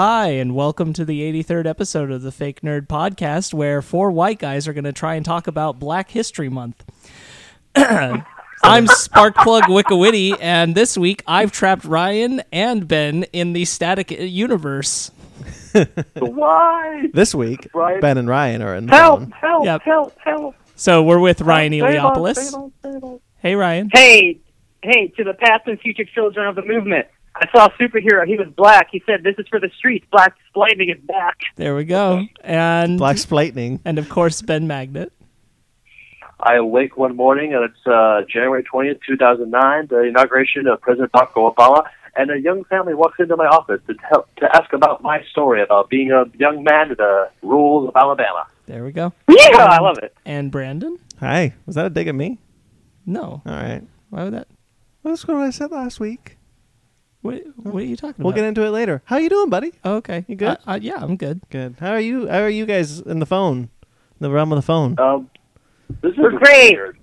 Hi, and welcome to the 83rd episode of the Fake Nerd Podcast, where four white guys are going to try and talk about Black History Month. I'm Sparkplug Wickawitty, and this week I've trapped Ryan and Ben in the static universe. Why? This week, Ryan- Ben and Ryan are in the Help! Help! Yep. Help! Help! So we're with Ryan Save us, Eliopoulos. save us, save us. Hey, Ryan. Hey, hey, to the past and future children of the movement. I saw a superhero. He was black. He said, "This is for the streets. Black exploiting is back." There we go. And Black Splightning. and of course Ben Magnet. I awake one morning and it's uh, January 20th, 2009, the inauguration of President Barack Obama, and a young family walks into my office to tell, to ask about my story about being a young man in the rules of Alabama. There we go. Yeah, I love it. And Brandon? Hi. Was that a dig at me? No. All right. Why would that? Well, that's what I said last week. What, what are you talking about? We'll get into it later. How you doing, buddy? Oh, okay. You good? Uh, uh, yeah, I'm good. Good. How are you? How are you guys in the phone? In the realm of the phone. Um, this is We're great. weird.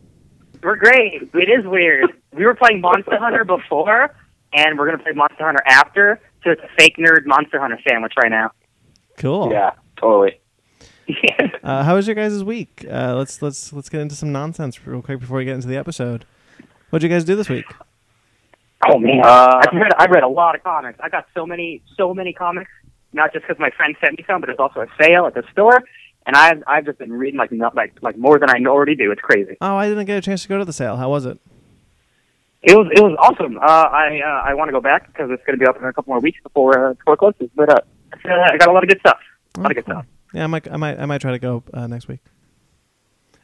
We're great. It is weird. We were playing Monster Hunter before, and we're gonna play Monster Hunter after. So it's a fake nerd Monster Hunter sandwich right now. Cool. Yeah, totally. Uh, how was your guys' week? Uh, let's let's let's get into some nonsense real quick before we get into the episode. What'd you guys do this week? Oh man, Uh, I've read I've read a lot of comics. I got so many so many comics. Not just because my friend sent me some, but it's also a sale at the store. And I've I've just been reading like not like like more than I already do. It's crazy. Oh, I didn't get a chance to go to the sale. How was it? It was it was awesome. Uh, I uh, I want to go back because it's going to be up in a couple more weeks before uh, before it closes. But uh, I got a lot of good stuff. A lot of good Oh, cool. stuff. Yeah, I might I might I might try to go uh, next week.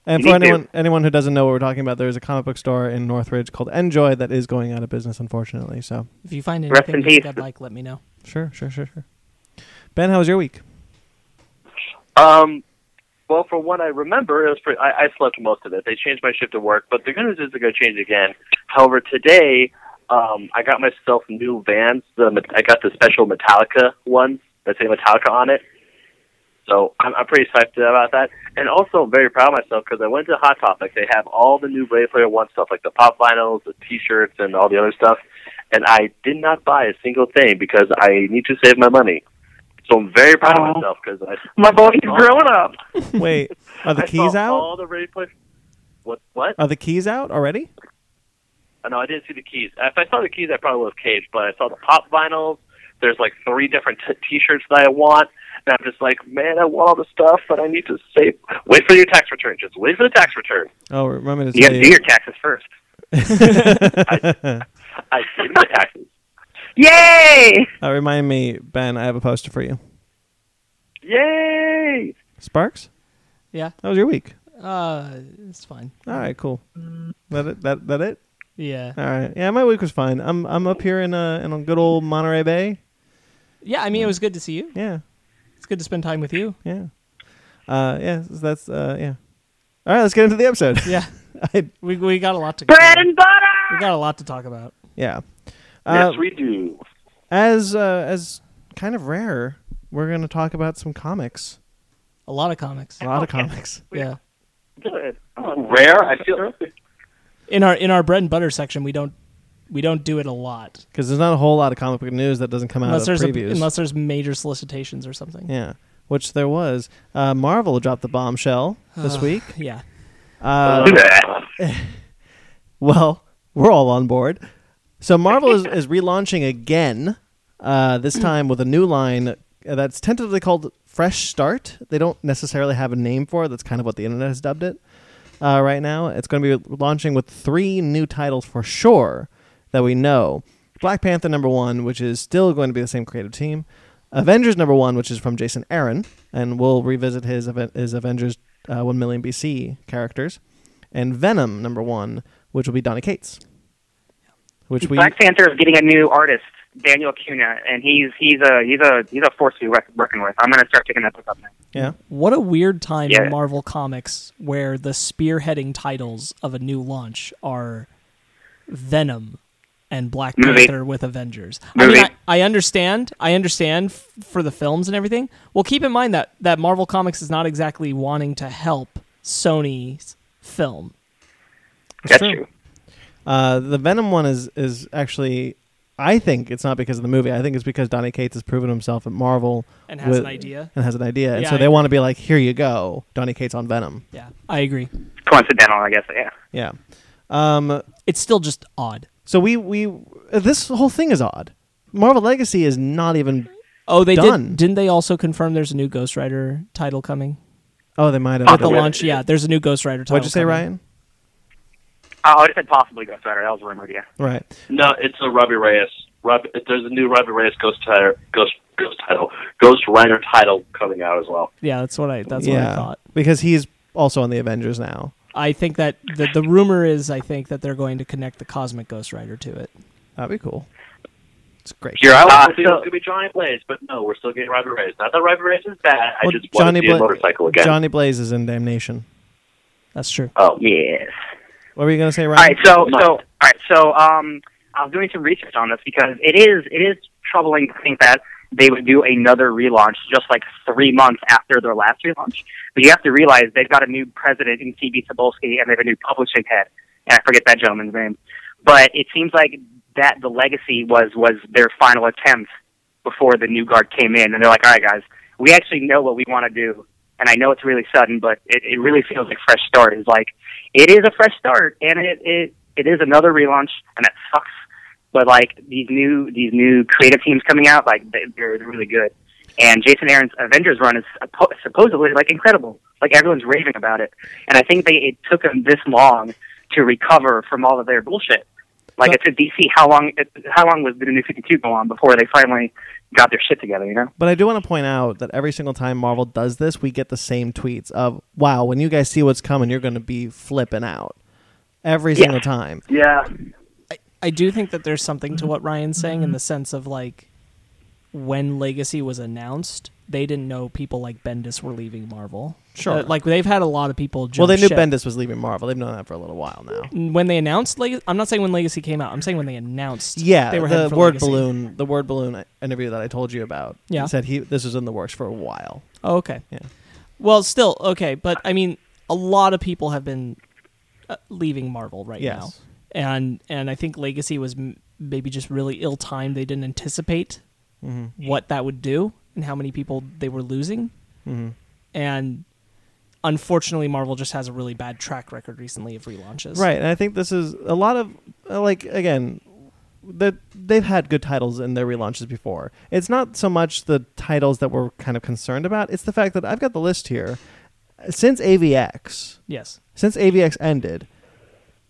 And You for need to. anyone anyone who doesn't know what we're talking about, there's a comic book store in Northridge called Enjoy that is going out of business, unfortunately. So If you find Rest anything in you think peace. I'd like, let me know. sure, sure, sure, sure. Ben, how was your week? Um, well, for what I remember, it was pretty, I, I slept most of it. They changed my shift to work, but the good news is they're going to change again. However, today um, I got myself new Vans. The I got the special Metallica ones that say Metallica on it. So I'm, I'm pretty psyched about that, and also very proud of myself because I went to Hot Topic. They have all the new Ready Player One stuff, like the pop vinyls, the T-shirts, and all the other stuff. And I did not buy a single thing because I need to save my money. So I'm very proud Oh. of myself because I My body's growing up. Wait, are the I keys saw out? All the Ready Player. What? What? Are the keys out already? Oh, no, I didn't see the keys. If I saw the keys, I probably would have caged. But I saw the pop vinyls. There's like three different t- T-shirts that I want, and I'm just like, man, I want all the stuff, but I need to save. Wait for your tax return. Just wait for the tax return. Oh, remember to You got tell to do your taxes first. I did my taxes. Yay! uh, remind me, Ben. I have a poster for you. Yay! Sparks, Yeah. how was your week? Uh, it's fine. All right, cool. That it? That that it? Yeah. All right. Yeah, my week was fine. I'm I'm up here in uh in a good old Monterey Bay. Yeah, I mean, it was good to see you. Yeah, It's good to spend time with you. yeah. Uh, yeah. so That's uh, yeah. All right, let's get into the episode. Yeah. I, We, we got a lot to go. Bread and butter. we got a lot to talk about. yeah. Uh, yes, we do. as uh, as kind of rare, we're gonna talk about some comics. A lot of comics. A lot of comics. Yeah. Good. Rare. I feel. In our in our bread and butter section, we don't we don't do it a lot Because there's not a whole lot of comic book news that doesn't come out unless of there's a, previews. unless there's major solicitations or something. yeah, which there was. Uh, Marvel dropped the bombshell this week. Yeah. Uh, Well, we're all on board. So Marvel is, is relaunching again, uh, this time with a new line that's tentatively called Fresh Start. They don't necessarily have a name for it. That's kind of what the internet has dubbed it uh, right now. It's going to be launching with three new titles for sure that we know. Black Panther number one, which is still going to be the same creative team. Avengers number one, which is from Jason Aaron, and we'll revisit his Aven- his Avengers uh, one million BC characters. And Venom number one, which will be Donny Cates, which we Black Panther is getting a new artist, Daniel Acuña, and he's he's a he's a he's a force to be rec- reckoned with. I'm gonna start picking that book up now. yeah What a weird time Yeah. in Marvel Comics where the spearheading titles of a new launch are Venom and Black Movie. Panther with Avengers. I mean, I, I understand. I understand f- for the films and everything. Well, keep in mind that that Marvel Comics is not exactly wanting to help Sony's film. It's That's true. true. Uh, the Venom one is is actually I think it's not because of the movie. I think it's because Donny Cates has proven himself at Marvel And has with- an idea. and has an idea, and Yeah, so I they agree. want to be like, "Here you go, Donny Cates on Venom." Yeah, I agree. Coincidental, I guess. Yeah. Yeah. Um, It's still just odd. So we we this whole thing is odd. Marvel Legacy is not even. Oh, they Done. did. Didn't they also confirm there's a new Ghost Rider title coming Oh, they might have. at the yeah. launch? Yeah, there's a new Ghost Rider title. What'd you say, coming. Ryan? Oh, I just said possibly Ghost Rider. That was rumored. Yeah. Right. No, it's a Robbie Reyes. Rob, there's a new Robbie Reyes Ghost title, Ghost Ghost title, Ghost Rider title coming out as well. Yeah, that's what I. That's what I thought. because he's also on the Avengers now. I think that the the rumor is I think that they're going to connect the Cosmic Ghost Rider to it. That'd be cool. It's great. You're I out. was Uh, thinking it was so, going to be Johnny Blaze, but no, we're still getting Robbie Reyes. Not that Robbie Reyes is bad. I Well, just want Johnny to see a motorcycle again. Johnny Blaze is in Damnation. That's true. oh, yes. What were you gonna say, Ryan? right, so so all right, so um, I was doing some research on this because it is it is troubling to think that they would do another relaunch just like three months after their last relaunch. But you have to realize they've got a new president in CB Cebulski and they have a new publishing head, and I forget that gentleman's name. But it seems like that the legacy was was their final attempt before the new guard came in, and they're like, all right, guys, we actually know what we want to do. And I know it's really sudden, but it, it really feels like fresh start. Is like it is a fresh start, and it it, it is another relaunch, and that sucks. But like these new these new creative teams coming out, like they- they're really good. And Jason Aaron's Avengers run is suppo- supposedly like incredible. Like everyone's raving about it, and I think they it took them this long to recover from all of their bullshit. Like But- it's a DC. How long? How long was the New Fifty Two go on before they finally got their shit together? You know. But I do want to point out that every single time Marvel does this, we get the same tweets of, "Wow, when you guys see what's coming, you're going to be flipping out." Every Yeah. single time. yeah. I do think that there's something to what Ryan's saying in the sense of like when Legacy was announced, they didn't know people like Bendis were leaving Marvel. Sure. Uh, like they've had a lot of people. Jump well, they knew ship. Bendis was leaving Marvel. They've known that for a little while now. when they announced Legacy. I'm not saying when Legacy came out. I'm saying when they announced. Yeah, they were the word Legacy. balloon, the word balloon interview that I told you about. Yeah. said he this was in the works for a while. Oh, okay. Yeah. Well, still okay, but I mean, a lot of people have been uh, leaving Marvel right Yes. now, and and I think Legacy was m- maybe just really ill timed. They didn't anticipate Mm-hmm. what that would do and how many people they were losing, Mm-hmm. and unfortunately, Marvel just has a really bad track record recently of relaunches. Right, and I think this is a lot of uh, like again, that they've had good titles in their relaunches before. It's not so much the titles that we're kind of concerned about; it's the fact that I've got the list here. Since AVX, Yes. since AVX ended,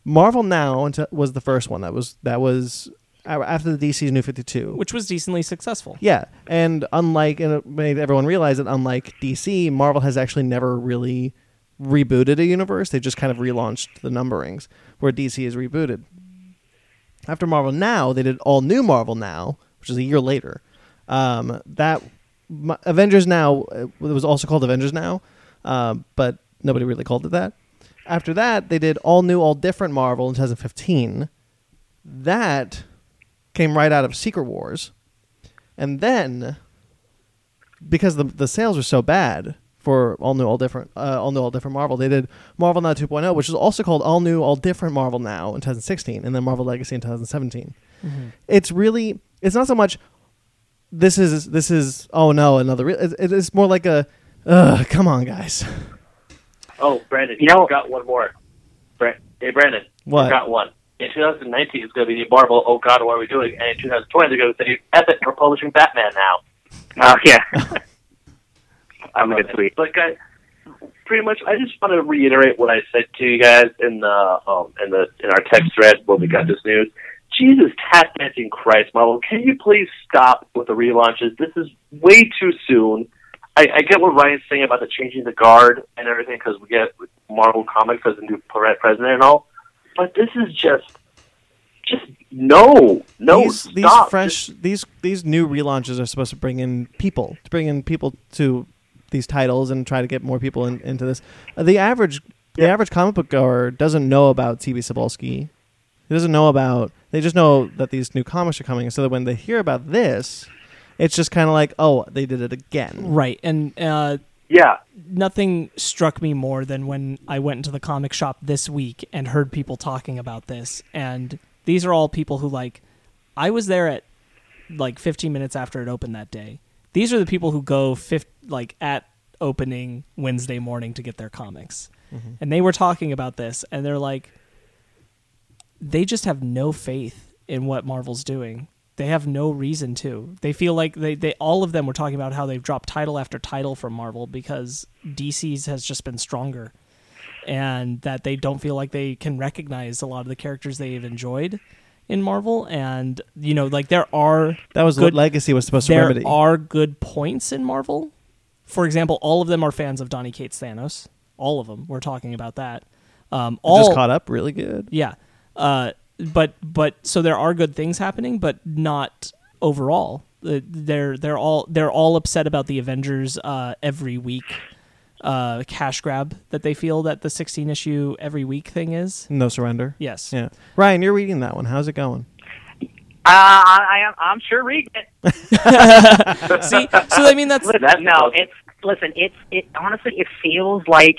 Marvel Now was the first one that was that was after the DC's New Fifty Two. Which was decently successful. Yeah, and unlike and it made everyone realize that unlike DC, Marvel has actually never really rebooted a universe. They just kind of relaunched the numberings, where DC is rebooted. After Marvel Now, they did all new Marvel Now, which is a year later. Um, that Avengers Now uh, it was also called Avengers Now, um, but nobody really called it that. After that, they did all new, all different Marvel in 2015. That came right out of Secret Wars. And then, because the the sales were so bad for all new, all different, uh, all new, all different Marvel, they did Marvel Now 2.0, which is also called All New, All Different Marvel Now in 2016, and then Marvel Legacy in 2017. It's really, it's not so much. This is this is oh no another. Re- it, it is more like a, Ugh, come on guys. Oh, Brandon, You know- got one more. Hey, Brandon, What? got one. In 2019, it's going to be the Marvel. Oh God, what are we doing? And in 2020, they're going to say, "Epic, we're publishing Batman now." Oh yeah. I'm a love good it. tweet. But guys, pretty much, I just want to reiterate what I said to you guys in the um in the in our text thread when we got this news. Jesus, tap dancing Christ, Marvel, can you please stop with the relaunches? This is way too soon. I, I get what Ryan's saying about the changing the guard and everything because we get Marvel Comics as a new pre- president and all, but this is just, just no, no, these these fresh these these new relaunches are supposed to bring in people to bring in people to these titles and try to get more people in, into this. Uh, the average the average comic book goer doesn't know about CB Cebulski. He doesn't know about. They just know that these new comics are coming, so that when they hear about this, it's just kind of like, oh, they did it again. Right. And uh, yeah, nothing struck me more than when I went into the comic shop this week and heard people talking about this. And these are all people who like I was there at like 15 minutes after it opened that day. These are the people who go fif- like at opening Wednesday morning to get their comics. And they were talking about this and they're like they just have no faith in what Marvel's doing. They have no reason to. They feel like they, they all of them were talking about how they've dropped title after title from Marvel because DC's has just been stronger. And that they don't feel like they can recognize a lot of the characters they've enjoyed in Marvel. And you know, like there are That was good what Legacy was supposed to there remedy. are good points in Marvel. For example, all of them are fans of Donny Cates Thanos. All of them. We're talking about that. Um, all just caught up really good. yeah. Uh, but but so there are good things happening, but not overall. Uh, They're they're all they're all upset about the Avengers uh, every week uh, cash grab that they feel that the 16 issue every week thing is. No surrender. Yes. Yeah. Ryan, you're reading that one. How's it going? Uh, I, I am. I'm sure reading it. See, so I mean that's Listen, That's no, it's listen. It's it honestly. It feels like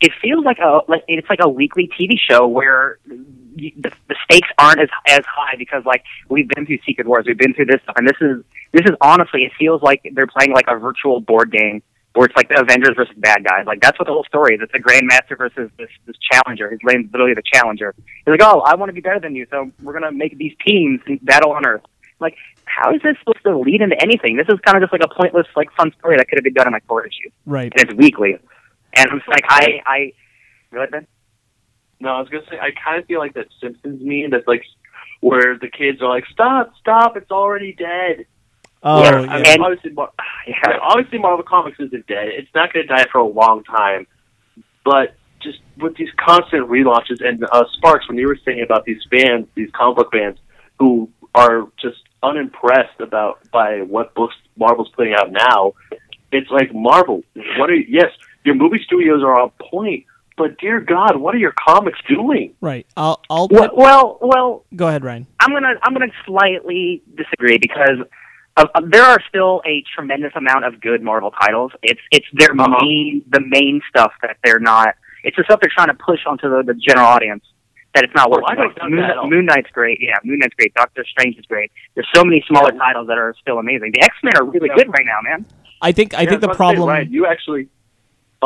it feels like a like it's like a weekly TV show where you, the, the stakes aren't as as high because like we've been through Secret Wars, we've been through this stuff, and this is this is honestly. It feels like they're playing like a virtual board game where it's like the Avengers versus bad guys. Like that's what the whole story is. It's a Grandmaster versus this this challenger. His name's literally the challenger. He's like, oh, I want to be better than you, so we're gonna make these teams and battle on Earth. Like, how is this supposed to lead into anything? This is kind of just like a pointless, like, fun story that could have been done in like four issues, right. and it's weekly. And I'm just like, I, I, really, Ben? No, I was gonna say I kind of feel like that Simpsons meme that's like where the kids are like, "Stop, stop! It's already dead." Oh, Yeah, I mean, And- obviously, Mar- Yeah. obviously, Marvel Comics isn't dead. It's not going to die for a long time. But just with these constant relaunches and uh, Sparks, when you were saying about these fans, these comic book fans who are just unimpressed about by what books Marvel's putting out now, it's like Marvel. What are you, yes, your movie studios are on point, but dear God, what are your comics doing? Right. I'll I'll Well, well, well, go ahead, Ryan. I'm gonna I'm gonna slightly disagree because uh, uh, there are still a tremendous amount of good Marvel titles. It's it's their Uh-huh. main the main stuff that they're not. It's the stuff they're trying to push onto the, the general audience that it's not Well, working. I don't Like, Moon, that all. Moon Knight's great. Yeah, Moon Knight's great. Doctor Strange is great. There's so many smaller Yeah. titles that are still amazing. The X Men are really Yeah. good right now, man. I think I Yeah, think the I was about to say, problem Ryan, you actually,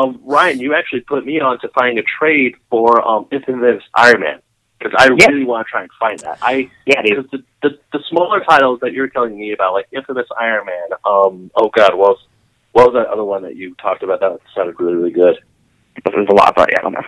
um, Ryan, you actually put me on to finding a trade for um, Infamous Iron Man because I Yeah. really want to try and find that. I Yeah, because the, the the smaller titles that you're telling me about, like Infamous Iron Man. Um, oh God, what was what was that other one that you talked about? That sounded really really good. There's a lot, but yeah, I don't know.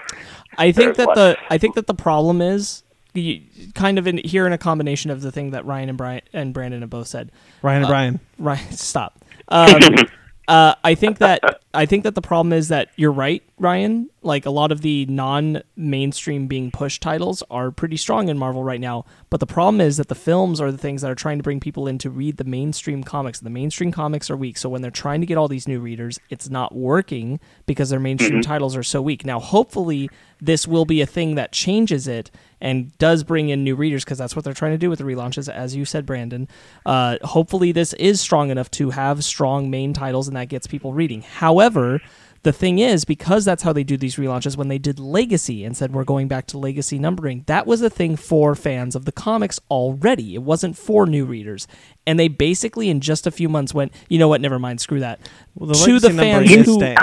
I think There's that what? the I think that the problem is you, kind of in here in a combination of the thing that Ryan and Brian and Brandon have both said. Ryan and Uh, Brian. Ryan, stop. Um, uh, I think that I think that the problem is that you're right, Ryan. Like a lot of the non-mainstream being pushed titles are pretty strong in Marvel right now. But the problem is that the films are the things that are trying to bring people in to read the mainstream comics. The mainstream comics are weak, so when they're trying to get all these new readers, it's not working because their mainstream titles are so weak. Now, hopefully, this will be a thing that changes it and does bring in new readers because that's what they're trying to do with the relaunches, as you said, Brandon. Uh, hopefully, this is strong enough to have strong main titles and that gets people reading. However, the thing is, because that's how they do these relaunches, when they did Legacy and said we're going back to Legacy numbering, that was a thing for fans of the comics already. It wasn't for new readers. And they basically, in just a few months, went, you know what, never mind, screw that. Well, the to legacy the numbering fans is who. staying.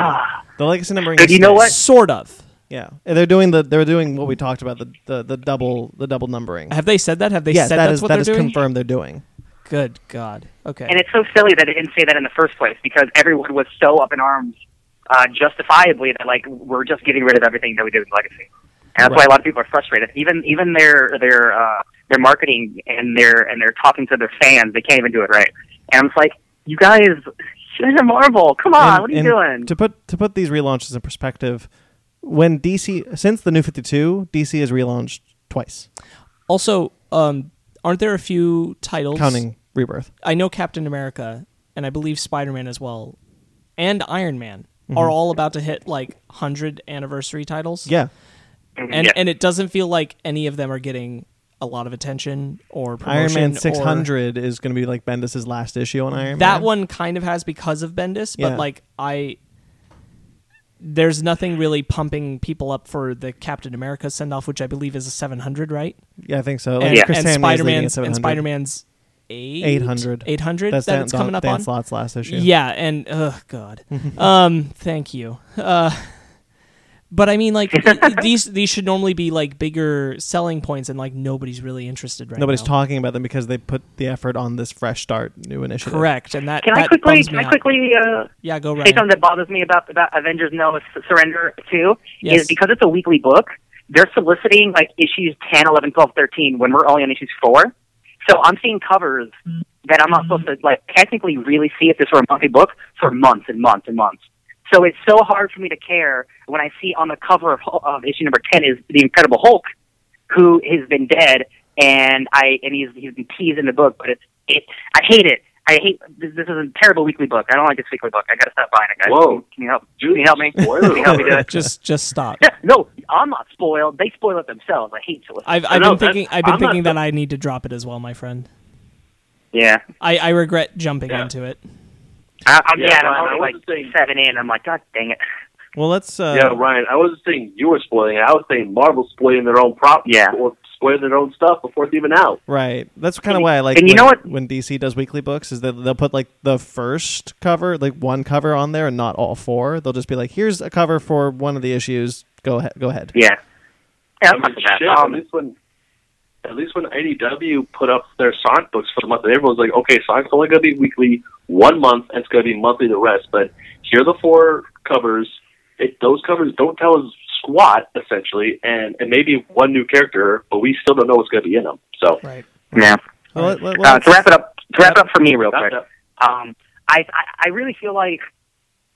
The legacy numbering. Is you know what? Sort of. Yeah, And they're doing the they're doing what we talked about the the, the double the double numbering. Have they said that? Have they yes, said that that's is what that they're is doing? confirmed. They're doing. Good God. Okay. And it's so silly that they didn't say that in the first place because everyone was so up in arms, uh, justifiably, that like we're just getting rid of everything that we did with Legacy. And that's why a lot of people are frustrated. Even even their their uh, their marketing and their and they're talking to their fans, they can't even do it right. And it's like, you guys, you guys are Marvel. Come on, And- what are you doing? To put to put these relaunches in perspective, when DC since the New Fifty Two, DC has relaunched twice, also, um, aren't there a few titles? counting Rebirth. I know Captain America and I believe Spider Man as well, and Iron Man Mm-hmm. are all about to hit like hundred anniversary titles. Yeah, and Yeah. and it doesn't feel like any of them are getting a lot of attention or promotion. Iron Man or- six hundred is going to be like Bendis's last issue on Iron That Man. That one kind of has because of Bendis, but Yeah. like I. There's nothing really pumping people up for the Captain America send off, which I believe is a 700, right? Yeah, I think so. and, Like and Samnee is Spider-Man's and Spider-Man's eight 800. 800 That's that Dan, coming up Dan on. Slott's last issue. Yeah, and oh god. um, thank you. Uh, but I mean, like these these should normally be like bigger selling points, and like nobody's really interested right Nobody's now. talking about them because they put the effort on this fresh start new initiative. Correct, and that Can I quickly bums can me I out. quickly uh, Yeah, go say right. something that bothers me about about Avengers No Surrender 2 Yes. is because it's a weekly book, they're soliciting like issues 10, 11, 12, 13 when we're only on issues 4. So I'm seeing covers that I'm not supposed to like technically really see if this were a monthly book for months and months and months. So it's so hard for me to care when I see on the cover of, of issue number 10 is the Incredible Hulk who has been dead and I and he's he's been teased in the book, but it's it I hate it. I hate this, this is a terrible weekly book. I don't like this weekly book. I gotta stop buying it, guys. Whoa. Can you help? Can you help me? Spoiler Can you help me do it? just just stop. Yeah, no, I'm not spoiled. They spoil it themselves. I hate to. I've I I've know, been thinking I've been I'm not thinking that I need to drop it as well, my friend. Yeah, I, I regret jumping Yeah. into it. I, I'm Yeah, yeah. Ryan, I'm like wasn't saying- seven in. I'm like, God dang it. Well, let's. Uh, yeah, Ryan. I wasn't saying you were spoiling it. I was saying Marvel's spoiling their own prop. Yeah. Or spoiling their own stuff before it's even out. Right. That's kind of why I like. and you when, know what- When DC does weekly books, is that they'll put like the first cover, like one cover on there, and not all four. They'll just be like, "Here's a cover for one of the issues. Go ahead. Go ahead." Yeah. Yeah, I that's mean, not so shit, Um, at least when at least when IDW put up their Sonic books for the month, of and was like, okay, Sonic's only going to be weekly, one month, and it's going to be monthly the rest. But here are the four covers. It, those covers don't tell us squat essentially, and and maybe one new character, but we still don't know what's going to be in them. So Right. yeah. Well, let, let, Uh, to wrap it up, to wrap it up for me real quick. um, I, I I really feel like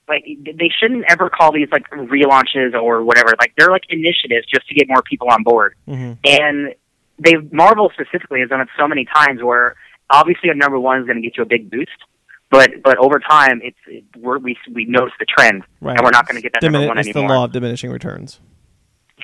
like they shouldn't ever call these like relaunches or whatever. Like they're like initiatives just to get more people on board. Mhm. And they Marvel specifically has done it so many times where obviously a number one is going to get you a big boost, but but over time it's it, we're, we we notice the trend, Right. and we're not going to get that Dimini- number one it's anymore. the law of diminishing returns.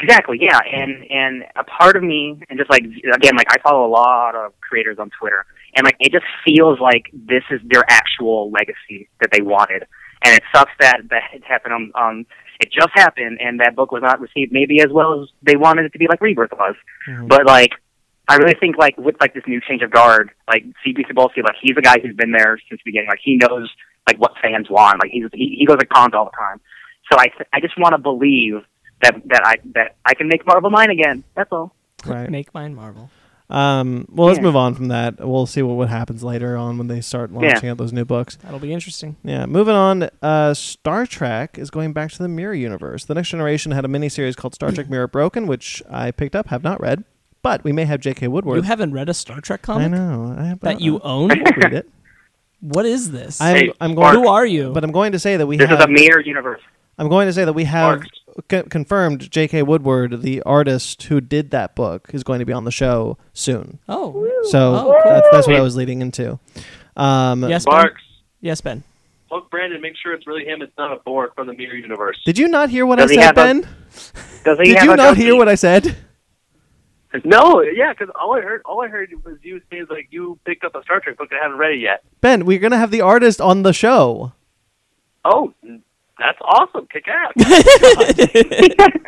Exactly, yeah, and and a part of me, and just like again, like I follow a lot of creators on Twitter, and like it just feels like this is their actual legacy that they wanted, and it sucks that that it happened on. on it just happened, and that book was not received maybe as well as they wanted it to be, like Rebirth was. Mhm. But like, I really think like with like this new change of guard, like CB Cebulski, like he's a guy who's been there since the beginning. Like he knows like what fans want. Like he's he, he goes to cons all the time. So I I just want to believe that that I that I can make Marvel mine again. That's all. Right. Make mine Marvel. Um, well, let's Yeah. move on from that. We'll see what, what happens later on when they start launching out those new books. That'll be interesting. Yeah, moving on. Uh, Star Trek is going back to the Mirror Universe. The Next Generation had a miniseries called Star Trek Mirror Broken, which I picked up, have not read, but we may have J.K. Woodward. You haven't read a Star Trek comic? I know. I, have. that you own? I'll read it. what is this? I'm, Hey, I'm going. Who are you? but I'm going to say that we This have. is a mirror universe. I'm going to say that we have Mark. C- confirmed J.K. Woodward, the artist who did that book, is going to be on the show soon. oh, So Oh, cool. that's, that's what I was leading into. Um, yes, Ben. Marks, Yes, Ben. look, Brandon, make sure it's really him. It's not a Borg from the Mirror Universe. Did you not hear what Does I he said, have a- Ben? Does he Did have you a not goatee? hear what I said? No, yeah, because all I heard, all I heard was you saying like you picked up a Star Trek book and haven't read it yet. Ben, we're going to have the artist on the show. Oh, that's awesome! Kick ass.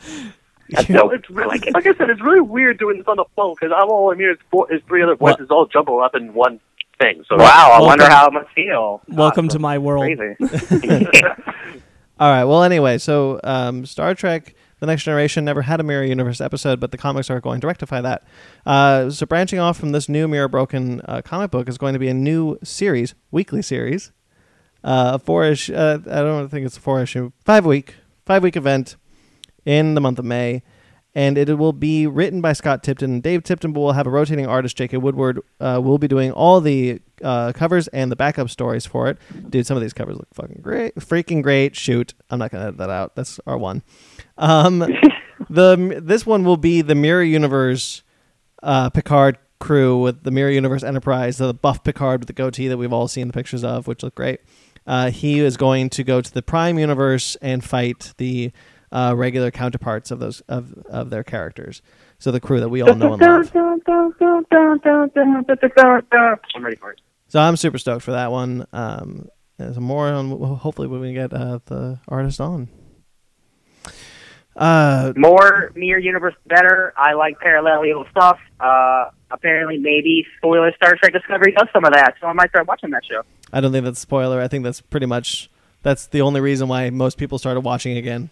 That's No, it's really, like like I said, it's really weird doing this on the phone because I'm all I'm here is four, is three other What? voices all jumbled up in one thing. So Wow, I wonder how it must feel. Welcome to my world. Crazy. All right. Well, anyway, so um, Star Trek: The Next Generation never had a Mirror Universe episode, but the comics are going to rectify that. Uh, so, branching off from this new Mirror Broken uh, comic book is going to be a new series, weekly series, uh, a four issue. Uh, I don't think it's a four issue, five week, five week event in the month of May. And it will be written by Scott Tipton and Dave Tipton, but we'll have a rotating artist, J.K. Woodward. Uh, will be doing all the uh, covers and the backup stories for it. Dude, some of these covers look fucking great, freaking great. Shoot, I'm not gonna edit that out. That's our one. Um, the this one will be the Mirror Universe uh, Picard crew with the Mirror Universe Enterprise, the buff Picard with the goatee that we've all seen the pictures of, which look great. Uh, he is going to go to the Prime Universe and fight the uh, regular counterparts of those of, of their characters. So the crew that we all know and love. I'm ready for it. So I'm super stoked for that one. Um, there's more on. Hopefully, when we get uh, the artist on. Uh, More mirror universe better. I like parallel evil stuff. Uh, apparently maybe spoiler Star Trek Discovery does some of that, so I might start watching that show. I don't think that's a spoiler. I think that's pretty much that's the only reason why most people started watching again.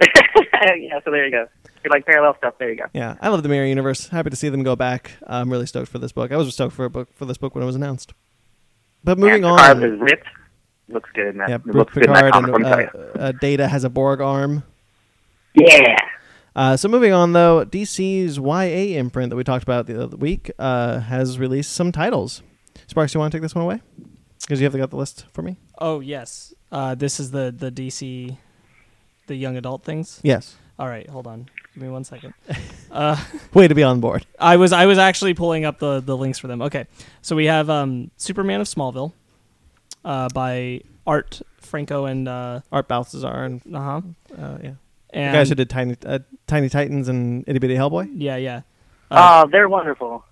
yeah, so there you go. You like parallel stuff, there you go. Yeah, I love the Mirror Universe. Happy to see them go back. I'm really stoked for this book. I was stoked for a book for this book when it was announced. But moving yeah, on, Picard is ripped. Looks good in that. yeah, Brooke looks good in that Picard comic, and let me tell uh, uh, Data has a Borg arm. Yeah. Uh, so moving on though, DC's YA imprint that we talked about the other week uh, has released some titles. Sparks, you want to take this one away? Because you have got the list for me. Oh yes, uh, this is the the DC, the young adult things. Yes. All right, hold on. Give me one second. Uh, Way to be on board. I was I was actually pulling up the the links for them. Okay, so we have um, Superman of Smallville, uh, by Art Franco and uh Art Baltazar and uh-huh. uh, yeah, the guys who did Tiny uh, Tiny Titans and Itty Bitty Hellboy. yeah yeah. Uh, Oh, they're wonderful.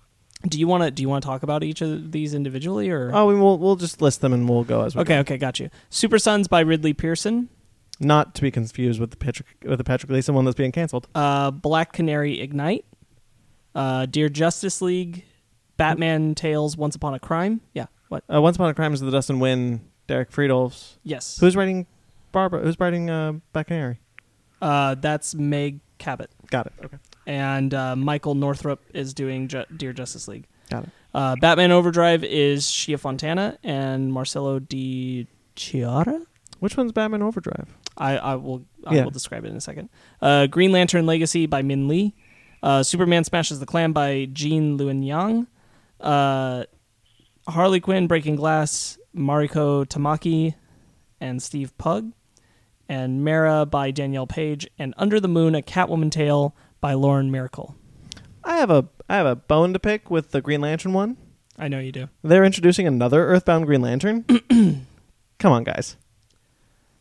do you want to do you want to talk about each of these individually or? Oh, we will we'll just list them and we'll go as we okay go. okay got you. Super Sons by Ridley Pearson. Not to be confused with the Patrick with the Patrick Gleason one that's being canceled. uh, Black Canary Ignite, uh, Dear Justice League, Batman Tales Once Upon a Crime. Yeah, what? Uh, Once Upon a Crime is the Dustin Nguyen, Derek Fridolfs. Yes. Who's writing Barbara? Who's writing uh, Black Canary? Uh, that's Meg Cabot. Got it. Okay. And uh, Michael Northrop is doing Ju- Dear Justice League. Got it. Uh, Batman Overdrive is Shea Fontana and Marcelo Di Chiara. Which one's Batman Overdrive? I, I will I Yeah. will describe it in a second. Uh, Green Lantern Legacy by Minh Lê. Uh, Superman Smashes the Klan by Gene Luen Yang. Uh, Harley Quinn Breaking Glass, Mariko Tamaki, and Steve Pugh. And Mara by Danielle Paige. And Under the Moon, a Catwoman Tale by Lauren Myracle. I have a I have a bone to pick with the Green Lantern one. I know you do. They're introducing another Earthbound Green Lantern. Come on, guys.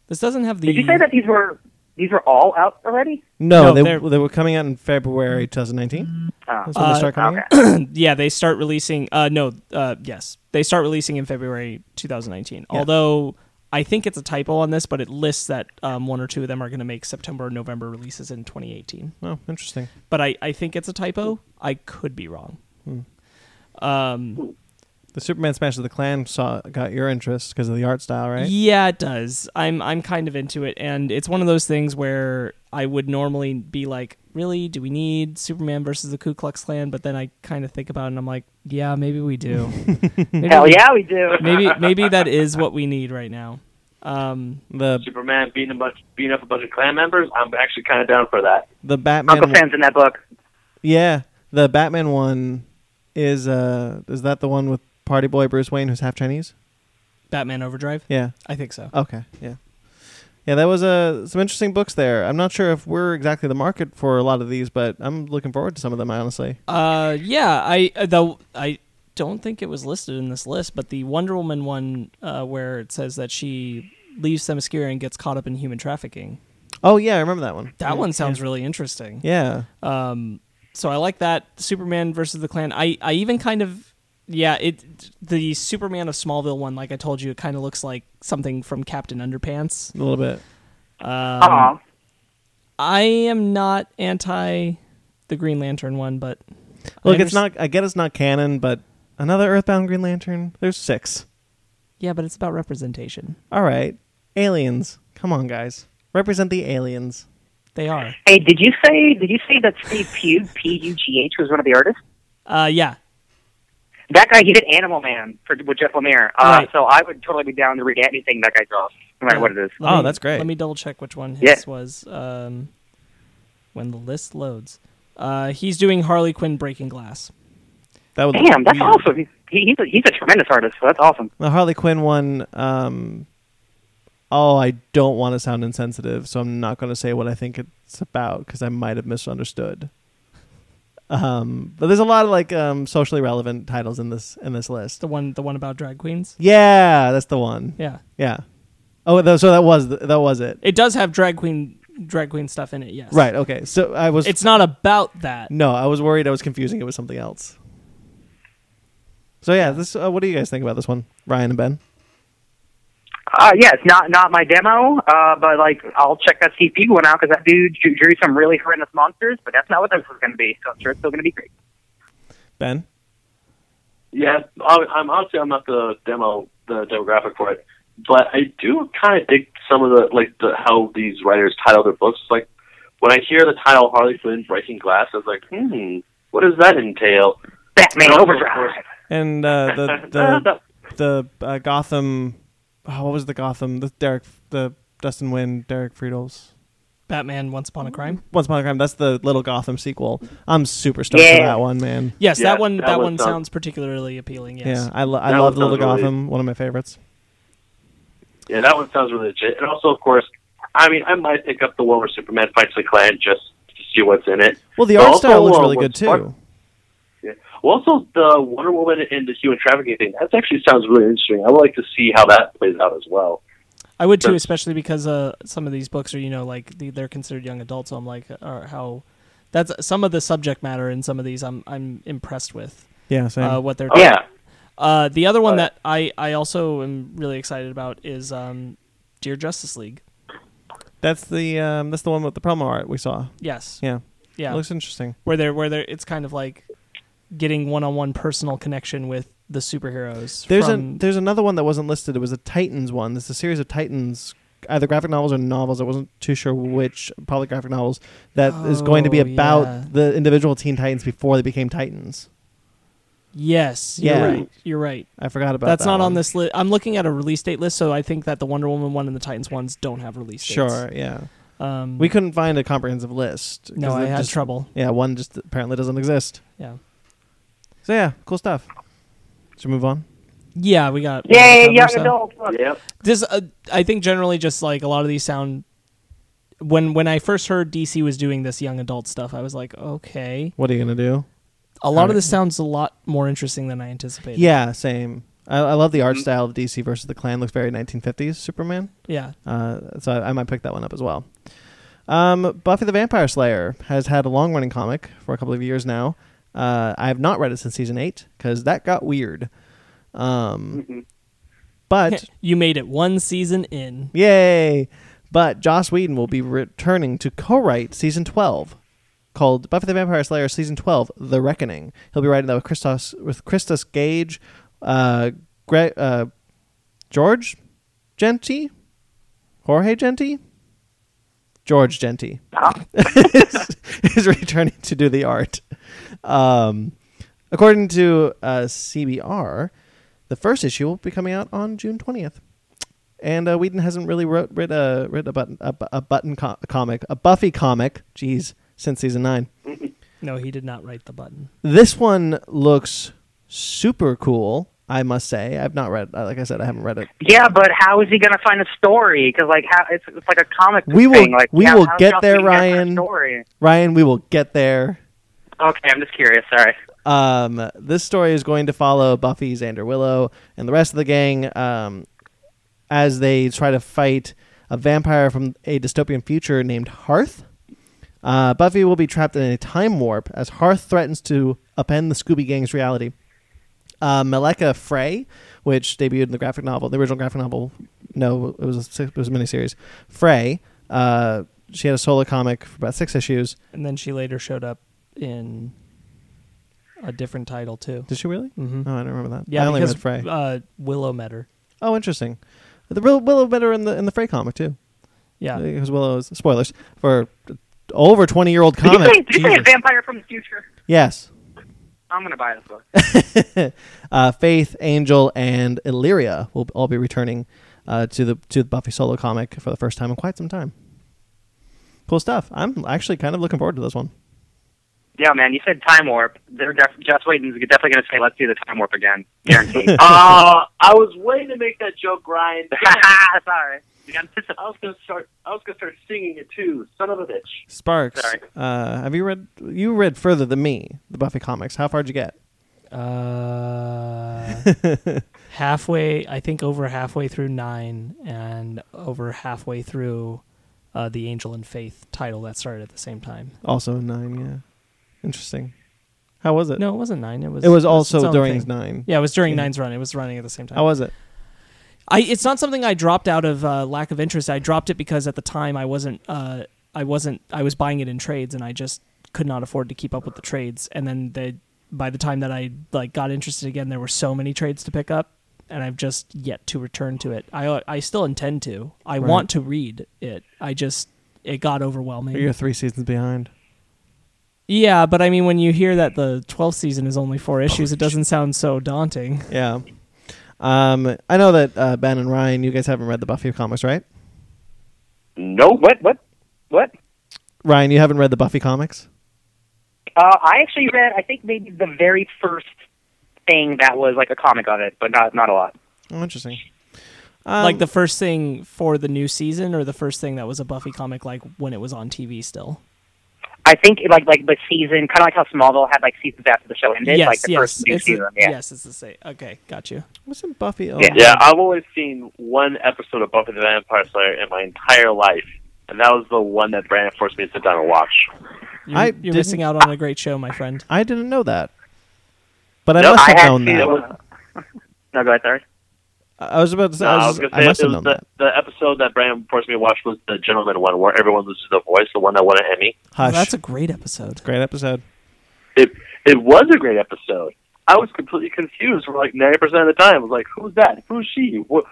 This doesn't have the. Did you say that these were these were all out already? No, No, they they're- they were coming out in February 2019. Oh. That's when they start coming okay. yeah, they start releasing. Uh, no, uh, yes, they start releasing in February 2019. Yeah. Although I think it's a typo on this, but it lists that um, one or two of them are going to make September or November releases in 2018. Oh, interesting. But I, I think it's a typo. I could be wrong. Hmm. Um, The Superman Smash of the Klan saw got your interest because of the art style, right? Yeah, it does. I'm I'm kind of into it, and it's one of those things where I would normally be like, really, do we need Superman versus the Ku Klux Klan? But then I kind of think about it, and I'm like, yeah, maybe we do. maybe Hell we- yeah, we do. maybe maybe that is what we need right now. Um, The Superman beating a bunch, beating up a bunch of Klan members. I'm actually kind of down for that. the Batman. Uncle Sam's in that book. Yeah, the Batman one is uh is that the one with Party Boy Bruce Wayne who's half Chinese? Batman Overdrive. Yeah. I think so. Okay. Yeah. Yeah, that was uh, some interesting books there. I'm not sure if we're exactly the market for a lot of these, but I'm looking forward to some of them. Honestly, Uh, yeah, I uh, though I don't think it was listed in this list, but the Wonder Woman one, uh, where it says that she leaves Themyscira and gets caught up in human trafficking. oh yeah, I remember that one. That Yeah. one sounds really interesting. Yeah, Um, so I like that Superman versus the Klan. I I even kind of yeah it the Superman of Smallville one. Like I told you, it kind of looks like something from Captain Underpants. a little bit. Um, Aw. I am not anti the Green Lantern one, but I Look, it's not. I get it's not canon, but another Earthbound Green Lantern. There's six. Yeah, but it's about representation. All right, aliens. Come on, guys, represent the aliens. They are. Hey, did you say did you say that Steve Pugh, P U G H, was one of the artists? Uh, yeah. That guy, he did Animal Man for with Jeff Lemire. Uh, Right. So I would totally be down to read anything that guy draws, no matter what it is. Let Oh, me- that's great. Let me double check which one his Yeah. was. Um, when the list loads, uh, he's doing Harley Quinn Breaking Glass. That would Damn, that's weird. awesome. He, he's a, he's a tremendous artist. So that's awesome. The Harley Quinn one. Um, oh, I don't want to sound insensitive, so I'm not going to say what I think it's about because I might have misunderstood. Um, but there's a lot of like um, socially relevant titles in this in this list. The one, the one about drag queens. Yeah, that's the one. Yeah, Yeah. Oh, th- so that was th- that was it. it does have drag queen, drag queen stuff in it. Yes. Right. Okay. So I was. It's not about that. no, I was worried I was confusing it with something else. So yeah, this. Uh, what do you guys think about this one, Ryan and Ben? Uh, yeah, it's not not my demo, uh, but like I'll check that CP one out because that dude drew drew some really horrendous monsters. But that's not what this is going to be. So I'm sure it's still going to be great. Ben. Yeah, I'm I'm- honestly I'm not the demo the demographic for it, but I do kind of dig some of the like the how these writers title their books. Like when I hear the title Harley Quinn Breaking Glass, I was like, hmm, what does that entail? Batman Also, Overdrive. And uh, the the the uh, Gotham. Oh, what was the Gotham? The Derek the Dustin Nguyen Derek Friedel's Batman Once Upon a Crime. Once Upon a Crime. That's the Little Gotham sequel. I'm super stoked for that one, man. Yes, Yeah, that one. That, that one one sounds- sounds particularly appealing. Yes. Yeah, I, lo- I love one Little really- Gotham. One of my favorites. yeah, that one sounds really legit. And also, of course, I mean, I might pick up the one where Superman fights the Klan just to see what's in it. Well, the But art also, style looks uh, really good too. Yeah. Well, also the Wonder Woman and the human trafficking thing. That actually sounds really interesting. I would like to see how that plays out as well. I would too, especially because uh, some of these books are, you know, like the, they're considered young adults. So I'm like, uh, how that's some of the subject matter in some of these. I'm I'm impressed with Yeah, same. uh, what they're. Oh, yeah. Uh, the other one yeah. that I I also am really excited about is um, Dear Justice League. that's the um, that's the one with the promo art we saw. Yes. Yeah, Yeah. It looks interesting. where they're where they're it's kind of like getting one-on-one personal connection with the superheroes. There's a there's another one that wasn't listed. It was a Titans one. There's a series of Titans, either graphic novels or novels. I wasn't too sure which. Probably graphic novels that is going to be Oh, about yeah. the individual Teen Titans before they became Titans. yes, you're Yeah. right. You're right. I forgot about that. That's that not on one. this list. I'm looking at a release date list, so I think that the Wonder Woman one and the Titans ones don't have release dates. Sure, yeah. Um, We couldn't find a comprehensive list. 'cause No, I it had just- trouble. Yeah, one just apparently doesn't exist. Yeah. So yeah, cool stuff. Should we move on? Yeah, we got. Yeah, got Yay, young so- adult. Look. Yep. Just, uh, I think generally, just like a lot of these sound. When when I first heard DC was doing this young adult stuff, I was like, okay. What are you gonna do? A lot of this sounds a lot more interesting than I anticipated. Yeah, same. I, I love the art style of DC versus the Klan. Looks very 1950s Superman. Yeah. Uh, so I, I might pick that one up as well. Um, Buffy the Vampire Slayer has had a long running comic for a couple of years now. Uh, I have not read it since season eight because that got weird. Um, but you made it one season in. yay! But Joss Whedon will be returning to co-write season twelve, called Buffy the Vampire Slayer season twelve: The Reckoning. He'll be writing that with Christos with Christos Gage, uh, Gre- uh, George Jeanty, Jorge Jeanty, George Jeanty is, is returning to do the art. Um, according to uh, CBR, the first issue will be coming out on June twentieth. And uh, Whedon hasn't really wrote, writ a writ a button a, a button co- comic a Buffy comic, geez, since season nine. No, he did not write the button. This one looks super cool. I must say, I've not read. uh, Like I said, I haven't read it. Yeah, but how is he going to find a story? Because like, how it's, it's like a comic. book We will- Thing. Like, we how- will get there, Whedon gonna find a Ryan. Ryan, we will get there. Okay, I'm just curious. Sorry. Um, this story is going to follow Buffy, Xander Willow, and the rest of the gang um, as they try to fight a vampire from a dystopian future named Harth. Uh, Buffy will be trapped in a time warp as Harth threatens to upend the Scooby Gang's reality. Uh, Melaka Fray, which debuted in the graphic novel, the original graphic novel. No, it was a six, it was a miniseries. Fray, uh, she had a solo comic for about six issues. And then she later showed up in a different title too. Did she really? Mm-hmm. Oh, I don't remember that. Yeah, I only because read Fray. Uh, Willow met her. Oh, interesting. The real Willow better in the in the Fray comic too. Yeah, because Willow is spoilers for over twenty year old Did you, comic. say, did you say a vampire from the future? yes, I'm going to buy this book. uh, Faith, Angel, and Illyria will all be returning uh, to the to the Buffy solo comic for the first time in quite some time. Cool stuff. I'm actually kind of looking forward to this one. Yeah, man. You said time warp. They're def- Joss Whedon's definitely going to say, "Let's do the time warp again." Guaranteed. Uh, I was waiting to make that joke, Ryan. Sorry. You anticipate. I was gonna start. I was gonna start singing it too. Son of a bitch. Sparks, Sorry. uh, have you read? You read further than me the Buffy comics. How far did you get? uh, halfway. I think over halfway through nine, and over halfway through uh, the Angel and Faith title that started at the same time. Also nine. Yeah, interesting. How was it? No, it wasn't nine. It was. it was its also own during thing. nine. Yeah, it was during Yeah. nine's run. It was running at the same time. How was it? I it's not something I dropped out of uh, lack of interest. I dropped it because at the time I wasn't uh, I wasn't I was buying it in trades and I just could not afford to keep up with the trades. And then the by the time that I like got interested again, there were so many trades to pick up, and I've just yet to return to it. I I still intend to. I Right. want to read it. I just it got overwhelming. You're three seasons behind. Yeah, but I mean, when you hear that the 12th season is only four issues, it doesn't sound so daunting. Yeah. Um, I know that uh, Ben and Ryan, you guys haven't read the Buffy comics, right? No. What? What? What? Ryan, you haven't read the Buffy comics? Uh, I actually read, I think maybe the very first thing that was like a comic of it, but not not a lot. Oh, interesting. Um, like the first thing for the new season, or the first thing that was a Buffy comic, like when it was on TV still. I think like like the season, kind of like how Smallville had like seasons after the show ended, yes, like the yes, first new it's the- season. yeah. yes, it's the same. Okay, got you. Wasn't Buffy? Oh, Yeah. Yeah, I've always seen one episode of Buffy the Vampire Slayer in my entire life, and that was the one that Brandon forced me to sit down and watch. You're, I you're missing out on a great show, my friend. I didn't know that. But I No, must I have had known to- that. No, go ahead, sorry. I was about to say, No, I, I was, was gonna I say must it have was known the, that. the episode that Brandon forced me to watch was the Gentleman one, where everyone loses their voice, the one that won an Emmy. Hush. That's a great episode. It's a great episode. It it was a great episode. I was completely confused for like ninety percent of the time. I was like, "Who's that? Who's she? Who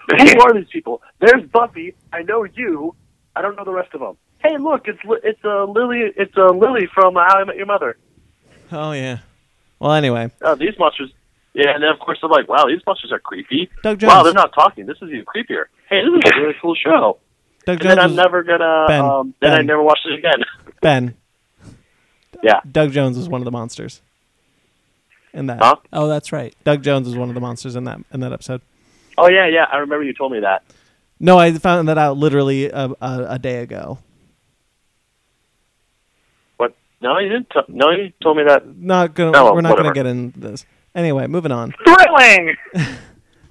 are these people?" There's Buffy. I know you. I don't know the rest of them. Hey, look, it's it's a Lily. It's a Lily from uh, How I Met Your Mother. Oh yeah. Well, anyway, Oh, these monsters. Yeah, and then of course they're like, "Wow, these monsters are creepy." Doug Jones. Wow, they're not talking. This is even creepier. Hey, this is a really cool show. Doug And Jones. then I'm never gonna. Ben, um, then I never watched it again. Ben. Yeah. Doug Jones was one of the monsters. In that, Huh? Oh, that's right. Doug Jones was one of the monsters in that in that episode. Oh yeah, yeah. I remember you told me that. No, I found that out literally a, a, a day ago. What? No, you didn't. T- no, you told me that. Not gonna. Oh, we're not whatever. gonna get into this. Anyway, moving on. Thrilling.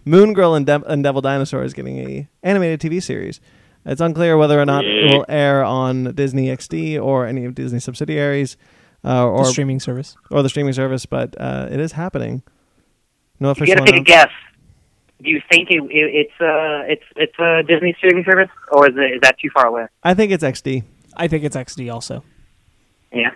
Moon Girl and, Dev- and Devil Dinosaur is getting a animated TV series. It's unclear whether or not it will air on Disney XD or any of Disney subsidiaries, uh, or the streaming service. or the streaming service, but uh, it is happening. No You gotta take a guess. Do you think it, it, it's uh it's it's a Disney streaming service, or is it is that too far away? I think it's XD. I think it's XD also. Yeah.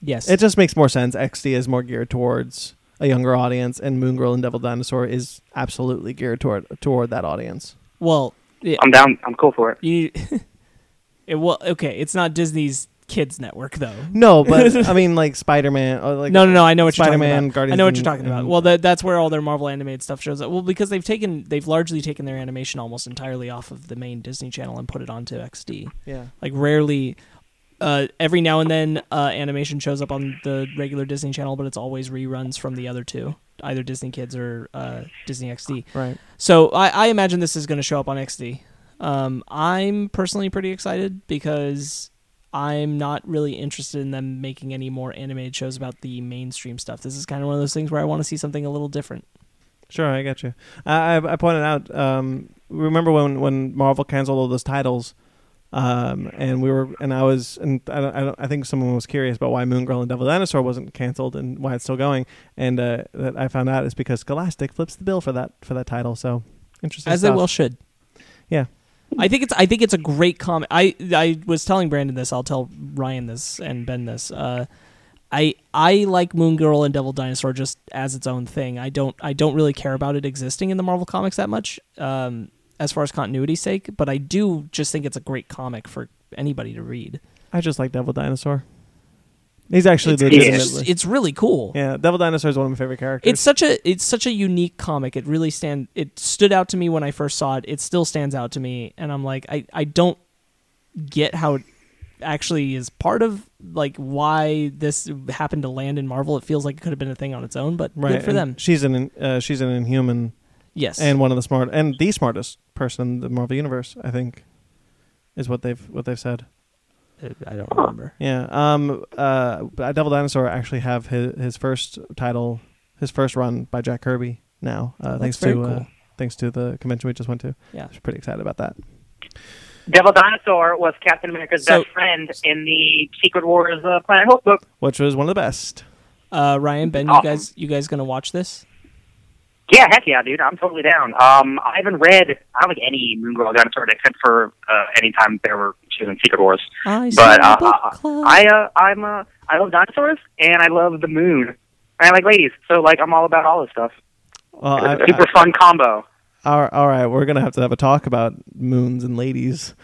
Yes. It just makes more sense. XD is more geared towards a younger audience, and Moon Girl and Devil Dinosaur is absolutely geared toward toward that audience. well, yeah, I'm down. I'm cool for it. you. it well, okay. It's not Disney's kids network though. No, but I mean, like Spider Man. Like no, no, no. I know what you're talking Spider-Man, about. Guardians I know what you're talking about. Well, that, that's where all their Marvel animated stuff shows up. Well, because they've taken, they've largely taken their animation almost entirely off of the main Disney Channel and put it onto XD. Yeah. Like rarely, uh, every now and then, uh, animation shows up on the regular Disney Channel, but it's always reruns from the other two, either Disney Kids or uh, Disney XD. Right. So I, I imagine this is going to show up on XD. Um, I'm personally pretty excited because I'm not really interested in them making any more animated shows about the mainstream stuff. This is kind of one of those things where I want to see something a little different. Sure, I get you. I, I I pointed out. Um, remember when when Marvel canceled all those titles, um, and we were and I was and I don't, I, don't, I think someone was curious about why Moon Girl and Devil Dinosaur wasn't canceled and why it's still going, and uh, that I found out is because Scholastic flips the bill for that for that title. So interesting. as they well should. Yeah. I think it's I think it's a great comic. I I was telling Brandon this. I'll tell Ryan this and Ben this. Uh, I I like Moon Girl and Devil Dinosaur just as its own thing. I don't I don't really care about it existing in the Marvel comics that much, um, as far as continuity's sake. But I do just think it's a great comic for anybody to read. I just like Devil Dinosaur. He's actually It's, it's, legitimately. just- it's really cool. yeah, Devil Dinosaur is one of my favorite characters. It's such a it's such a unique comic. It really stand it stood out to me when I first saw it. It still stands out to me, and I'm like I I don't get how it actually is part of like why this happened to land in Marvel. It feels like it could have been a thing on its own, but right good for them. She's an uh, she's an Inhuman Yes, and one of the smart and the smartest person in the Marvel universe. I think is what they've what they've said. I don't remember. Yeah. Um. Uh. Devil Dinosaur actually have his his first title, his first run by Jack Kirby now. Uh, That's thanks very to uh, thanks to the convention we just went to. Yeah. I was pretty excited about that. Devil Dinosaur was Captain America's So- best friend in the Secret Wars uh, Planet Hulk book. Which was one of the best. Uh, Ryan, Ben, you guys, you guys gonna watch this? Yeah, heck yeah, dude. I'm totally down. Um, I haven't read I don't like any Moon Girl Dinosaur except for uh, any time there were she was in Secret Wars. I But saw uh, book uh, club. I uh, I'm uh, I love dinosaurs and I love the moon. And I like ladies, so like I'm all about all this stuff. Well, I, Super fun combo. all, all right, we're gonna have to have a talk about moons and ladies.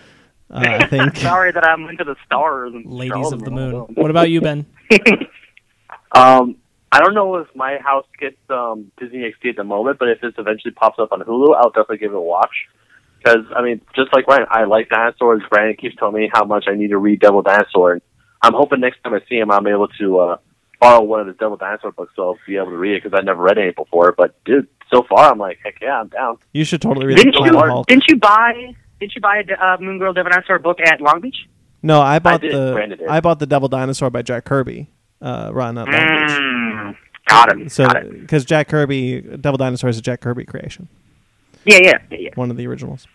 Uh, I think. Sorry that I'm into the stars and Ladies of the Moon. What about you, Ben? Um, I don't know if my house gets um, Disney XD at the moment, but if this eventually pops up on Hulu, I'll definitely give it a watch. Because I mean, just like Ryan, I like dinosaurs. Brandon keeps telling me how much I need to read Devil Dinosaur, and I'm hoping next time I see him, I'm able to uh, borrow one of the Devil Dinosaur books, so I'll be able to read it because I never read any before. But dude, so far I'm like, heck yeah, I'm down. You should totally read Didn't the you Hulk. didn't you buy didn't you buy a uh, Moon Girl Devil Dinosaur book at Long Beach? No, I bought did, the Brandon. I bought the Devil Dinosaur by Jack Kirby. Uh, run at Long Beach. Mm, got him. So, because Jack Kirby, Devil Dinosaur is a Jack Kirby creation, Yeah, yeah, yeah, yeah. one of the originals.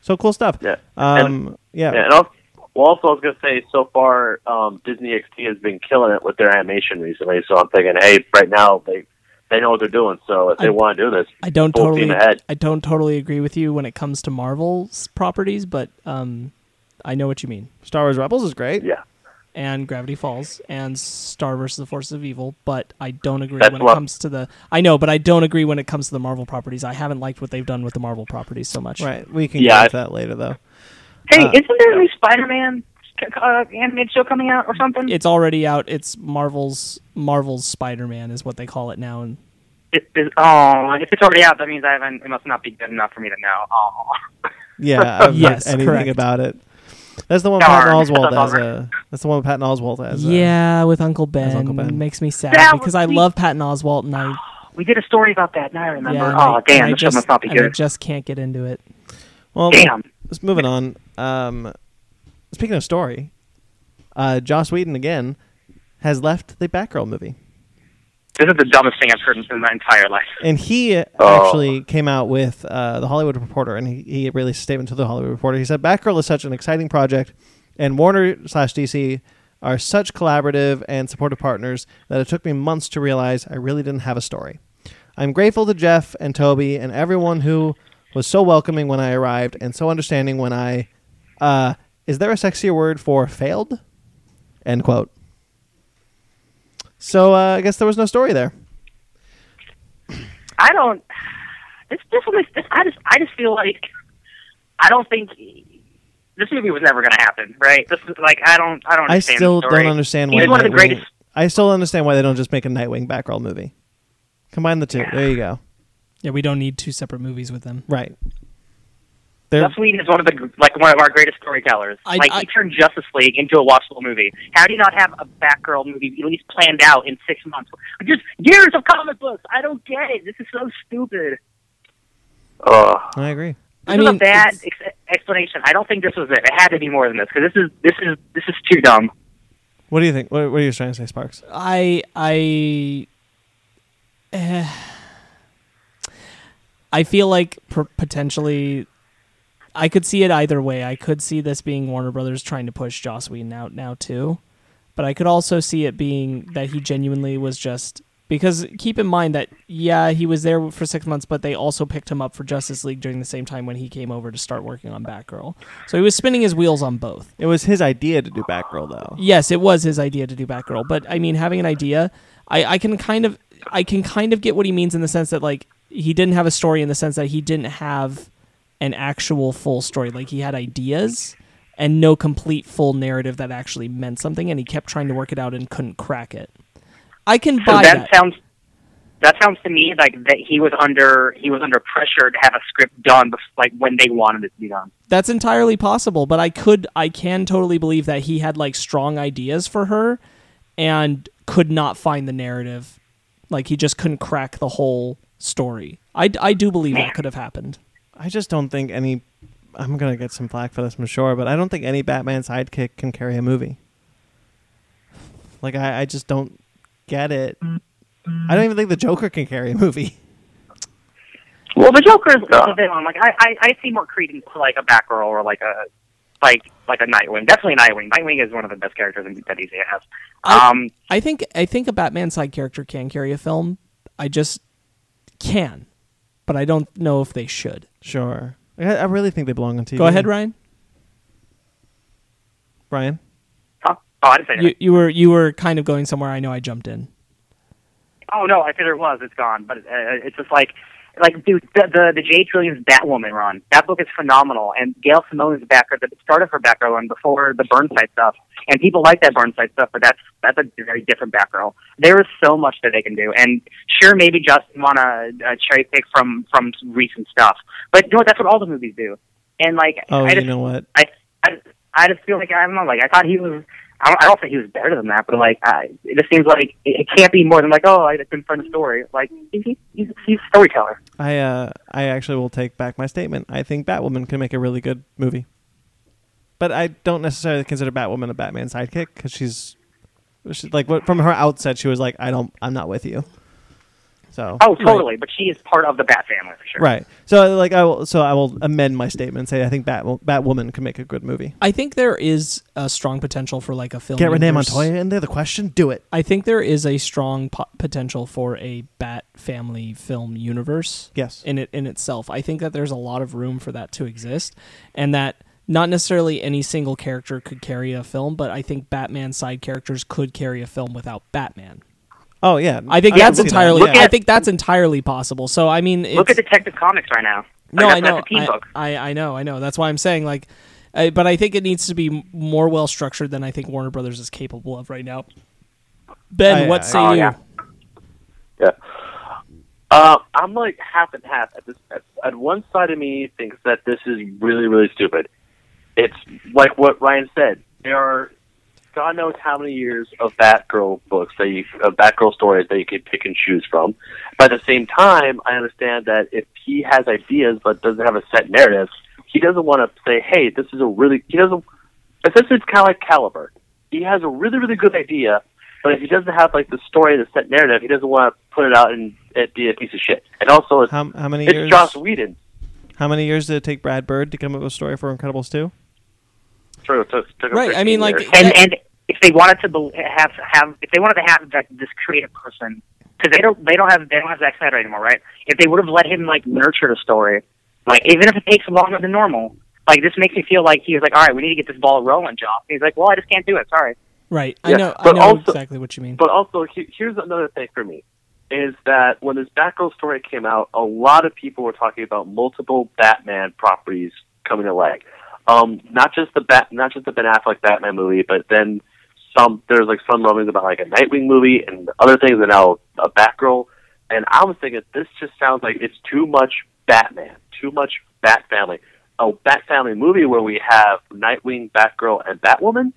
So cool stuff. Yeah. Um. Yeah. Yeah, and also, well, also I was gonna say, so far um, Disney XD has been killing it with their animation recently. So I'm thinking, hey, right now they they know what they're doing. So if they I- want to do this, I don't totally ahead. I don't totally agree with you when it comes to Marvel's properties, but um, I know what you mean. Star Wars Rebels is great. Yeah. And Gravity Falls and Star versus the Forces of Evil, but I don't agree That's when it what- comes to the. I know, but I don't agree when it comes to the Marvel properties. I haven't liked what they've done with the Marvel properties so much. Right. We can Yeah, get into that later, though. Hey, Uh, isn't there a new Spider-Man uh, animated show coming out or something? It's already out. It's Marvel's Marvel's Spider-Man is what they call it now, and It, it, oh, if it's already out, that means I haven't. It must not be good enough for me to know. Oh, Yeah. I haven't Yes, anything correct. about it. That's the one Darn. Patton Oswalt That's as a. That's the one Patton Oswalt as. a- yeah, with Uncle Ben, Uncle Ben. makes me sad That because I be- love Patton Oswalt, and I we did a story about that. Now I remember. yeah, and oh, I- damn, I this just, must not be and I just can't get into it. Well, Damn. Let's moving on. Um, speaking of story, uh, Joss Whedon again has left the Batgirl movie, This is the dumbest thing I've heard in my entire life. and he Oh. actually came out with uh, the Hollywood Reporter, and he, he released a statement to the Hollywood Reporter. He said, "Batgirl is such an exciting project, and Warner slash DC are such collaborative and supportive partners that it took me months to realize I really didn't have a story. I'm grateful to Geoff and Toby and everyone who was so welcoming when I arrived and so understanding when I uh is there a sexier word for failed? End quote. So uh, I guess there was no story there. I don't. This this one is. This, I just I just feel like I don't think this movie was never going to happen. Right? This is like I don't I don't. I still the story. don't understand why He's one of the greatest. I still don't understand why they don't just make a Nightwing Batgirl movie. Combine the two. There you go. Yeah, we don't need two separate movies with them. Right. They're, Joss Whedon is one of the like one of our greatest storytellers. I- like I- he turned Justice League into a watchable movie. How do you not have a Batgirl movie at least planned out in six months? Just years of comic books. I don't get it. This is so stupid. Uh, I agree. This I is mean, a bad ex- explanation. I don't think this was it. It had to be more than this because this is this is this is too dumb. What do you think? What, what are you trying to say, Sparks? I I eh, I feel like per- potentially I could see it either way. I could see this being Warner Brothers trying to push Joss Whedon out now too, but I could also see it being that he genuinely was just because keep in mind that yeah he was there for six months, but they also picked him up for Justice League during the same time when he came over to start working on Batgirl. So he was spinning his wheels on both. It was his idea to do Batgirl, though. Yes, it was his idea to do Batgirl, but I mean, having an idea, I, I can kind of, I can kind of get what he means in the sense that like he didn't have a story in the sense that he didn't have an actual full story. Like he had ideas and no complete full narrative that actually meant something, and he kept trying to work it out and couldn't crack it. I can So buy that, that. sounds that sounds to me like that he was under he was under pressure to have a script done, bef- like when they wanted it to be done. That's entirely possible, but I could I can totally believe that he had like strong ideas for her and could not find the narrative. Like he just couldn't crack the whole story. I, I do believe that could have happened. I just don't think any. I'm gonna get some flack for this, I'm sure, but I don't think any Batman sidekick can carry a movie. Like I, I just don't get it. I don't even think the Joker can carry a movie. Well, the Joker is a villain. Like I, I, I see more credence to like a Batgirl or like a like like a Nightwing. Definitely Nightwing. Nightwing is one of the best characters in, that DC has. I- Um, I think I think a Batman side character can carry a film. I just can, but I don't know if they should. Sure. I, I really think they belong on TV. Go ahead, Ryan. Ryan. oh, oh, I didn't say that. You you were you were kind of going somewhere. I know I jumped in. Oh no, I said there was. It's gone, but uh, it's just like, like dude, the the, the J.H. Williams' Batwoman run. That book is phenomenal, and Gail Simone is back at the start of her Batgirl run before the Burnside stuff, and people like that Burnside stuff, but that's that's a very different Batgirl. There is so much that they can do, and sure, maybe Justin want to uh, cherry pick from from recent stuff, but you know what? That's what all the movies do, and like Oh, I you know what? I, I I just feel like I don't know, like I thought he was. I don't, I don't think he was better than that, but like I, it just seems like it, it can't be more than like oh I couldn't find a story. Like he, he, he's he's a storyteller. I uh, I actually will take back my statement. I think Batwoman can make a really good movie, but I don't necessarily consider Batwoman a Batman sidekick because she's, she's like from her outset she was like I don't I'm not with you. So Oh, totally. But she is part of the Bat family for sure. right. So like I will so I will amend my statement and say I think Bat Batwoman can make a good movie. I think there is a strong potential for like a film. Get Renee universe. Montoya in there. The question, do it. I think there is a strong po- potential for a Bat family film universe. Yes. In it in itself, I think that there's a lot of room for that to exist, and that not necessarily any single character could carry a film, but I think Batman side characters could carry a film without Batman. Oh yeah. I think can that's see that. entirely. Look I at- think that's entirely possible. So I mean, it's, Look at Detective Comics right now. no, Like, I know, That's a team I, book. I, I know, I know. That's why I'm saying like, I, but I think it needs to be more well structured than I think Warner Brothers is capable of right now. Ben, I- what I- say Oh, you? yeah. Yeah. Uh, I'm like half and half. At this, at, at one side of me thinks that this is really, really stupid. It's like what Ryan said. There are God knows how many years of Batgirl books that you, of Batgirl stories that you could pick and choose from. But at the same time, I understand that if he has ideas but doesn't have a set narrative, he doesn't want to say, "Hey, this is a really." He doesn't. Essentially, it's kind of like Caliber. He has a really, really good idea, but if he doesn't have like the story, the set narrative, he doesn't want to put it out and it be a piece of shit. And also, it's, How how many it's years? Joss Whedon. How many years did it take Brad Bird to come up with a story for Incredibles two? True, it took, took Right, I mean, like- years. and and if they wanted to bel- have have if they wanted to have that, this creative person because they don't they don't have they don't have Zack Snyder anymore, right? If they would have let him like nurture the story, like even if it takes longer than normal, like this makes me feel like he was like, all right, we need to get this ball rolling, Joss. He's like, well, I just can't do it. Sorry. Right. I Yeah, know. I know also- exactly what you mean. But also, he- here's another thing for me: is that when this Batgirl story came out, a lot of people were talking about multiple Batman properties coming to light. Um, not just the Bat, not just the Ben Affleck Batman movie, but then some. There's like some rumblings about like a Nightwing movie and other things, and now a Batgirl. And I was thinking, this just sounds like it's too much Batman, too much Bat Family. A Bat Family movie where we have Nightwing, Batgirl, and Batwoman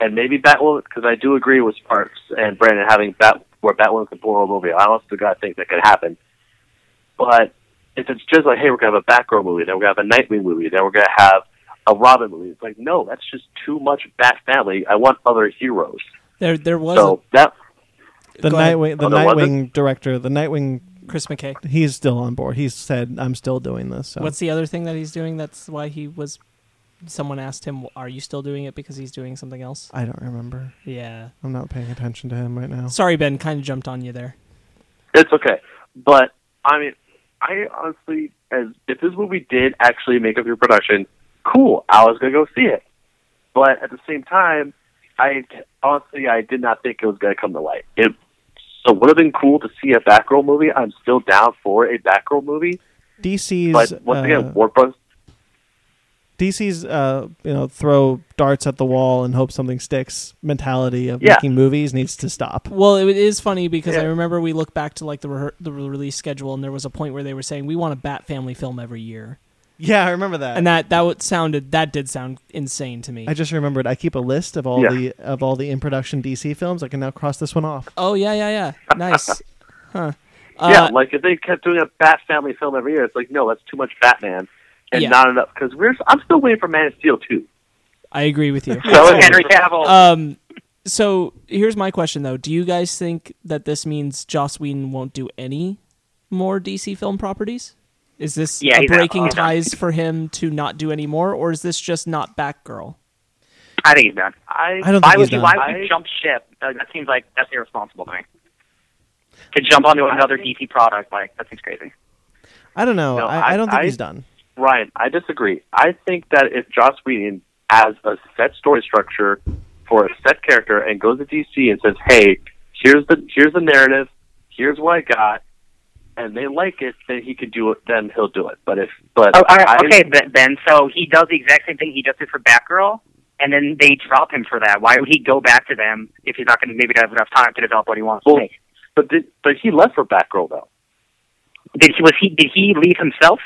and maybe Batwoman, because I do agree with Sparks and Brandon having Bat where Batwoman can pull a movie. I also got think that could happen. But if it's just like, hey, we're gonna have a Batgirl movie, then we're gonna have a Nightwing movie, then we're gonna have a Robin movie. It's like, no, that's just too much Bat Family. I want other heroes. there, there was So that The Go ahead. Nightwing, the Oh. Nightwing director, the Nightwing, Chris McKay. he's still on board. He's said, "I'm still doing this." So. What's the other thing that he's doing? That's why he was. Someone asked him, "Are you still doing it because he's doing something else?" I don't remember. Yeah. I'm not paying attention to him right now. Sorry, Ben. Kind of jumped on you there. it's okay. But I mean, I honestly, as if this movie did actually make up your production, cool. I was gonna go see it. But at the same time, I honestly I did not think it was gonna come to light. It so would have been cool to see a Batgirl movie. I'm still down for a Batgirl movie. DC's But once uh, again, Warner Bros. DC's uh, you know throw darts at the wall and hope something sticks mentality of Yeah. making movies needs to stop. Well, it is funny because I remember we look back to like the re- the release schedule, and there was a point where they were saying we want a Bat Family film every year, Yeah, I remember that. and that that would sounded that did sound insane to me. I just remembered. I keep a list of all Yeah. the of all the in production DC films. I can now cross this one off. oh yeah, yeah, yeah. Nice. Huh. yeah, Uh, like if they kept doing a Bat Family film every year, it's like no, that's too much Batman and Yeah. not enough. Because we're I'm still waiting for Man of Steel too. I agree with you. So Henry Cavill. Um, so here's my question though: Do you guys think that this means Joss Whedon won't do any more DC film properties? Is this Yeah, a he's out. breaking He's ties for him to not do any more, or is this just not Batgirl? I think he's done. I I don't Why think would he's you? done. Why would I- you jump ship? Uh, that seems like that's irresponsible to me. To jump onto another DC product, like that seems crazy. I don't know. No, I, I don't think I- he's done. Ryan, I disagree. I think that if Joss Whedon has a set story structure for a set character and goes to DC and says, "Hey, here's the here's the narrative, here's what I got, and they like it, then he could do it. Then he'll do it. But if but Oh, all right, I- okay, Ben- Ben. So he does the exact same thing he just did for Batgirl, and then they drop him for that. Why would he go back to them if he's not going to maybe have enough time to develop what he wants Well, to make? but did, but he left for Batgirl though. Did he was he did he leave himself?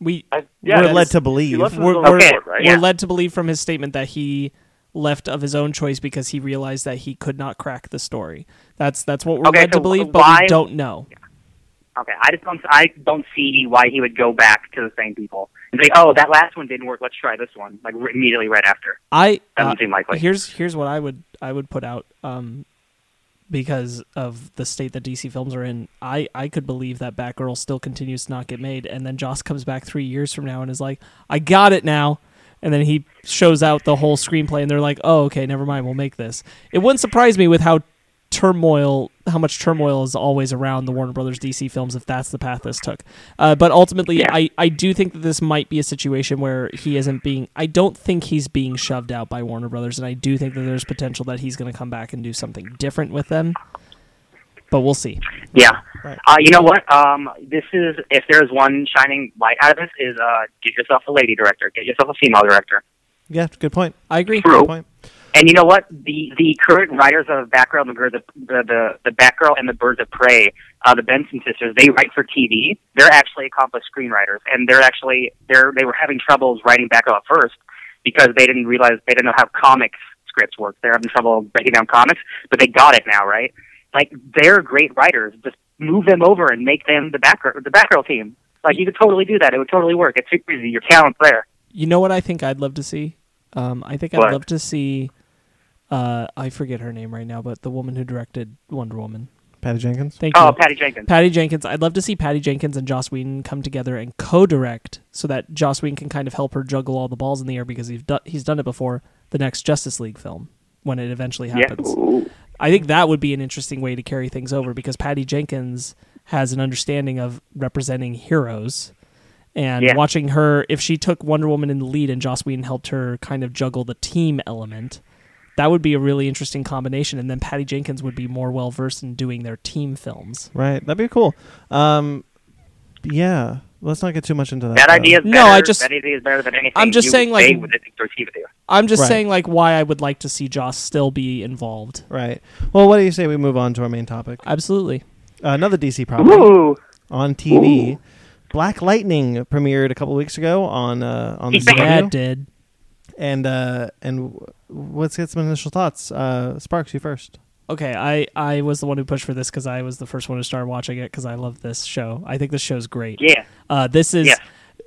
We I, We're led to believe. left of We're- his we're- Okay, right? yeah. we're led to believe from his statement that he left of his own choice because he realized that he could not crack the story. That's that's what we're Okay, led to so believe, but why- we don't know. Okay, I just don't I don't see why he would go back to the same people and say, "Oh, that last one didn't work. Let's try this one." Like immediately right after. I Doesn't uh, seem likely. here's here's what I would I would put out um, because of the state that DC films are in. I I could believe that Batgirl still continues to not get made, and then Joss comes back three years from now and is like, "I got it now." And then he shows out the whole screenplay, and they're like, "Oh, okay, never mind. We'll make this." It wouldn't surprise me with how turmoil, how much turmoil is always around the Warner Brothers DC films if that's the path this took. Uh, but ultimately, Yeah. I, I do think that this might be a situation where he isn't being. I don't think he's being shoved out by Warner Brothers, and I do think that there's potential that he's going to come back and do something different with them. But we'll see. Yeah. Right. Uh, you know what? Um, this is if there's one shining light out of this is uh, get yourself a lady director, get yourself a female director. Yeah, good point. I agree. True. Good point. And you know what? The the current writers of Batgirl and the the, the the Batgirl and the Birds of Prey, uh, the Benson sisters, they write for TV. They're actually accomplished screenwriters, and they're actually they're they were having troubles writing Batgirl at first because they didn't realize they didn't know how comics scripts work. They're having trouble breaking down comics, but they got it now, right? Like they're great writers. Just move them over and make them the Batgirl the Batgirl team. Like you could totally do that. It would totally work. It's super easy. Your talent's there. You know what I think I'd love to see? Um, I think I'd What? love to see. Uh, I forget her name right now, but the woman who directed Wonder Woman. Patty Jenkins. Thank you. Oh, Patty Jenkins. Patty Jenkins. I'd love to see Patty Jenkins and Joss Whedon come together and co-direct, so that Joss Whedon can kind of help her juggle all the balls in the air because he's done he's done it before. The next Justice League film, when it eventually Yeah. happens, I think that would be an interesting way to carry things over because Patty Jenkins has an understanding of representing heroes. And Yeah. watching her, if she took Wonder Woman in the lead and Joss Whedon helped her kind of juggle the team element, that would be a really interesting combination. And then Patty Jenkins would be more well versed in doing their team films. Right. That'd be cool. Um, yeah. Let's not get too much into that. That idea is No, better. I just- that idea is better than anything. I'm just you saying, like- say with Disney or TV. I'm just Right. saying, like, why I would like to see Joss still be involved. Right. Well, what do you say we move on to our main topic? Absolutely. Uh, another DC property Ooh, on TV. Black Lightning premiered a couple weeks ago on uh, on the He's back. Yeah, it did. And uh, and w- let's get some initial thoughts. Uh, Sparks, you first. Okay, I, I was the one who pushed for this because I was the first one to start watching it because I love this show. I think this show's great. yeah. Uh, this is Yeah.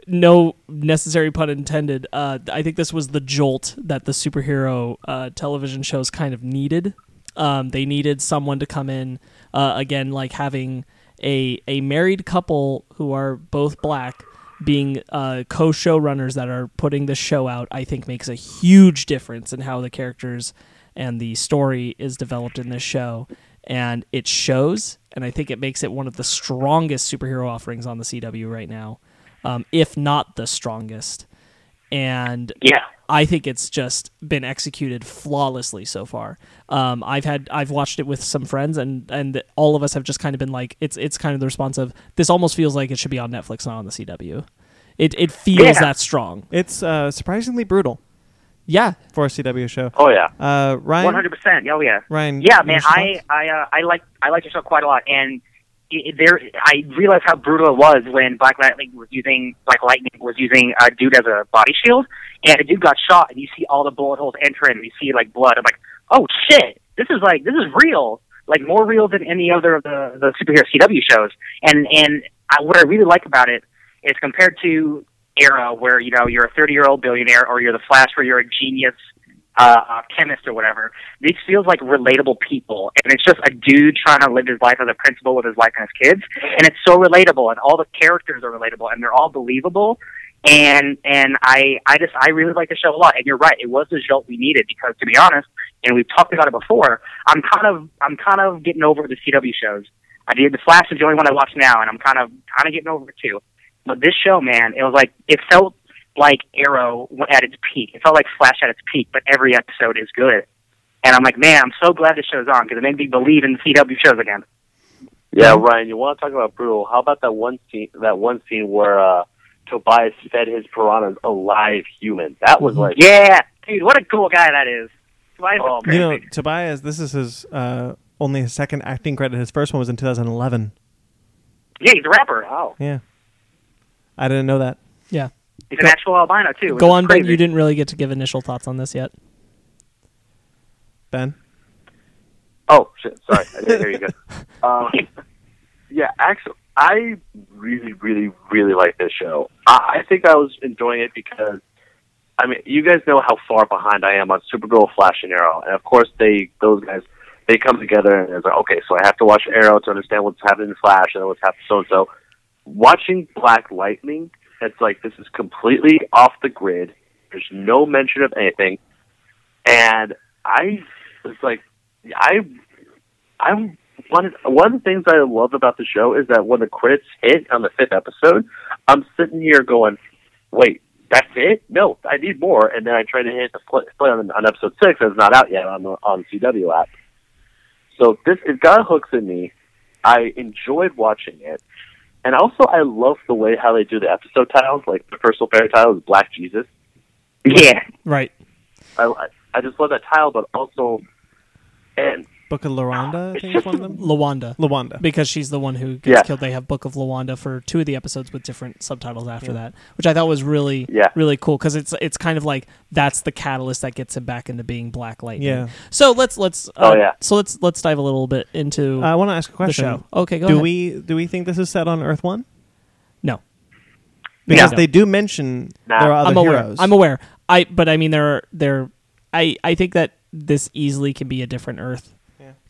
no necessary pun intended. Uh, I think this was the jolt that the superhero uh, television shows kind of needed. Um, they needed someone to come in uh, again, like having a a married couple who are both black being uh, co-showrunners that are putting the show out. I think makes a huge difference in how the characters and the story is developed in this show. And it shows, and I think it makes it one of the strongest superhero offerings on the CW right now um, if not the strongest. And Yeah. I think it's just been executed flawlessly so far. Um, I've had I've watched it with some friends, and and all of us have just kind of been like, it's it's kind of the response of this almost feels like it should be on Netflix, not on the CW. It it feels Yeah. that strong. It's uh, surprisingly brutal Yeah, for a CW show. Oh yeah. Uh, Ryan. One hundred percent. Oh yeah. Ryan. Yeah, man. I? I uh, I like I like the show quite a lot, and it, there I realized how brutal it was when Black Lightning was using Black Lightning was using a dude as a body shield, and a dude got shot, and you see all the bullet holes enter, and you see like blood. I'm like, oh shit, this is like this is real, like more real than any other of the the superhero CW shows. And and I, what I really like about it is compared to Arrow, where you know you're a 30 year old billionaire, or you're the Flash, where you're a genius uh, chemist or whatever. This feels like relatable people, and it's just a dude trying to live his life as a principal with his wife and his kids, and it's so relatable, and all the characters are relatable, and they're all believable. And and I I just I really like the show a lot. And you're right, it was the jolt we needed because to be honest, and we've talked about it before. I'm kind of I'm kind of getting over the CW shows. I did the Flash is the only one I watch now, and I'm kind of kind of getting over it too. But this show, man, it was like it felt like Arrow at its peak. It felt like Flash at its peak, but every episode is good. And I'm like, man, I'm so glad this show's on because it made me believe in CW shows again. Yeah, Ryan, you want to talk about brutal? How about that one scene? That one scene where uh, Tobias fed his piranhas a live human. That was like, Yeah, dude, what a cool guy that is. Why is Oh, You know. Tobias, this is his uh, only his second acting credit. His first one was in 2011. yeah, he's a rapper. wow. Yeah. I didn't know that. Yeah. He's an actual albino too. Go is on, Ben. You didn't really get to give initial thoughts on this yet. Ben? Oh shit! Sorry, I didn't hear you guys. Um, yeah, actually, I really, really, really like this show. I, I think I was enjoying it because, I mean, you guys know how far behind I am on Supergirl, Flash, and Arrow, and of course, they those guys they come together and it's like, okay, so I have to watch Arrow to understand what's happening in Flash and then what's happening so and so. Watching Black Lightning, it's like this is completely off the grid. There's no mention of anything, and I was like, I, I wanted one of the things I love about the show is that when the credits hit on the fifth episode, I'm sitting here going, wait, that's it? No, I need more. And then I try to hit the play, play on, on episode six, it's not out yet on the on CW app. So this it got hooks in me. I enjoyed watching it, and also I love the way how they do the episode titles. Like the first fairy title is Black Jesus. Yeah, Right. I I- I just love that title, but also, and Book of Lawanda, I think is one of them. Lawanda. Lawanda. Because she's the one who gets Yeah. killed. They have Book of Lawanda for two of the episodes with different subtitles after that, which I thought was really, Yeah. really cool because it's it's kind of like that's the catalyst that gets him back into being Black Lightning. Yeah. So let's let's uh, Oh, yeah. So let's let's dive a little bit into I want to ask a the question. show. Okay, go do ahead. we do we think this is set on Earth One? No. Because No. they do mention Nah. there are other I'm aware. heroes. I'm aware. I but I mean there are there I I think that this easily can be a different Earth.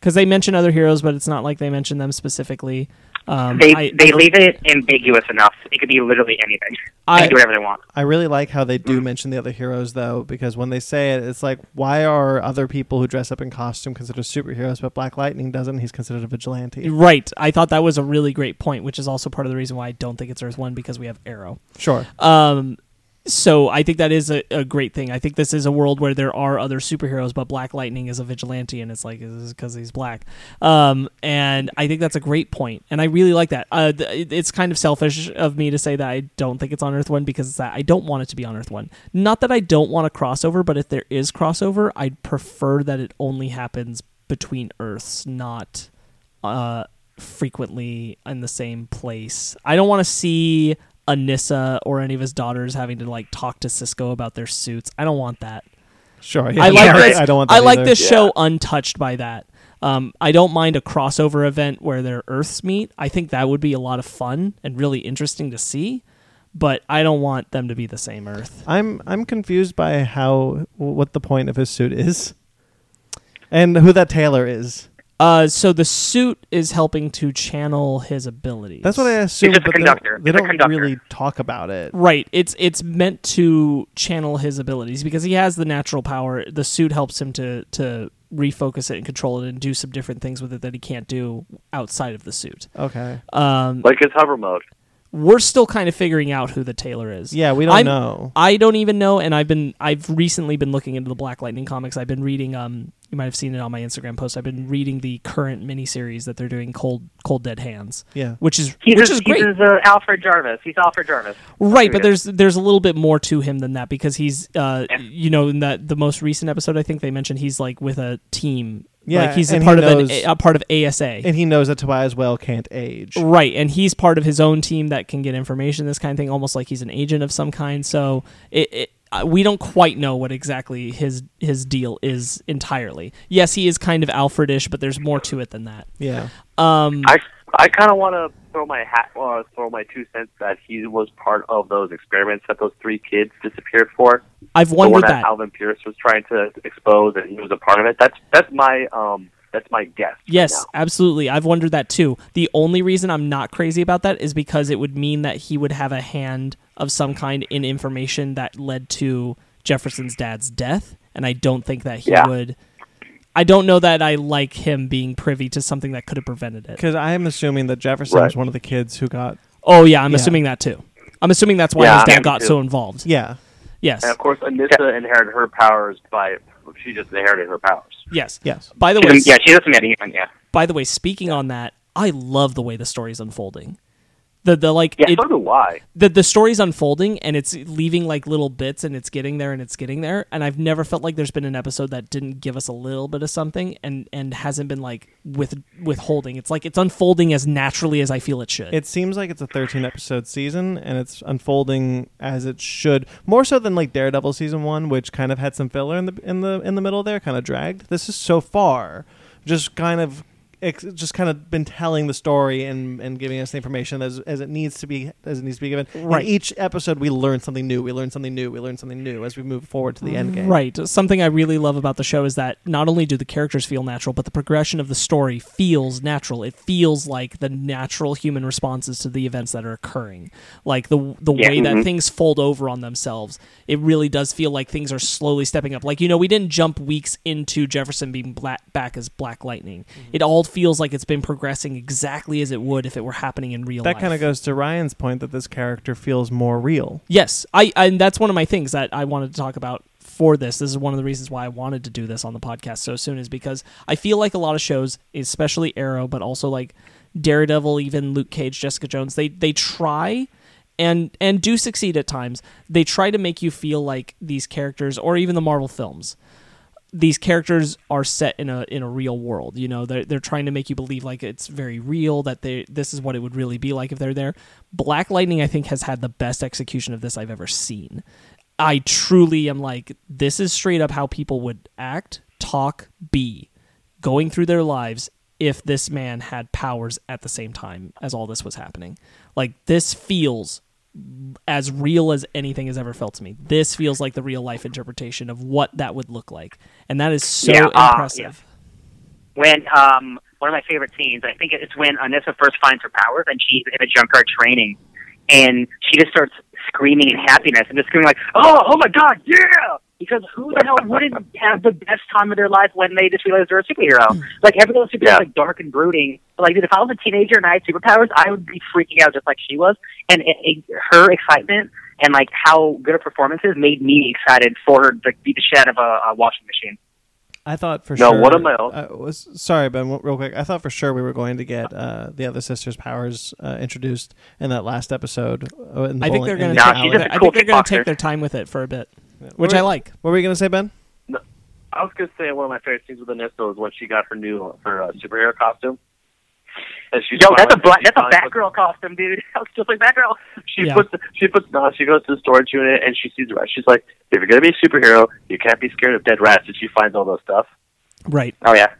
Yeah. Because they mention other heroes, but it's not like they mention them specifically. Um, they I, they leave it ambiguous enough. It could be literally anything. I- they do whatever they want. I really like how they Mm. do mention the other heroes though, because when they say it, it's like, why are other people who dress up in costume considered superheroes, but Black Lightning doesn't? He's considered a vigilante. Right. I thought that was a really great point, which is also part of the reason why I don't think it's Earth One because we have Arrow. Sure. Um, so I think that is a, a great thing. I think this is a world where there are other superheroes, but Black Lightning is a vigilante, and it's like is because he's black. Um, and I think that's a great point, and I really like that. Uh, th- it's kind of selfish of me to say that I don't think it's on Earth One because it's I don't want it to be on Earth One. Not that I don't want a crossover, but if there is crossover, I'd prefer that it only happens between Earths, not uh, frequently in the same place. I don't want to see Anissa or any of his daughters having to like talk to Cisco about their suits. I don't want that. Sure. Yeah, I like yeah, this. I don't want. That I like either. this Yeah. show untouched by that. Um, I don't mind a crossover event where their Earths meet. I think that would be a lot of fun and really interesting to see. But I don't want them to be the same Earth. I'm I'm confused by how what the point of his suit is, and who that tailor is. Uh, so the suit is helping to channel his abilities. That's what I assume. just a but they don't- conductor. They It's don't conductor. really talk about it. Right. It's it's meant to channel his abilities because he has the natural power. The suit helps him to to refocus it and control it and do some different things with it that he can't do outside of the suit. Okay. Um, like his hover mode. we're still kind of figuring out who the tailor is. Yeah, we don't I'm- know. I don't even know, and I've been I've recently been looking into the Black Lightning comics. I've been reading um you might have seen it on my Instagram post. I've been reading the current miniseries that they're doing, Cold Cold Dead Hands, Yeah. which is He's which a, is great. He's a Alfred Jarvis. He's Alfred Jarvis. Right, but there's there's a little bit more to him than that because he's uh Yeah. you know in that the most recent episode I think they mentioned he's like with a team. Yeah, like he's a part he of an, a part of ASA. And he knows that Tobias Well can't age. Right, and he's part of his own team that can get information, this kind of thing, almost like he's an agent of some kind. So it, it uh, we don't quite know what exactly his his deal is entirely. Yes, he is kind of Alfredish, but there's more to it than that. Yeah. Um, I I kind of want to throw my hat, uh, throw my two cents that he was part of those experiments that those three kids disappeared for. I've the one wondered that that. Alvin Pierce was trying to expose, and he was a part of it. That's that's my um that's my guess. Yes, now. absolutely. I've wondered that too. The only reason I'm not crazy about that is because it would mean that he would have a hand of some kind in information that led to Jefferson's dad's death, and I don't think that he Yeah. would. I don't know that I like him being privy to something that could have prevented it. Because I am assuming that Jefferson Right. was one of the kids who got. Oh yeah, I'm Yeah. assuming that too. I'm assuming that's why Yeah, his dad got too. so involved. Yeah. Yes, And of course, Anissa inherited her powers by she just inherited her powers. yes, Yes. By the way, She's a, yeah, she's a Sumerian. Yeah. by the way, speaking on that, I love the way the story's unfolding. The the like Yeah, it, so do I. the the story's unfolding and it's leaving like little bits and it's getting there and it's getting there and I've never felt like there's been an episode that didn't give us a little bit of something and and hasn't been like with withholding. It's like it's unfolding as naturally as I feel it should. It seems like it's a 13 episode season and it's unfolding as it should, more so than like Daredevil season 1 which kind of had some filler in the in the in the middle there, kind of dragged. This is so far just kind of ex- just kind of been telling the story and, and giving us the information as, as it needs to be as it needs to be given. Right. In each episode we learn something new. We learn something new. We learn something new as we move forward to the end game. Right. Something I really love about the show is that not only do the characters feel natural, but the progression of the story feels natural. It feels like the natural human responses to the events that are occurring. Like the the Yeah. way that Mhm. things fold over on themselves. It really does feel like things are slowly stepping up. Like you know, we didn't jump weeks into Jefferson being black, back as Black Lightning. It all feels like it's been progressing exactly as it would if it were happening in real That life. kind of goes to Ryan's point that this character feels more real. Yes, I and that's one of my things that I wanted to talk about for this. This is one of the reasons why I wanted to do this on the podcast so soon is because I feel like a lot of shows, especially Arrow, but also like Daredevil, even Luke Cage, Jessica Jones, they they try and and do succeed at times. They try to make you feel like these characters or even the Marvel films these characters are set in a in a real world. You know, they're they're trying to make you believe like it's very real that they this is what it would really be like if they're there. Black Lightning, I think, has had the best execution of this I've ever seen. I truly am like, this is straight up how people would act, talk, be, going through their lives if this man had powers at the same time as all this was happening. Like this feels as real as anything has ever felt to me. This feels like the real life interpretation of what that would look like, and that is so Yeah, uh, impressive. when um one of my favorite scenes, I think it's when Anissa first finds her powers and she's in a junkyard training, and she just starts screaming in happiness and just screaming like, "Oh, oh my god, yeah!" Because who the hell wouldn't have the best time of their life when they just realize they're a superhero? Like every little superhero Yeah. is like dark and brooding. But like, dude, if I was a teenager and I had superpowers, I would be freaking out just like she was. And it, it, her excitement and like how good her performance is made me excited for her to beat the shit out of a, a washing machine. I thought for No, sure. one of my own- I was sorry, Ben. w- Real quick, I thought for sure we were going to get uh, the other sister's powers uh, introduced in that last episode. Uh, in the I think bowling- they're in going the to. Nah, alley. she's just a I cool think they're going to take their time with it for a bit, What which were- I like. What were you going to say, Ben? No, I was gonna say one of my favorite scenes with Anissa was when she got her new her uh, superhero costume. And she's Yo, that's a black, that's a finally puts- Batgirl costume, dude. That was just like Batgirl. She Yeah. puts she puts no. She goes to the storage unit and she sees the rats. She's like, if you're gonna be a superhero, you can't be scared of dead rats. And she finds all those stuff. Right. Oh yeah.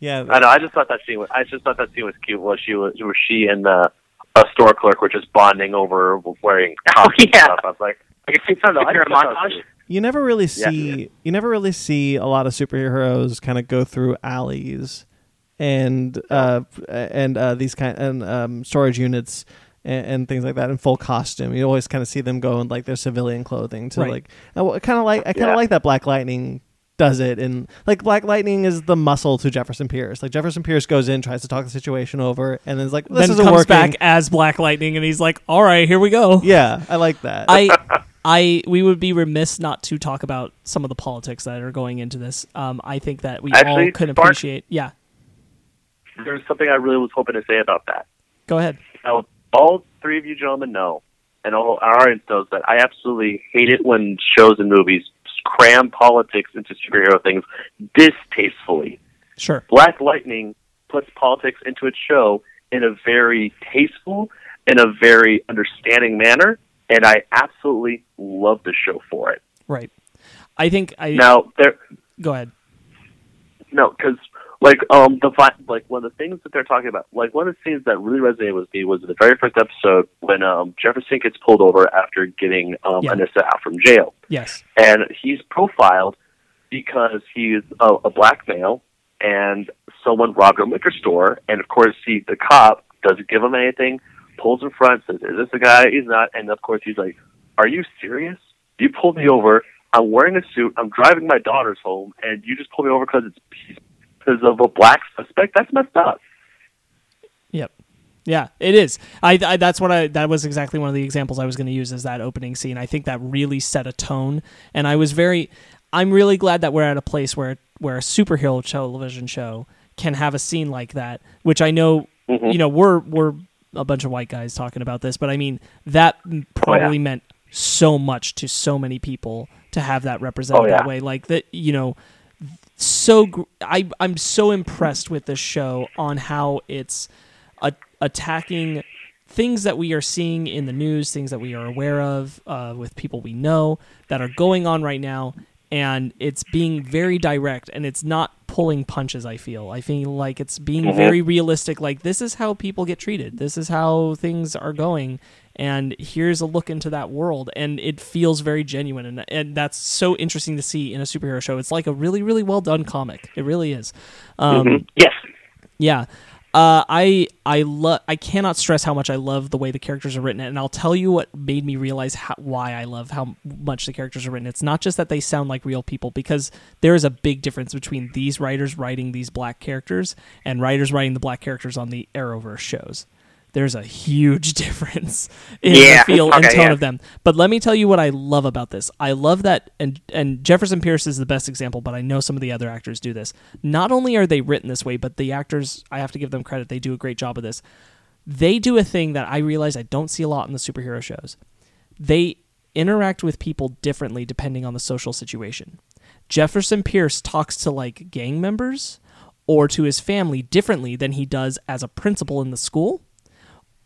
Yeah, I know. I just thought that scene. Was, I just thought that scene was cute. Was she was where she and the a store clerk were just bonding over wearing Oh, yeah. stuff. I was like, I don't know. I Is there just a thought that was montage? You never really Yeah. see you never really see a lot of superheroes kind of go through alleys and uh, and uh, these kind and um, storage units and, and things like that in full costume. You always kind of see them go in like their civilian clothing to Right. like kind of like I kind of Yeah. like that Black Lightning does it and like Black Lightning is the muscle to Jefferson Pierce. Like Jefferson Pierce goes in, tries to talk the situation over, and then is like, "This then isn't comes working." back as Black Lightning, and he's like, "All right, here we go." Yeah, I like that. I, I, we would be remiss not to talk about some of the politics that are going into this. Um, I think that we all Actually, could Spark- appreciate. Yeah, There's something I really was hoping to say about that. go ahead. Now, all three of you gentlemen know, and all our audience knows that I absolutely hate it when shows and movies cram politics into superhero things distastefully. Sure. Black Lightning puts politics into its show in a very tasteful, in a very understanding manner, and I absolutely love the show for it. Right. I think I Now, there, go ahead. No, because like um the like one of the things that they're talking about, like one of the scenes that really resonated with me was in the very first episode when um Jefferson gets pulled over after getting um Yeah. Anissa out from jail, Yes. and he's profiled because he's a, a black male and someone robbed a liquor store, and of course he the cop doesn't give him anything, pulls in front, says, "Is this a guy?" He's not, and of course he's like, "Are you serious? You pulled me over." I'm wearing a suit. I'm driving my daughters home, and you just pulled me over because it's because of a black suspect. That's messed up. Yep. Yeah, it is. I, I that's what I that was exactly one of the examples I was going to use as that opening scene. I think that really set a tone, and I was very. I'm really glad that we're at a place where where a superhero television show can have a scene like that, which I know Mhm. you know, we're we're a bunch of white guys talking about this, but I mean that probably meant so much to so many people to have that represented Oh, that way. Like that, you know, so gr- I I'm so impressed with this show on how it's a- attacking things that we are seeing in the news, things that we are aware of uh, with people we know that are going on right now, and it's being very direct and it's not pulling punches. I feel I feel like it's being Mhm. very realistic. Like this is how people get treated. This is how things are going. And here's a look into that world, and it feels very genuine, and and that's so interesting to see in a superhero show. It's like a really, really well done comic. It really is. Um, Mhm. Yes. yeah. Uh, I I love I cannot stress how much I love the way the characters are written, and I'll tell you what made me realize how, why I love how much the characters are written. It's not just that they sound like real people, because there is a big difference between these writers writing these black characters and writers writing the black characters on the Arrowverse shows. There's a huge difference in Yeah, the feel and okay, tone yeah. of them. But let me tell you what I love about this. I love that, and and Jefferson Pierce is the best example, but I know some of the other actors do this. Not only are they written this way, but the actors, I have to give them credit, they do a great job of this. They do a thing that I realize I don't see a lot in the superhero shows. They interact with people differently depending on the social situation. Jefferson Pierce talks to like gang members or to his family differently than he does as a principal in the school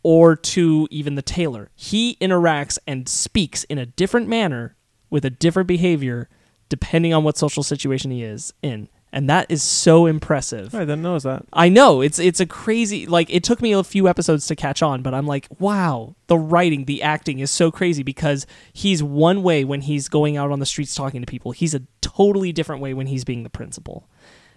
or to even the tailor. He interacts and speaks in a different manner with a different behavior depending on what social situation he is in. And that is so impressive. I didn't notice that. I know it's it's a crazy like it took me a few episodes to catch on, but I'm like, wow, the writing, the acting is so crazy because he's one way when he's going out on the streets talking to people. He's a totally different way when he's being the principal,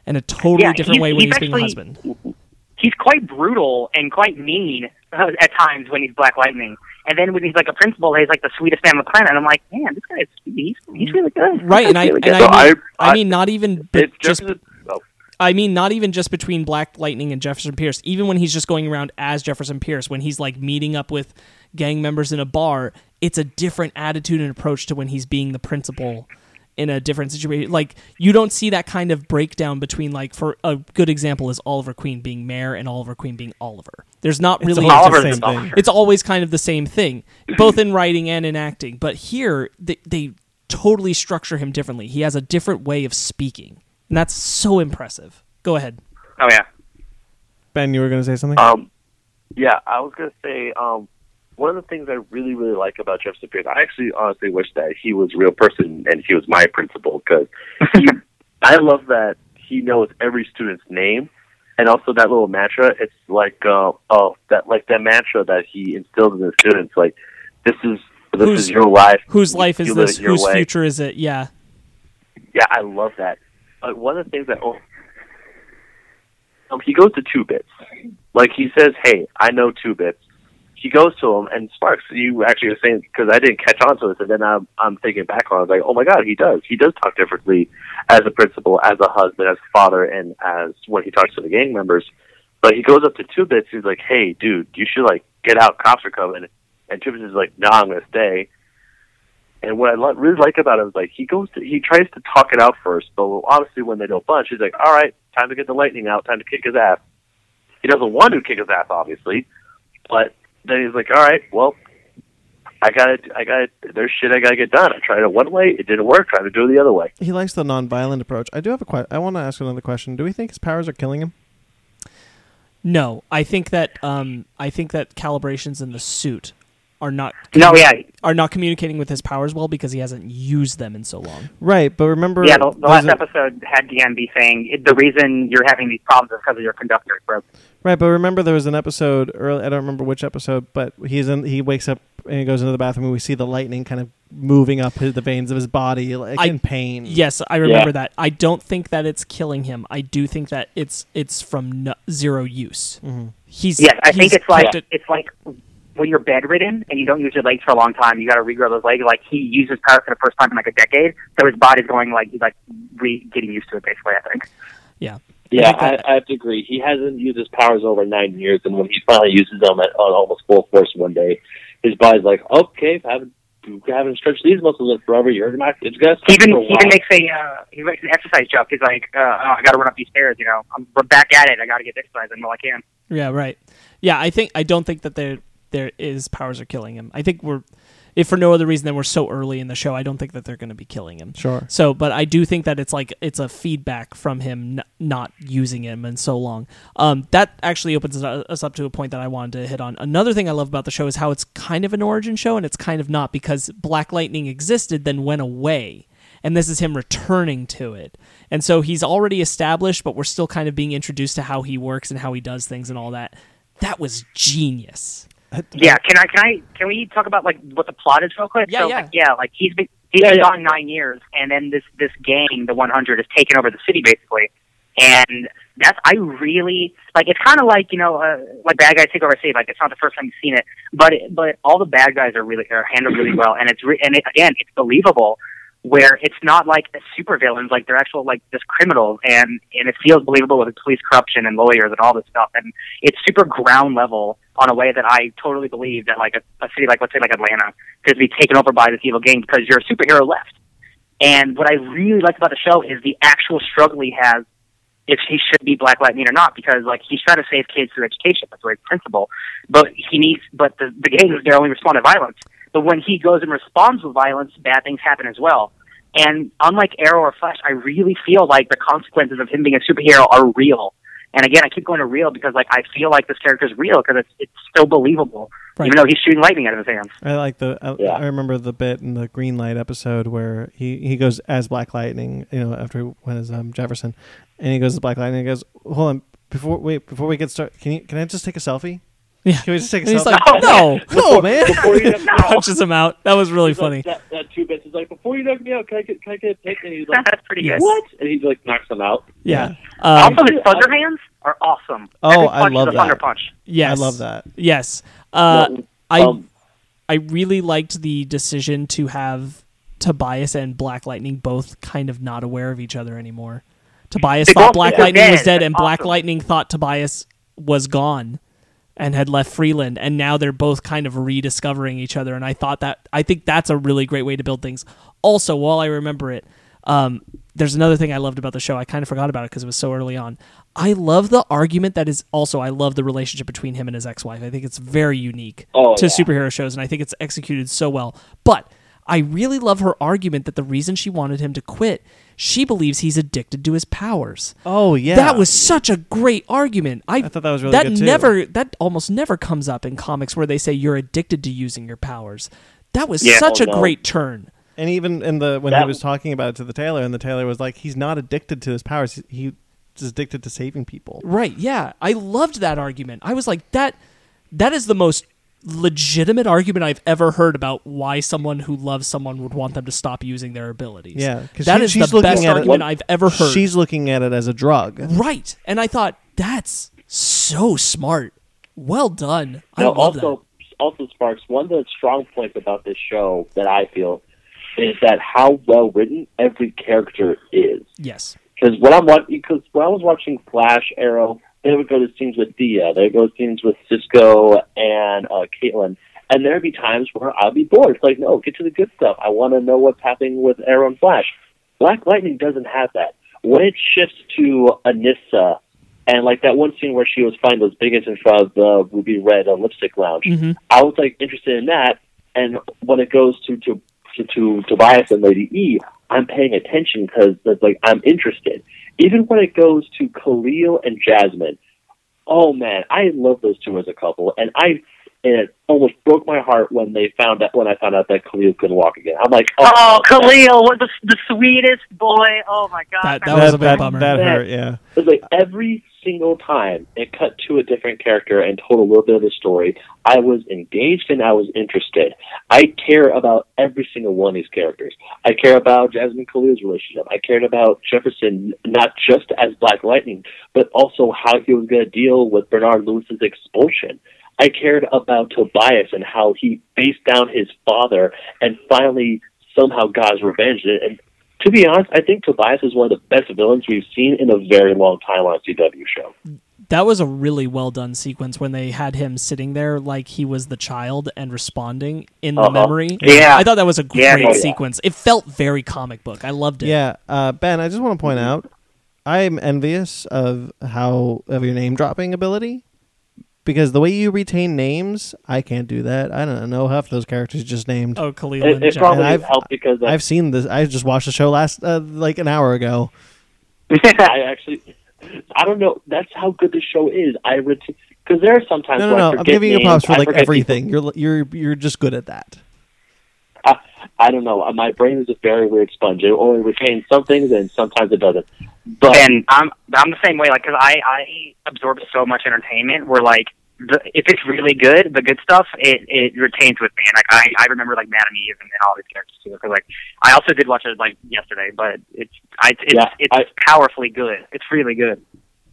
and a totally Yeah, different he's- way when he's, he's being the actually- husband. He's quite brutal and quite mean uh, at times when he's Black Lightning. And then when he's like a principal, he's like the sweetest man on the planet. And I'm like, man, this guy's he's, he's really good. Right, and I Really and good. I So mean, I- I, mean not even be- It's just Jefferson. Oh, I mean, not even just between Black Lightning and Jefferson Pierce. Even when he's just going around as Jefferson Pierce, when he's like meeting up with gang members in a bar, it's a different attitude and approach to when he's being the principal in a different situation. Like you don't see that kind of breakdown between like for a good example is Oliver Queen being mayor and Oliver Queen being Oliver. There's not really always Oliver's the the same thing. it's always kind of the same thing, both in writing and in acting. But here, they, they totally structure him differently. He has a different way of speaking, and that's so impressive. Go ahead. Oh yeah. Ben, you were going to say something? Um, yeah, I was gonna say um, one of the things I really really like about Jefferson Pierce. I actually honestly wish that he was a real person and he was my principal because I love that he knows every student's name and also that little mantra. It's like uh, oh that like that mantra that he instilled in the students. Like this is this Whose- is your life. Whose life is You live this? Whose way. future is it? Yeah. Yeah, I love that. But one of the things that oh, um, he goes to two bits. Like he says, "Hey, I know two bits." He goes to him, and Sparks, you actually were saying because I didn't catch on to this, and then I'm I'm thinking back on. it, I was like, "Oh my God, he does. He does talk differently as a principal, as a husband, as a father, and as when he talks to the gang members." But he goes up to two bits. He's like, "Hey, dude, you should like get out. Cops are coming." And two bits is like, "No, I'm gonna stay." And what I lo- really like about him is like he goes to he tries to talk it out first, but obviously when they don't bunch, he's like, "All right, time to get the lightning out, time to kick his ass." He doesn't want to kick his ass, obviously, but then he's like, "All right, well, I got to I got to there's shit I got to get done. I tried it one way, it didn't work. Trying to do it the other way." he likes the non-violent approach. I do have a question. I want to ask another question. Do we think his powers are killing him? No, I think that um, I think that calibrations in the suit are not No, yeah, are not communicating with his powers well because he hasn't used them in so long. Right, but remember, yeah. The, the last episode had DMB saying the reason you're having these problems is because of your conductor is broken. Right, but remember there was an episode early. I don't remember which episode, but he's in. He wakes up and he goes into the bathroom, and we see the lightning kind of moving up his, the veins of his body, like I- in pain. Yes, I remember Yeah. that. I don't think that it's killing him. I do think that it's it's from no, zero use. hmm He's Yes, I think it's like it- it's like when you're bedridden and you don't use your legs for a long time, you got to regrow those legs. Like he used his power for the first time in like a decade, so his body's going like he's like re- getting used to it. Basically, I think. yeah. Yeah, I, I have to agree. He hasn't used his powers over nine years, and when he finally uses them at, on almost full force one day, his body's like, "Okay, I haven't stretched these muscles in forever. You're not. It's gonna He suck even for a he even while. makes a uh, he makes an exercise joke. He's like, uh, oh, I got to run up these stairs. You know, I'm we're back at it. I got to get exercise and all I can. Yeah, right. Yeah, I think I don't think that there there is powers are killing him. I think we're if for no other reason than we're so early in the show, I don't think that they're going to be killing him. Sure. So, but I do think that it's like it's a feedback from him n- not using him in so long. Um, that actually opens us us up to a point that I wanted to hit on. Another thing I love about the show is how it's kind of an origin show and it's kind of not because Black Lightning existed then went away. And this is him returning to it. And so he's already established, but we're still kind of being introduced to how he works and how he does things and all that. That was genius. Yeah, can I can I can we talk about like what the plot is real quick? Yeah, so, yeah. Like, yeah, like he's been he's been gone nine years, and then this this gang, the 100, has taken over the city basically, and that's I really like. It's kind of like you know, uh, like bad guys take over a city. Like it's not the first time you've seen it, but it, but all the bad guys are really are handled really well, and it's re- and it, again, it's believable. Where it's not like the super villains, like they're actual like just criminals, and and it feels believable with the police corruption and lawyers and all this stuff, and it's super ground level on a way that I totally believe that like a, a city like let's say like Atlanta could be taken over by this evil gang because you're a superhero left. And what I really like about the show is the actual struggle he has if he should be Black Lightning or not, because like he's trying to save kids through education, that's the way principle. But he needs but the the gang they only respond to violence. But when he goes and responds with violence, bad things happen as well. And unlike Arrow or Flash, I really feel like the consequences of him being a superhero are real. And again, I keep going to real because like I feel like this character is real because it's it's still believable, Right. even though he's shooting lightning out of his hands. I like the. I, Yeah. I remember the bit in the Green Light episode where he, he goes as Black Lightning. You know, after he went as um, Jefferson, and he goes as Black Lightning. and He goes, "Hold on, before wait, before we get started, can you can I just take a selfie? Yeah. Can we just take a And he's selfie? like, no, no, man. Before you knock me out, punches him out. That was really he's like, funny. that, that two bits is like, before you knock me out, can I get can I get a pic? And he's like, That's pretty good. what? And he like knocks him out. Yeah. Um, Also, his thunder hands are awesome. Oh, Every I punch love is a thunder that. punch. yes. I love that. Yes. Uh, No, I um, I really liked the decision to have Tobias and Black Lightning both kind of not aware of each other anymore. Tobias They thought both Black think Lightning was dead. dead, That's and Black awesome. Lightning thought Tobias was gone and had left Freeland, and now they're both kind of rediscovering each other. And I thought that I think that's a really great way to build things. Also, while I remember it, um, there's another thing I loved about the show. I kind of forgot about it because it was so early on. I love the argument that is also I love the relationship between him and his ex-wife. I think it's very unique Oh, to yeah. superhero shows, and I think it's executed so well. But I really love her argument that the reason she wanted him to quit, she believes he's addicted to his powers. Oh yeah, That was such a great argument. I, I thought that was really that good, too. never that almost never comes up in comics where they say you're addicted to using your powers. That was Yeah. such Oh, a no. great turn. And even in the when he was talking about it to the tailor, and the tailor was like, he's not addicted to his powers. He, he's addicted to saving people. Right. Yeah. I loved that argument. I was like that that is the most legitimate argument I've ever heard about why someone who loves someone would want them to stop using their abilities. Yeah, 'cause that she- is she's the looking best at it- argument I've ever heard. She's looking at it as a drug. right. And I thought that's so smart. Well done. I Now, love also, also Sparks. One of the strong points about this show that I feel is that how well written every character is. Yes. Because when I'm because when I was watching Flash, Arrow, they would go to scenes with Dia, they would go to scenes with Cisco and uh, Caitlin, and there'd be times where I'd be bored. It's like, no, get to the good stuff. I want to know what's happening with Arrow and Flash. Black Lightning doesn't have that. When it shifts to Anissa, and like that one scene where she was fighting those bigots in front of the Ruby Red uh, Lipstick Lounge, Mhm. I was like interested in that. And when it goes to to to, to Tobias and Lady E, I'm paying attention because like I'm interested. Even when it goes to Khalil and Jasmine, oh man, I love those two as a couple, and I and it almost broke my heart when they found out when I found out that Khalil couldn't walk again. I'm like, oh, Oh, Khalil was the, the sweetest boy. Oh my god. That- that I was a big that, bummer. that hurt. Yeah. It was like every single time it cut to a different character and told a little bit of the story, I was engaged and I was interested. I care about every single one of these characters. I care about Jasmine Khalil's relationship. I cared about Jefferson not just as Black Lightning, but also how he was going to deal with Bernard Lewis's expulsion. I cared about Tobias and how he faced down his father and finally somehow got his revenge. And to be honest, I think Tobias is one of the best villains we've seen in a very long time on a CW show. that was a really well done sequence when they had him sitting there like he was the child and responding in the Uh-huh. memory. Yeah. I thought that was a great Yeah, yeah, yeah. sequence. It felt very comic book. I loved it. Yeah, uh, Ben, I just want to point out, I'm envious of how of your name dropping ability, because the way you retain names, I can't do that. I don't know half those characters just named. Oh, Khalil It, and it probably And I've- helped because I've seen this. I just watched the show last uh, like an hour ago. I actually, I don't know. That's how good the show is. I because there are sometimes No, no, I no. I'm forget giving you names, props for like forget everything. You're you're you're just good at that. I, don't know. My brain is a very weird sponge. It only retains some things, and sometimes it doesn't. But and I'm I'm the same way. Like, cause I I absorb so much entertainment. Where like, the, if it's really good, the good stuff, it it retains with me. And like, I I remember like Madam Eve and, and all these characters too. Because like, I also did watch it like yesterday, but it's I it's Yeah, it's I- powerfully good. It's really good.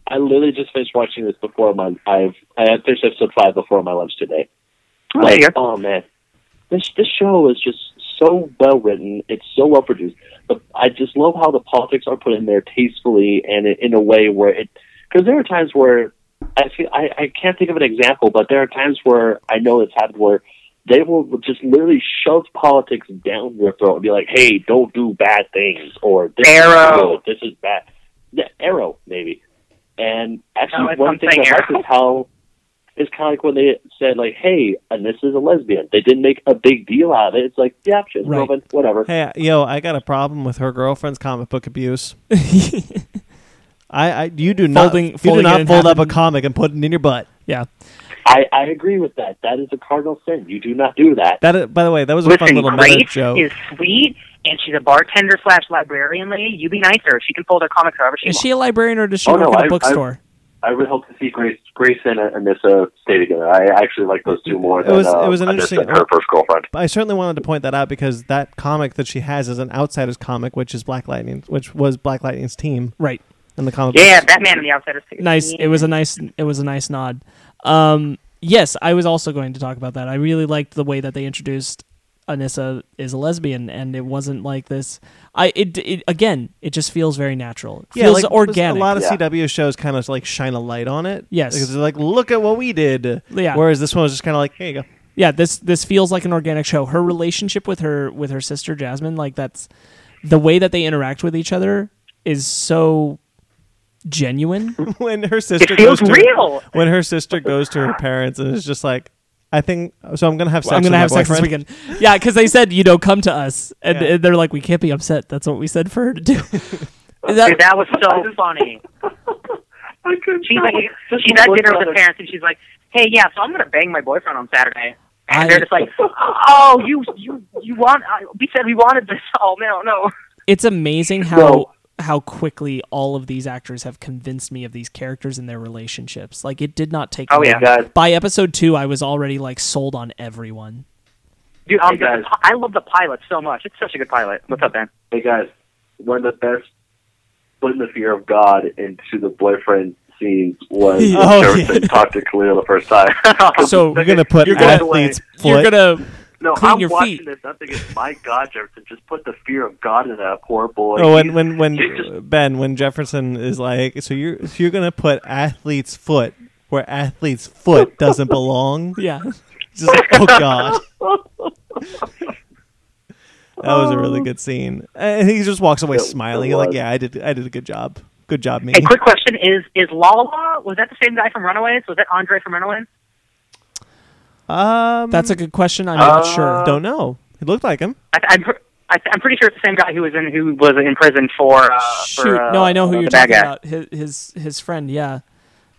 I literally just finished watching this before my I've I had finished episode five before my lunch today. Oh, Like, oh man, this this show is just so well written. It's so well produced. But I just love how the politics are put in there tastefully and in, a way where it. Because there are times where I feel I, I can't think of an example, but there are times where I know it's happened where they will just literally shove politics down your throat and be like, "Hey, don't do bad things," or "This Arrow. is good, this is bad." The arrow, maybe. And actually, No, one thing I like is how it's kind of like when they said like, "Hey, and this is a lesbian." They didn't make a big deal out of it. It's like, yeah, she's Right. girlfriend, whatever. Hey, yo, I got a problem with her girlfriend's comic book abuse. I, I you do not Folding- you do not fold up a comic and put it in your butt. yeah. I, I agree with that. That is a cardinal sin. You do not do that. That is- by the way, that was a fun Listen, little meta Grace joke. is sweet, and she's a bartender slash librarian lady. You be nice to her. She can fold her comics however she Is wants. she a librarian or does she Oh, work no, at a I- bookstore? I really hope to see Grace, Grace and Anissa stay together. I actually like those two more It than was- it uh, was an Anissa interesting- her first girlfriend. I certainly wanted to point that out because that comic that she has is an Outsiders comic, which is Black Lightning, which was Black Lightning's team right. in the comic. yeah, books. Batman and the Outsiders too. Nice. It was a nice. It was a nice nod. Um, yes, I was also going to talk about that. I really liked the way that they introduced Anissa is a lesbian, and it wasn't like this. I it, it again. It just feels very natural. It Yeah, feels like, organic. A lot of Yeah. CW shows kind of like shine a light on it. Yes. because they're like, look at what we did. Yeah. Whereas this one was just kind of like, here you go. yeah this this feels like an organic show her relationship with her with her sister jasmine like that's the way that they interact with each other is so genuine when her sister It feels goes to real. when her sister goes to her parents and is just like, I think so. I'm gonna have sex. i'm gonna with have my sex this weekend yeah because they said you know come to us and, Yeah. and they're like we can't be upset that's what we said for her to do Is that- Dude, that was so funny. I couldn't She's like, she's at dinner with her parents, and she's like, "Hey, yeah, so I'm gonna bang my boyfriend on Saturday." And I- they're just like, "Oh, you, you, you want? I, we said we wanted this. Oh no, oh, no." it's amazing how No. How quickly all of these actors have convinced me of these characters and their relationships like it did not take Oh, long. yeah. Guys, by episode two i was already like sold on everyone Dude, Hey, guys. the- I love the pilot so much. It's such a good pilot. What's up, Ben? hey guys, one of the best putting the fear of God into the boyfriend scenes was when Oh, Jefferson yeah. talked to Khalil the first time. So You're gonna put You're gonna- athlete's you're gonna no, clean I'm your watching feet. this. I'm thinking, my God, Jefferson, just put the fear of God in that poor boy. Oh, when when when just- Ben when Jefferson is like, so you're so you're gonna put athlete's foot where athlete's foot doesn't belong. yeah just like, oh god. That was a really oh. good scene, and he just walks away It- smiling. it like, yeah, I did, I did a good job. Good job, me. Hey, quick question: Is is Lala? Was that the same guy from Runaways? Was that Andre from Runaways? Um, That's a good question. I'm not Uh, sure. don't know. He looked like him. I, I'm, pr- I, I'm pretty sure it's the same guy who was in who was in prison for. Uh, Shoot, for, uh, no, I know who uh, you're talking guy. about. His, his his friend, yeah.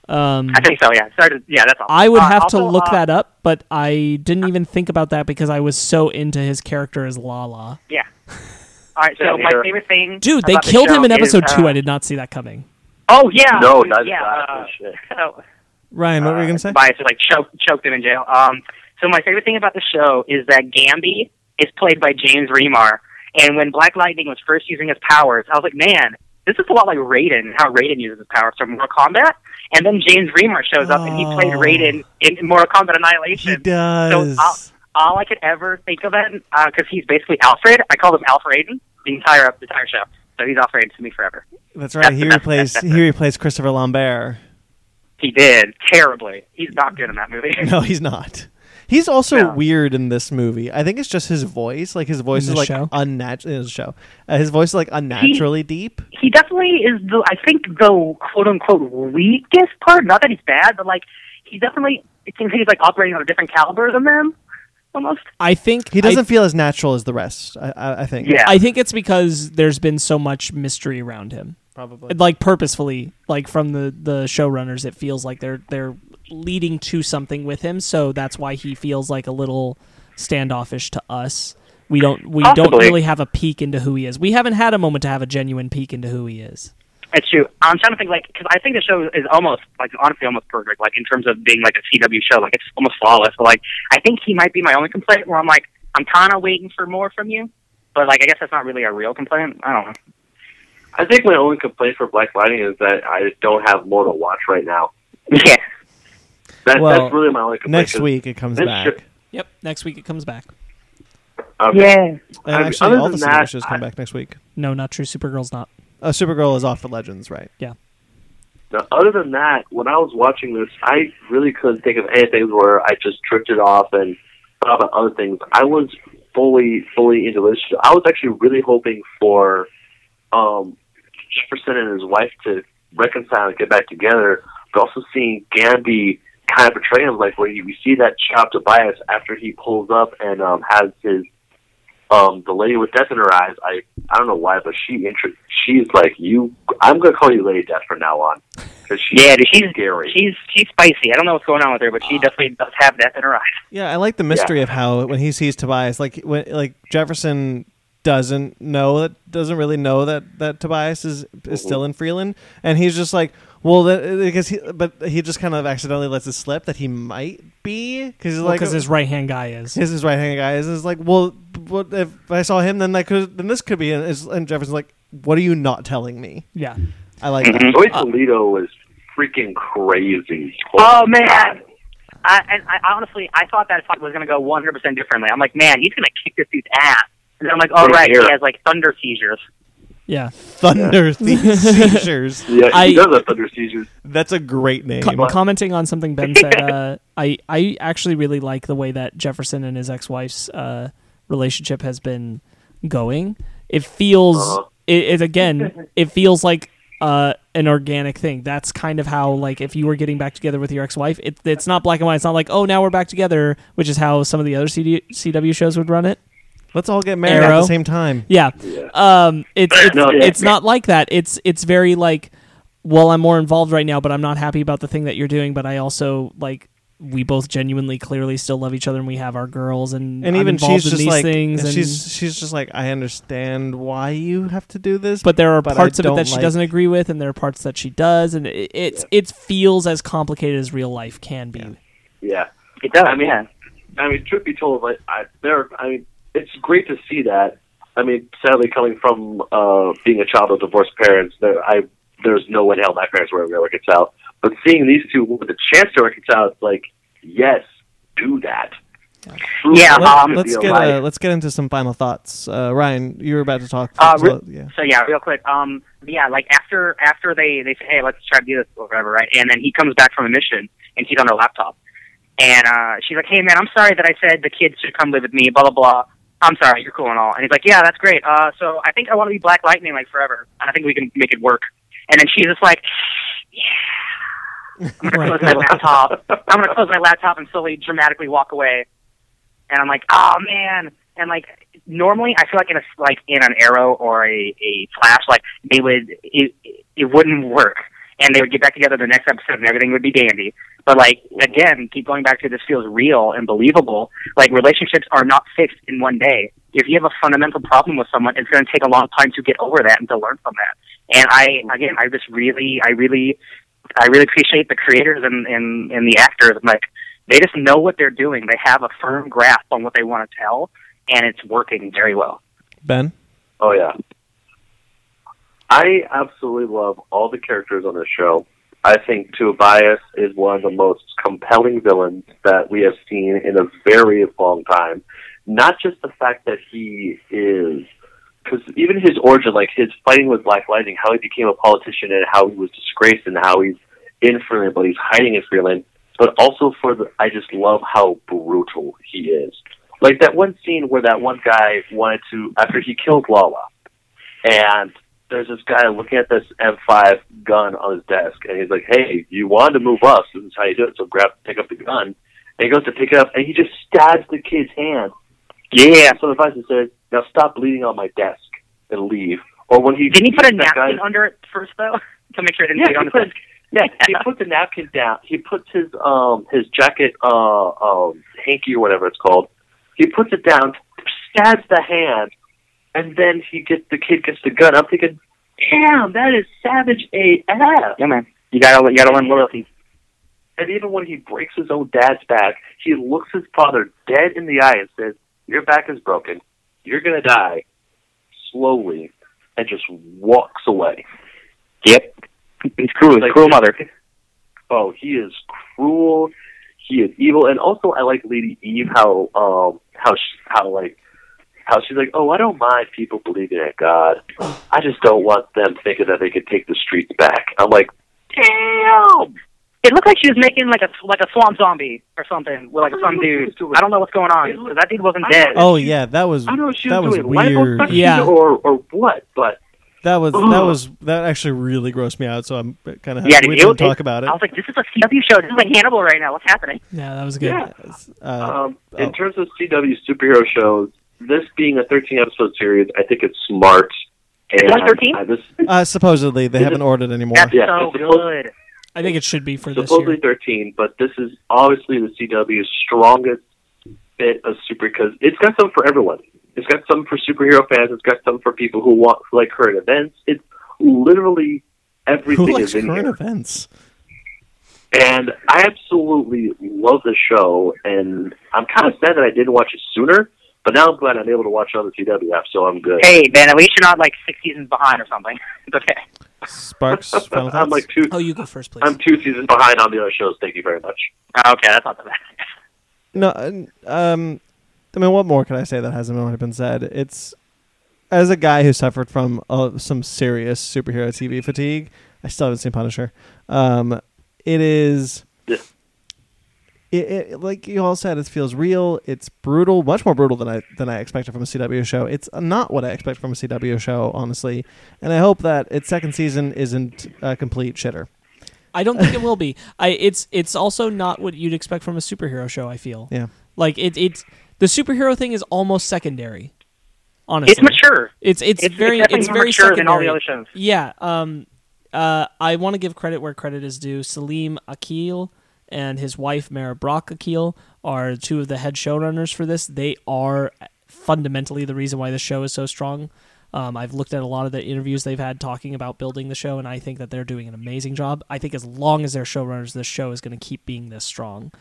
Um, I think so. Yeah. Sorry. To, yeah, that's all. I would Uh, have to look uh, that up, but I didn't even think about that because I was so into his character as Lala. Yeah. All right. So my favorite thing. Dude, they about the killed him in episode is, two. uh, I did not see that coming. Oh yeah. No, dude, not yeah. that. Uh, shit. Ryan, what were you gonna say? bias like choke, choked him in jail. Um, so my favorite thing about the show is that Gambi is played by James Remar, and when Black Lightning was first using his powers, I was like, man, this is a lot like Raiden, and how Raiden uses his powers from Mortal Kombat. And then James Remar shows up, and he played Oh. Raiden in Mortal Kombat Annihilation. He does. So, uh, All I could ever think of it, because he's basically Alfred. I called him Alfred the entire the entire show. So he's Alfred to me forever. That's right. He replaced that's he replaced Christopher Lambert. He did terribly. He's not good in that movie. No, he's not. He's also No. weird in this movie. I think it's just his voice. Like his voice In is like show? unnatural. In his show, uh, his voice is like unnaturally deep. he definitely is the I think the quote unquote weakest part. Not that he's bad, but like he definitely it seems like he's like operating on a different caliber than them almost. I think He doesn't I, feel as natural as the rest. I, I, I think. Yeah. I think it's because there's been so much mystery around him. Probably. like purposefully like from the the showrunners it feels like they're they're leading to something with him so that's why he feels like a little standoffish to us we don't we don't really have a peek into who he is we haven't had a moment to have a genuine peek into who he is It's true. I'm trying to think like because I think the show is almost like honestly almost perfect. Like in terms of being like a CW show, like it's almost flawless. But like I think he might be my only complaint where I'm like I'm kind of waiting for more from you. But like I guess that's not really a real complaint. I don't know. I think my only complaint for Black Lightning is that I don't have more to watch right now. Yeah. That, Well, that's really my only complaint. Next 'cause week it comes back. show- yep next week it comes back okay. Yeah. And I mean, actually, other all the that, CW shows come I- back next week. no not true supergirl's not Uh, Supergirl is off for Legends, right? Now, other than that, when I was watching this, I really couldn't think of anything where I just drifted off and thought about other things. I was fully, fully into this. show. I was actually really hoping for um, Jefferson and his wife to reconcile and get back together, but also seeing Gambi kind of portray him like where you we see that chop Tobias after he pulls up and um, has his um, the lady with death in her eyes. I I don't know why, but she intro- she's like you. I'm gonna call you Lady Death from now on because she's Yeah, dude, she's scary. she's she's spicy. I don't know what's going on with her, but she definitely does have death in her eyes. Yeah, I like the mystery of how when he sees Tobias, like when like Jefferson doesn't know that doesn't really know that that Tobias is is mm-hmm. still in Freeland, and he's just like, well, that, because he but he just kind of accidentally lets it slip that he might be because he's like because his right hand guy is his his right hand guy is, is like, well, what if I saw him, then that could then this could be, and, and Jefferson's like, what are you not telling me? yeah I like mm-hmm. that. Joey Toledo was freaking crazy. Oh man. I, and I honestly, I thought that fight was going to go 100% differently. I'm like, man, he's going to kick this dude's ass. And then I'm like, oh, right, here. he has like thunder seizures. yeah Thunder seizures. Yeah, I- he does have thunder seizures. That's a great name. Co- commenting on something Ben said, uh, I I actually really like the way that Jefferson and his ex-wife's uh, relationship has been going. It feels Uh-huh. it, it again. It feels like uh, an organic thing. That's kind of how like if you were getting back together with your ex-wife, it, it's not black and white. It's not like oh now we're back together, which is how some of the other CD, CW shows would run it. Let's all get married at the same time. Yeah. Yeah. Um it's it's, No, yeah. it's not like that. It's it's very like well, I'm more involved right now, but I'm not happy about the thing that you're doing, but I also like we both genuinely clearly still love each other and we have our girls and and I'm even involved she's in just these like things and she's she's just like I understand why you have to do this, but there are but I parts of it don't that she like- doesn't agree with and there are parts that she does and it it's it feels as complicated as real life can be. Yeah. It does, I mean, yeah. I mean, truth be told, like, I, there. I mean, it's great to see that. I mean, sadly, coming from uh, being a child of divorced parents, there, I there's no way in hell my parents were ever going to reconcile. But seeing these two with a chance to reconcile, it's like, yes, do that. Prove Yeah, that Let, um, to us get alive. uh, let's get into some final thoughts. Uh, Ryan, you were about to talk. Uh, so- re- yeah. So yeah, real quick. Um, yeah, like after after they they say, hey, let's try to do this or whatever, right? And then he comes back from a mission and he's on her laptop, and uh, she's like, hey man, I'm sorry that I said the kids should come live with me, blah blah blah. I'm sorry, you're cool and all. And he's like, yeah, that's great. Uh, so I think I want to be Black Lightning like forever, and I think we can make it work. And then she's just like, yeah, I'm gonna close my laptop. I'm gonna close my laptop and slowly dramatically walk away. And I'm like, oh man. And like normally, I feel like in a like in an Arrow or a a Flash, like they would it it wouldn't work, and they would get back together the next episode, and everything would be dandy. But like again, keep going back to this feels real and believable. Like relationships are not fixed in one day. If you have a fundamental problem with someone, it's going to take a long time to get over that and to learn from that. And I again, I just really, I really, I really appreciate the creators and and and the actors. I'm like they just know what they're doing. They have a firm grasp on what they want to tell, and it's working very well. Ben. Oh yeah. I absolutely love all the characters on this show. I think Tobias is one of the most compelling villains that we have seen in a very long time. Not just the fact that he is, because even his origin, like his fighting with Black Lightning, how he became a politician and how he was disgraced and how he's in Freeland, but he's hiding in Freeland. But also for the, I just love how brutal he is. Like that one scene where that one guy wanted to after he killed Lala, and there's this guy looking at this M5 gun on his desk, and he's like, "Hey, you wanted to move us. This is how you do it. So grab, pick up the gun." And he goes to pick it up, and he just stabs the kid's hand. Yeah. So the advisor says, "Now stop bleeding on my desk and leave." Or when he Didn't he put a napkin guy- under it first though to make sure it didn't Yeah, bleed on he the put, desk? yeah, he puts the napkin down. He puts his um his jacket uh um hanky or whatever it's called. He puts it down, stabs the hand, and then he gets the kid gets the gun. I'm thinking, damn, that is savage AF. Yeah, man. You gotta you gotta learn loyalty. And even when he breaks his own dad's back, he looks his father dead in the eye and says, "Your back is broken. You're gonna die." Slowly, and just walks away. Yep. He's cruel. He's Like- cruel mother. Oh, he is cruel. He is evil, and also I like Lady Eve how um how she, how like how she's like, oh, I don't mind people believing in God. I just don't want them thinking that they could take the streets back. I'm like, damn. It looked like she was making like a like a swamp zombie or something with like some dude. I don't know what's going on. 'cause that dude wasn't dead. Oh yeah, that was I don't know if she that was was doing liposuction weird. Yeah. or or what, but That was that was that actually really grossed me out. So I'm kind of Yeah, we dude, didn't it- talk it- about it. I was like, this is a CW show. This is like Hannibal right now. What's happening? Yeah, that was good. yeah. Uh, Um, in oh. terms of CW superhero shows, this being a 13 episode series, I think it's smart. And It's only 13? I- this, uh, supposedly they haven't it- ordered anymore. That's Yeah, so good. I think it should be for this supposedly year. 13, but this is obviously the CW's strongest bit of super because it's got something for everyone. It's got something for superhero fans. It's got something for people who want who like current events. It's literally Who everything likes is in current here, events? and I absolutely love the show. And I'm kind of sad that I didn't watch it sooner, but now I'm glad I'm able to watch it on the CW app, so I'm good. Hey, man, at least you're not like six seasons behind or something. It's okay. Sparks. I'm like two. Oh, you go first, please. I'm two seasons behind on the other shows. Thank you very much. Okay, that's not that bad. No, um, I mean, what more can I say that hasn't already been said? It's as a guy who suffered from uh, some serious superhero TV fatigue. I still haven't seen Punisher. Um, it is. Yeah. It, it, like you all said, it feels real. It's brutal, much more brutal than I than I expected from a CW show. It's not what I expect from a CW show, honestly. And I hope that its second season isn't a complete shitter. I don't think it will be. I it's it's also not what you'd expect from a superhero show. I feel Yeah. like it it's the superhero thing is almost secondary. Honestly, It's mature. It's it's, It's, very it's, it's, very mature secondary. than all the other shows. Yeah. Um. Uh. I want to give credit where credit is due. Salim Akil and his wife Mara Brock Akil are two of the head showrunners for this. They are fundamentally the reason why the show is so strong. Um, I've looked at a lot of the interviews they've had talking about building the show, and I think that they're doing an amazing job. I think as long as they're showrunners, this show is going to keep being this strong.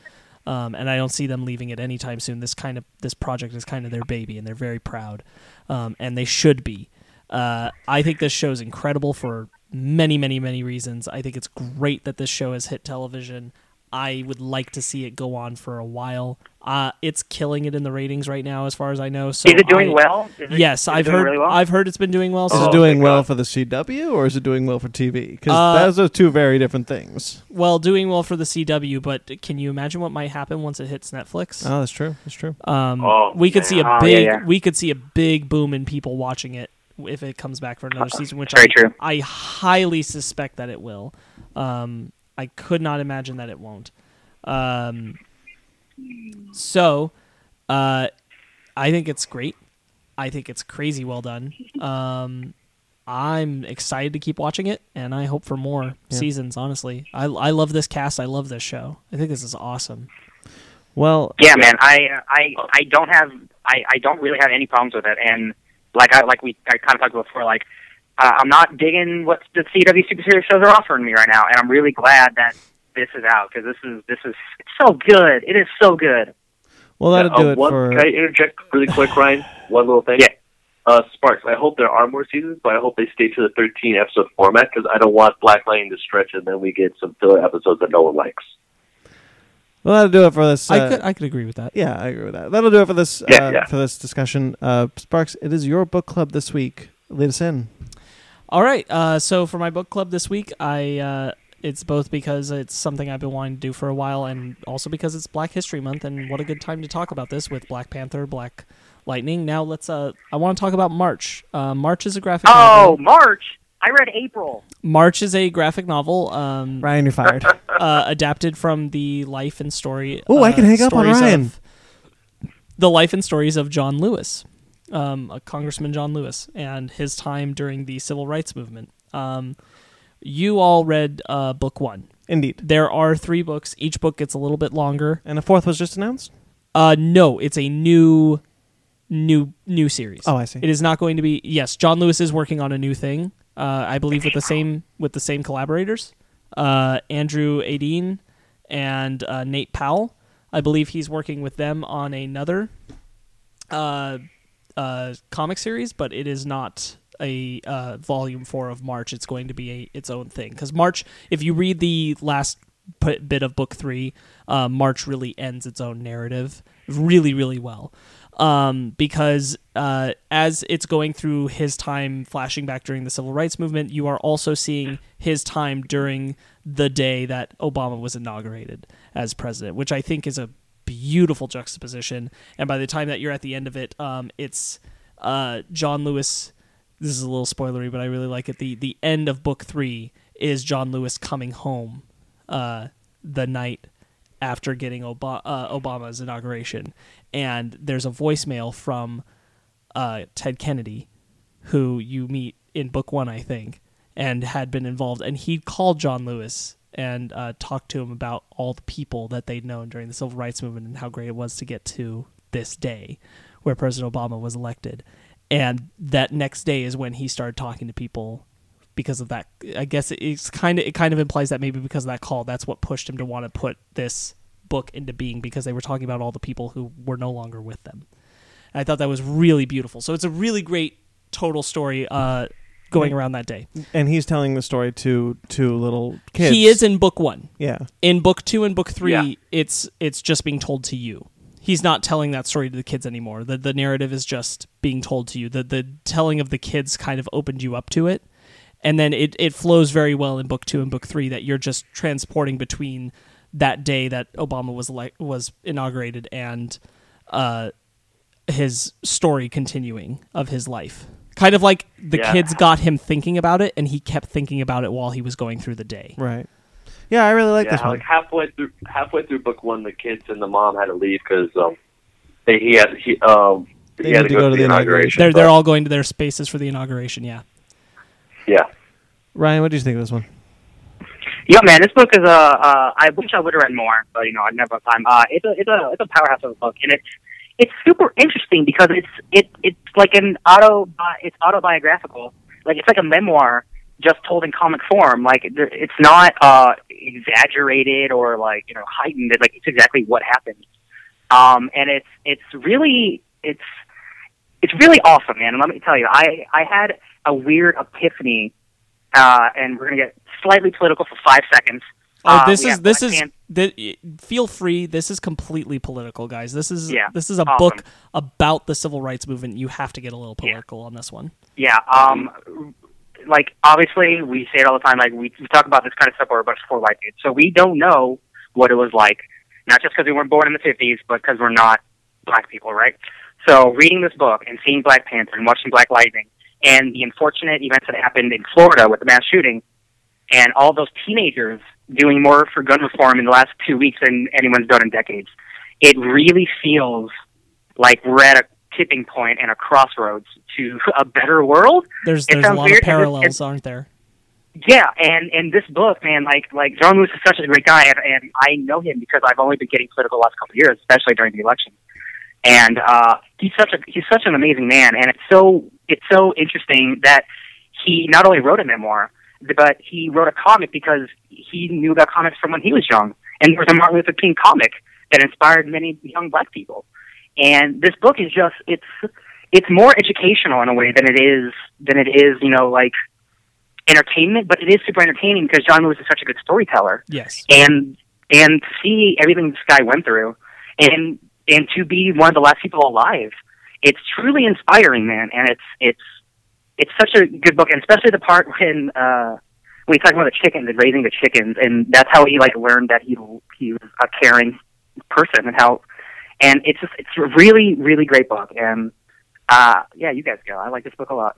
Um, and I don't see them leaving it anytime soon. This kind of this project is kind of their baby, and they're very proud, um, and they should be. Uh, I think this show is incredible for many, many, many reasons. I think it's great that this show has hit television. I would like to see it go on for a while. Uh, it's killing it in the ratings right now, as far as I know. So is it doing I- well? It, Yes, I've heard. Really well? I've heard it's been doing well. Is So it Oh, doing thank well God. for the CW or is it doing well for TV? Because Uh, those are two very different things. well, doing well for the CW, but can you imagine what might happen once it hits Netflix? Oh, that's true. That's true. Um, Oh, we could see a man. Oh, big, yeah, yeah. we could see a big boom in people watching it if it comes back for another season, which Very I, true. I highly suspect that it will. Um, I could not imagine that it won't. Um, so, uh, I think it's great. I think it's crazy well done. Um, I'm excited to keep watching it, and I hope for more Yeah. seasons. Honestly, I I love this cast. I love this show. I think this is awesome. Well, Yeah, man. I uh, I I don't have I I don't really have any problems with it, and like I like we I kind of talked before, like uh, I'm not digging what the CW super series shows are offering me right now, and I'm really glad that this is out because this is this is it's so good. It is so good. well, that'll Uh, do it one, for. Can I interject really quick, Ryan? One little thing. Yeah. Uh, Sparks. I hope there are more seasons, but I hope they stay to the 13 episode format because I don't want Black Lightning to stretch and then we get some filler episodes that no one likes. Well, that'll do it for this. I uh, could I could agree with that. Yeah, I agree with that. That'll do it for this. Yeah, uh, yeah. For this discussion, uh, Sparks. It is your book club this week. Lead us in. All right. Uh, so for my book club this week, I uh, It's both because it's something I've been wanting to do for a while, and also because it's Black History Month, and what a good time to talk about this with Black Panther, Black Lightning. Now let's. Uh, I want to talk about March. Uh, March is a graphic. Novel. Oh, novel. March. I read April. March is a graphic novel. Um, Ryan, you're fired. uh, adapted from the life and story. Ooh, I uh, can hang up on Ryan. the life and stories of John Lewis, um, a Congressman John Lewis, and his time during the civil rights movement. Um, you all read uh, book one. Indeed. There are three books. Each book gets a little bit longer. And a fourth was just announced. Uh, no, it's a new, new, new series. Oh, I see. It is not going to be. Yes, John Lewis is working on a new thing. Uh, I believe with the same with the same collaborators, uh, Andrew Aydin and uh, Nate Powell. I believe he's working with them on another uh, uh, comic series, but it is not a uh, volume four of March. It's going to be a, its own thing because March. If you read the last bit of book three, uh, March really ends its own narrative really, really well. Um, because uh, as it's going through his time flashing back during the civil rights movement, you are also seeing his time during the day that Obama was inaugurated as president, which I think is a beautiful juxtaposition. And by the time that you're at the end of it, um, it's uh, John Lewis. This is a little spoilery, but I really like it. the The end of book three is John Lewis coming home uh, the night after getting uh, Obama's inauguration, and there's a voicemail from uh, Ted Kennedy, who you meet in book one, I think, and had been involved, and he called John Lewis and uh, talked to him about all the people that they'd known during the civil rights movement and how great it was to get to this day where President Obama was elected. And that next day is when he started talking to people because of that. I guess it's kind of it kind of implies that maybe because of that call, that's what pushed him to want to put this book into being because they were talking about all the people who were no longer with them. And I thought that was really beautiful. So it's a really great total story uh, going around that day. And he's telling the story to to little kids. He is in book one. Yeah. In book two and book three, Yeah. it's it's just being told to you. He's not telling that story to the kids anymore. The the narrative is just being told to you. The the telling of the kids kind of opened you up to it. And then it, it flows very well in book two and book three that you're just transporting between that day that Obama was like was inaugurated and uh, his story continuing of his life. Kind of like the Yeah. kids got him thinking about it, and he kept thinking about it while he was going through the day. Right. Yeah, I really like yeah, this one. like halfway through halfway through book one, the kids and the mom had to leave because um, they he had he um They he had need to go, to the inauguration. They're they're all going to their spaces for the inauguration. Yeah. yeah. Ryan, what do you think of this one? Yeah, man, this book is a. Uh, I wish I would have read more, but you know, I never have time. Uh, it's a, it's a, it's a powerhouse of a book, and it's, it's super interesting because it's, it, it's like an auto, it's autobiographical. Like it's like a memoir, just told in comic form. Like it- it's not uh exaggerated or like you know heightened. Like it's exactly what happened. Um, and it's, it's really, it's, it's really awesome, man. And let me tell you, I, I had a weird epiphany uh, and we're gonna get slightly political for five seconds. Oh, Uh, this we is this is Pan- th- feel free. This is completely political, guys. This is Yeah, this is a awesome. book about the civil rights movement. You have to get a little political on this one. yeah. Um, like obviously we say it all the time. Like we, we talk about this kind of stuff. We're a bunch of poor white dudes, so we don't know what it was like. Not just because we weren't born in the '50s, but because we're not black people, right? So reading this book and seeing Black Panther and watching Black Lightning and the unfortunate events that happened in Florida with the mass shooting and all those teenagers doing more for gun reform in the last two weeks than anyone's done in decades. It really feels like we're at a tipping point and a crossroads to a better world. There's there's a lot weird, of and it's- parallels, it's- aren't there? Yeah, and and this book, man, like like John Lewis is such a great guy, and, and I know him because I've only been getting political the last couple of years, especially during the election. And uh, he's such a he's such an amazing man, and it's so it's so interesting that he not only wrote a memoir, but he wrote a comic because he knew about comics from when he was young, and there was a Martin Luther King comic that inspired many young black people. And this book is just it's it's more educational in a way than it is than it is you know like entertainment, but it is super entertaining because John Lewis is such a good storyteller, Yes. and and to see everything this guy went through, and and to be one of the last people alive, it's truly inspiring, man. And it's it's it's such a good book, and especially the part when uh, when he talks about the chickens and raising the chickens, and that's how he like learned that he he was a caring person and how, and it's just it's a really really great book, and uh yeah, you guys go. I like this book a lot.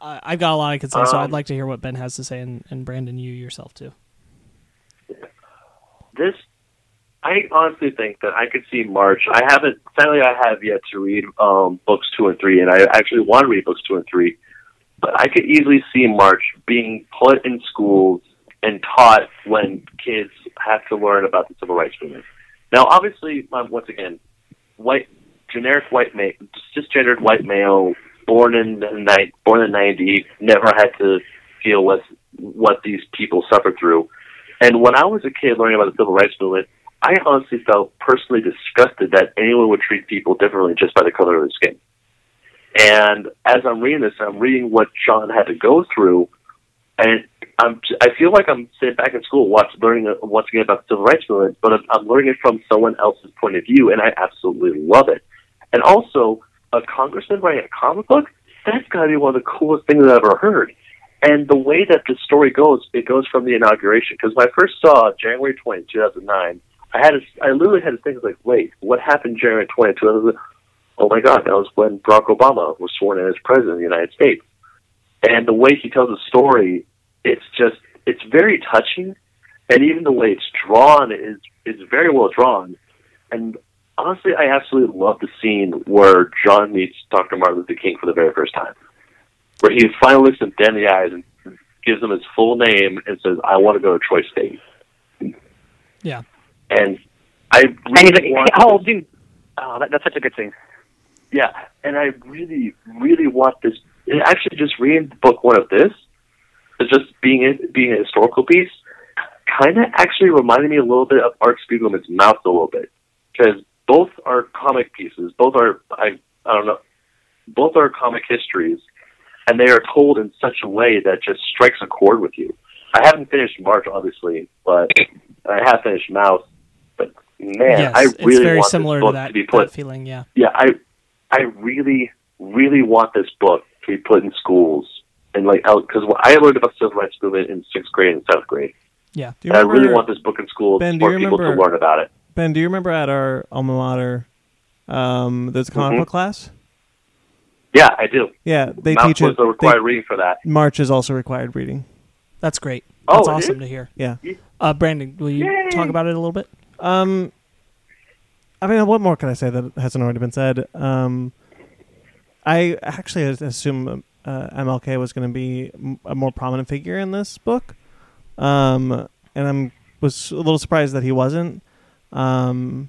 I I've got a lot I could say, so I'd Um, like to hear what Ben has to say, and, and Brandon, you yourself too. this I honestly think that I could see March. I haven't sadly I have yet to read um books two and three and I actually want to read books two and three. But I could easily see March being put in schools and taught when kids have to learn about the civil rights movement. Now obviously um, once again, white generic white male cisgendered white male born in the night born in ninety, never had to deal with what these people suffered through. And when I was a kid learning about the civil rights movement, I honestly felt personally disgusted that anyone would treat people differently just by the color of their skin. And as I'm reading this, I'm reading what John had to go through, and I'm I feel like I'm sitting back in school, watch, learning once again about the civil rights movement, but I'm, I'm learning it from someone else's point of view, and I absolutely love it. And also, a congressman writing a comic book, that's got to be one of the coolest things I've ever heard. And the way that the story goes, it goes from the inauguration. Because when I first saw January 20, 2009, I had a, I literally had to think, like, wait, what happened January 20, 2009? Oh my God, that was when Barack Obama was sworn in as president of the United States. And the way he tells the story, it's just, it's very touching. And even the way it's drawn is, is very well drawn. And honestly, I absolutely love the scene where John meets Dr. Martin Luther King for the very first time, where he finally looks him dead in the eyes and gives him his full name and says, "I want to go to Troy State." Yeah. And I And he's really like, want. oh, dude, oh, that, that's such a good scene. Yeah, and I really, really want this. and Actually, just reading book one of this, is just being it, being a historical piece, kind of actually reminded me a little bit of Art Spiegelman's Maus a little bit, because both are comic pieces. Both are I I don't know, both are comic histories, and they are told in such a way that just strikes a chord with you. I haven't finished March, obviously, but I have finished Maus. Man, yes, I really it's very want similar this book to that, to be put that feeling. Yeah. yeah, I I really really want this book to be put in schools and like out because I learned about civil rights movement in sixth grade and seventh grade. Yeah. Do you And I really want this book in schools Ben, for people to remember- learn about it. Ben, do you remember at our alma mater, um, there's a comic Mhm. book class? Yeah, I do. Yeah, they Maus teach was it. required they- reading for that. March is also required reading. That's great. Oh, That's it awesome to hear. Yeah. Uh, Brandon, will you Yay. talk about it a little bit? Um, I mean, what more can I say that hasn't already been said? Um, I actually assume uh, MLK was going to be a more prominent figure in this book, um, and I'm was a little surprised that he wasn't. Um,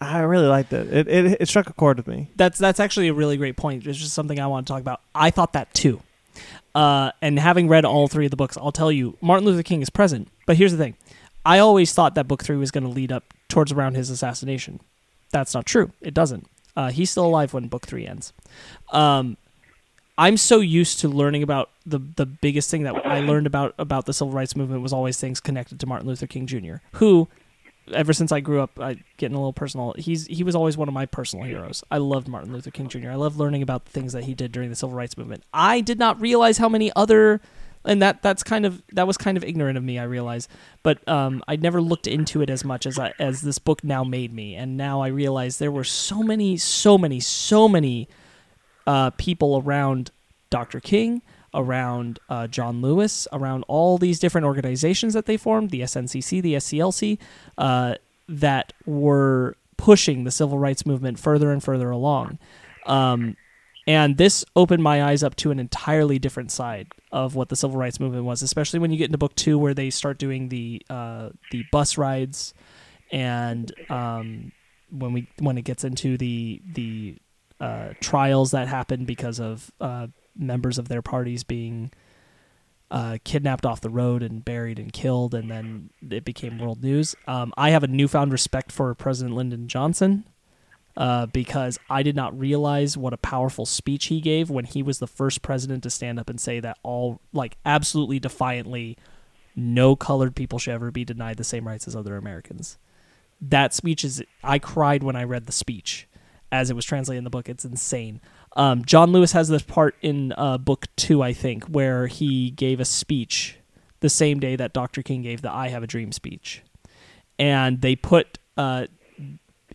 I really liked it. It, it. it struck a chord with me. That's that's actually a really great point. It's just something I want to talk about. I thought that too. Uh, and having read all three of the books, I'll tell you, Martin Luther King is present. But here's the thing: I always thought that book three was going to lead up towards around his assassination. That's not true. It doesn't. Uh, he's still alive when book three ends. Um, I'm so used to learning about the the biggest thing that I learned about about the civil rights movement was always things connected to Martin Luther King Jr., who ever since I grew up, I getting a little personal. He's he was always one of my personal heroes. I loved Martin Luther King Jr. I love learning about the things that he did during the civil rights movement. I did not realize how many other and that that's kind of that was kind of ignorant of me. I realize, but um, I never looked into it as much as I, as this book now made me. And now I realize there were so many, so many, so many uh, people around Dr. King, around uh, John Lewis, around all these different organizations that they formed, the SNCC, the SCLC, uh, that were pushing the civil rights movement further and further along. Um, and this opened my eyes up to an entirely different side of what the civil rights movement was, especially when you get into book two, where they start doing the uh, the bus rides, and um, when we when it gets into the the uh, trials that happen because of uh, members of their parties being uh, kidnapped off the road and buried and killed, and then it became world news. Um, I have a newfound respect for President Lyndon Johnson uh, because I did not realize what a powerful speech he gave when he was the first president to stand up and say that all, like, absolutely defiantly, no colored people should ever be denied the same rights as other Americans. That speech is, I cried when I read the speech as it was translated in the book. It's insane. Um, John Lewis has this part in uh, book two, I think, where he gave a speech the same day that Dr. King gave the "I Have a Dream" speech, and they put uh,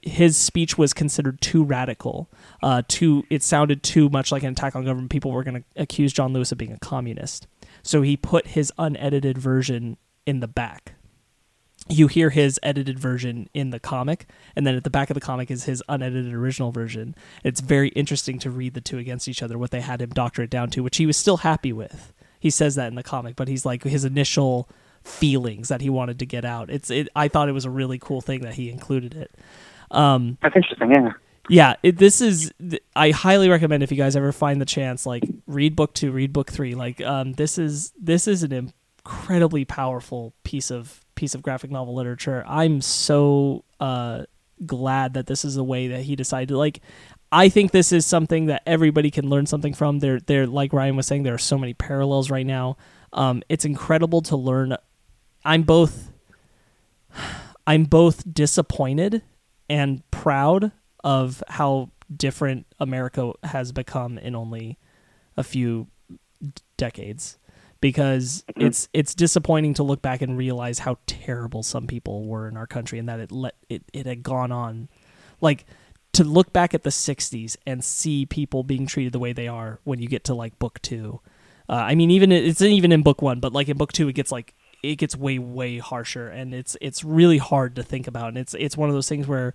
his speech was considered too radical. Uh, too, it sounded too much like an attack on government. People were going to accuse John Lewis of being a communist, so he put his unedited version in the back you hear his edited version in the comic, and then at the back of the comic is his unedited original version. It's very interesting to read the two against each other, what they had him doctor it down to, which he was still happy with. He says that in the comic, but he's like his initial feelings that he wanted to get out. It's it. I thought it was a really cool thing that he included it. Um, That's interesting. Yeah. yeah, it, this is. I highly recommend if you guys ever find the chance, like read book two, read book three. Like, um, this is this is an incredibly powerful piece of piece of graphic novel literature. I'm so uh, glad that this is the way that he decided. Like, I think this is something that everybody can learn something from. There, there, like Ryan was saying, there are so many parallels right now. Um, it's incredible to learn. I'm both. I'm both disappointed and proud of how different America has become in only a few decades. Because it's it's disappointing to look back and realize how terrible some people were in our country and that it let it, it had gone on. Like to look back at the 60s and see people being treated the way they are when you get to like book 2 uh, I mean even it's even in book 1 but like in book 2 it gets like it gets way way harsher and it's it's really hard to think about and it's it's one of those things where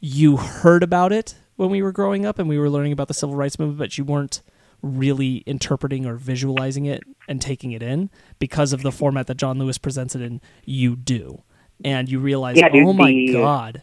you heard about it when we were growing up and we were learning about the civil rights movement but you weren't really interpreting or visualizing it and taking it in because of the format that John Lewis presents it in you do. And you realize Yeah, dude, oh my the- god.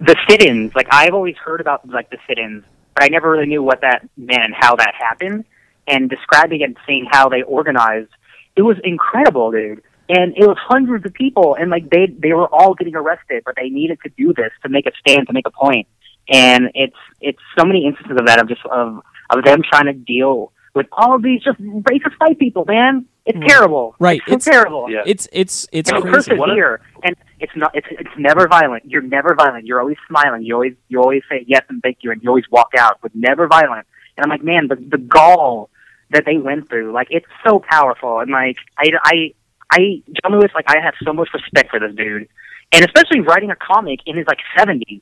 The sit-ins like i've always heard about like the sit-ins but i never really knew what that meant and how that happened and describing it and seeing how they organized it was incredible dude and it was hundreds of people and like they they were all getting arrested but they needed to do this to make a stand to make a point. point and it's it's so many instances of that of just of of them trying to deal with all of these just racist white people man it's mm. terrible Right, it's, so it's- terrible Yeah. it's it's it's and crazy persevere. And it's not. It's it's never violent. You're never violent. You're always smiling. You always you always say yes and thank you, and you always walk out, but never violent. And I'm like, man, the the gall that they went through, like it's so powerful. And like I I I John Lewis, like I have so much respect for this dude, and especially writing a comic in his like 70s.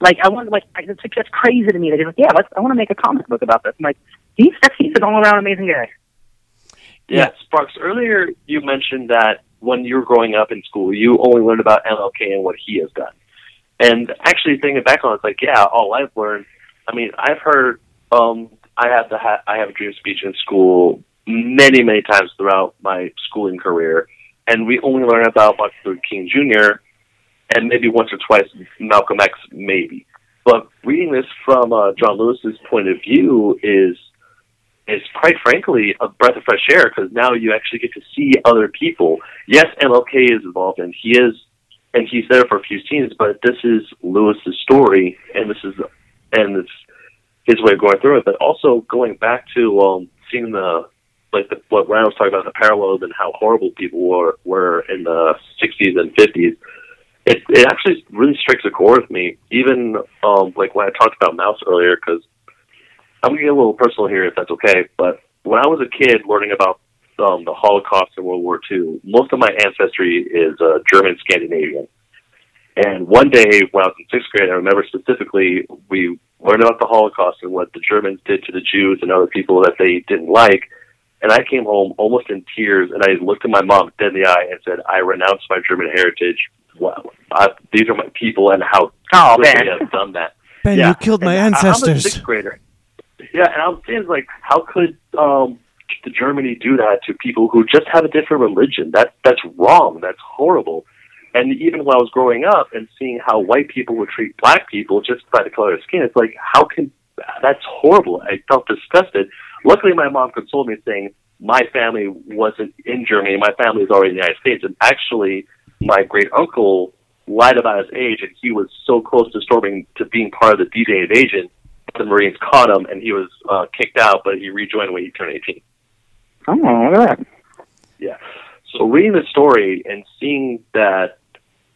Like I want like it's like that's crazy to me. That he's like, yeah, let's I want to make a comic book about this. I'm like, he's he's an all around amazing guy. Yeah, Sparks. Earlier, you mentioned that when you were growing up in school, you only learned about MLK and what he has done. And actually, thinking back on it, it's like, yeah, all I've learned. I mean, I've heard. Um, I have the ha- I have a dream speech in school many, many times throughout my schooling career, and we only learn about Martin Luther King Jr. and maybe once or twice Malcolm X, maybe. But reading this from uh, John Lewis's point of view is is quite frankly a breath of fresh air because now you actually get to see other people. Yes, MLK is involved and he is, and he's there for a few scenes, but this is Lewis's story, and this is and it's his way of going through it. But also going back to um, seeing the like the, what Ryan was talking about the parallels and how horrible people were were in the '60s and '50s. It it actually really strikes a chord with me. Even um, like when I talked about Maus earlier, because I'm gonna get a little personal here, if that's okay. But when I was a kid learning about um, the Holocaust and World War II, most of my ancestry is uh, German Scandinavian. And one day when I was in sixth grade, I remember specifically we learned about the Holocaust and what the Germans did to the Jews and other people that they didn't like. And I came home almost in tears, and I looked at my mom dead in the eye and said, "I renounce my German heritage. Wow, I, these are my people, and how Oh quickly man, I've done that." Ben, Yeah. you killed my And I- I'm a ancestors. sixth grader. Yeah, and I'm saying like, how could um, the Germany do that to people who just have a different religion? That that's wrong. That's horrible. And even when I was growing up and seeing how white people would treat black people just by the color of skin, it's like, how can that's horrible. I felt disgusted. Luckily, my mom consoled me saying my family wasn't in Germany. My family was already in the United States, and actually, my great uncle lied about his age, and he was so close to storming to being part of the D-Day invasion. The Marines caught him, and he was uh, kicked out, but he rejoined when he turned 18. oh look at that. Yeah. So reading the story and seeing that,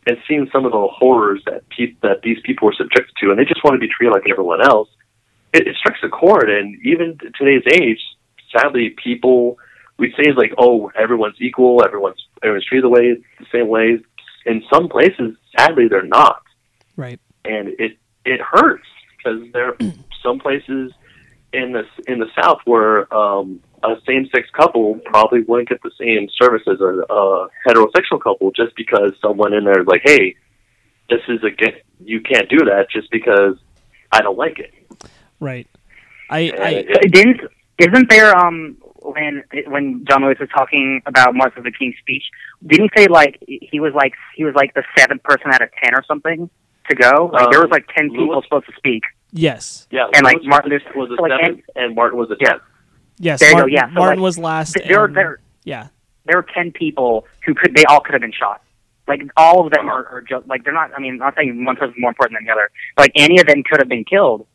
and seeing some of the horrors that pe- that these people were subjected to, and they just want to be treated like everyone else. it, it strikes a chord. And even today's age, sadly, people we say like, oh, everyone's equal, everyone's everyone's treated the way the same way. In some places, sadly, they're not, Right. and it it hurts because there are some places in the in the South where um, a same sex couple probably wouldn't get the same service as a, a heterosexual couple just because someone in there is like, hey, this is a get you can't do that just because I don't like it. Right. I, I it- Didn't isn't there um when when John Lewis was talking about Martin Luther King's speech? Didn't he say like he was like he was like the seventh person out of ten or something to go? Like there was like ten people supposed to speak. yes. yeah, and, like, Lewis Martin was, Luther- was a so, like, seventh, and Martin was a Yeah. Yes. There you go, Martin, yeah, so, Martin like, was last. There and- there yeah. there were ten people who could they all could have been shot. Like all of them are, are just like they're not. I mean, I'm not saying one person's more important than the other. But, like any of them could have been killed.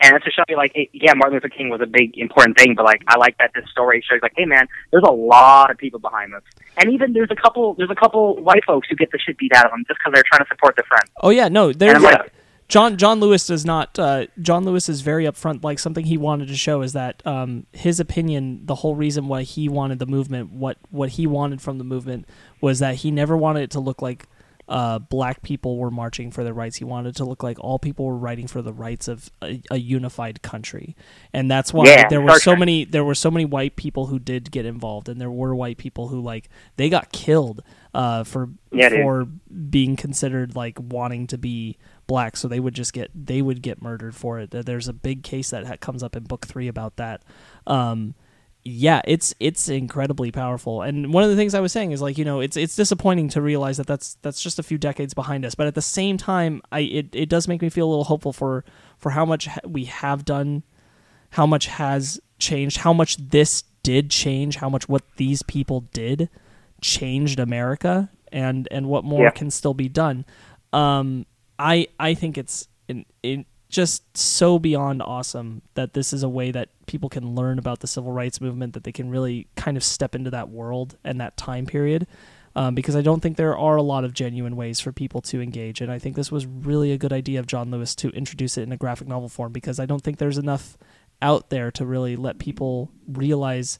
And it's to show you, like, it, yeah, Martin Luther King was a big important thing, but like, I like that this story shows, like, hey, man, there's a lot of people behind this, and even there's a couple, there's a couple white folks who get the shit beat out of them just because they're trying to support their friend. Oh yeah, no, And there's I'm like, John John Lewis does not. Uh, John Lewis is very upfront. Like something he wanted to show is that um, his opinion, the whole reason why he wanted the movement, what what he wanted from the movement, was that he never wanted it to look like uh, black people were marching for their rights. He wanted it to look like all people were fighting for the rights of a, a unified country, and that's why Yeah, there were so many there were so many white people who did get involved, and there were white people who like they got killed uh, for Yeah, for being considered like wanting to be black so they would just get they would get murdered for it. There's a big case that ha- comes up in book three about that. Um yeah it's it's incredibly powerful. And one of the things i was saying is like you know it's it's disappointing to realize that that's that's just a few decades behind us. But at the same time i it, it does make me feel a little hopeful for for how much we have done how much has changed how much this did change how much what these people did changed america and and what more Yeah. can still be done. Um i i think it's in, in just so beyond awesome that this is a way that people can learn about the civil rights movement that they can really kind of step into that world and that time period um, because I don't think there are a lot of genuine ways for people to engage. And I think this was really a good idea of John Lewis to introduce it in a graphic novel form because I don't think there's enough out there to really let people realize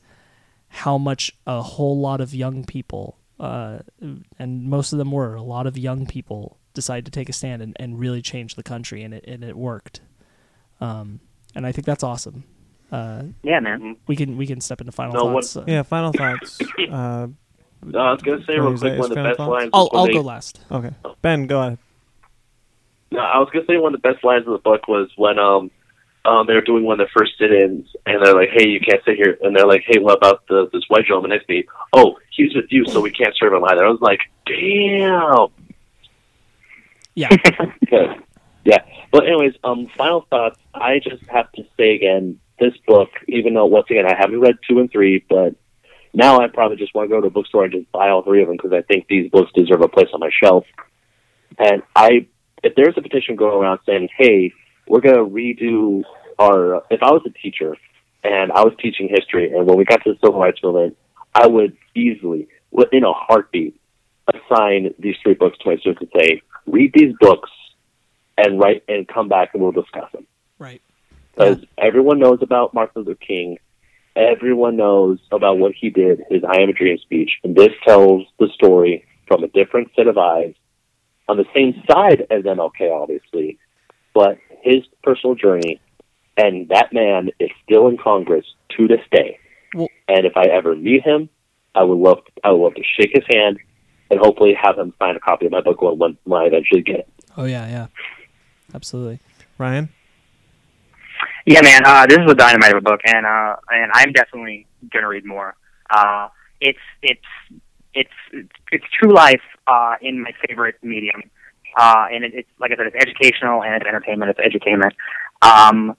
how much a whole lot of young people, uh, and most of them were, a lot of young people decided to take a stand and, and really change the country, and it, and it worked. Um, and I think that's awesome. Uh, yeah, man. we can we can step into final No, what- thoughts. uh, Yeah, final thoughts. Uh, No, I was gonna say real quick one of the best thoughts? lines. I'll I'll they- go last. okay, Ben, go ahead. No, I was gonna say one of the best lines of the book was when um um they were doing one of their first sit-ins and they're like, "Hey, you can't sit here," and they're like, "Hey, what about the this white gentleman next to me? Oh, he's with you, so we can't serve him either." I was like, "Damn." Yeah, Good. Yeah. But anyways, um, final thoughts. I just have to say again, this book, even though once again I haven't read two and three, but now I probably just want to go to a bookstore and just buy all three of them because I think these books deserve a place on my shelf. And I, if there's a petition going around saying, "Hey, we're going to redo our," if I was a teacher and I was teaching history, and when we got to the civil rights movement, I would easily, within a heartbeat, assign these three books to my students and say, "Read these books." and write and come back and we'll discuss them. right. Because everyone knows about Martin Luther King. Everyone knows about what he did, his I Am a Dream speech. And this tells the story from a different set of eyes on the same side as MLK, obviously, but his personal journey. And that man is still in Congress to this day. Well- and if I ever meet him, I would love I would love to shake his hand and hopefully have him sign a copy of my book when, when I eventually get it. Oh yeah, yeah, absolutely. Ryan. Yeah, man. Uh, this is a dynamite of a book, and uh, and I'm definitely gonna read more. Uh, it's it's it's it's true life uh, in my favorite medium, uh, and it, it's like I said, it's educational and it's entertainment. It's edutainment. Um,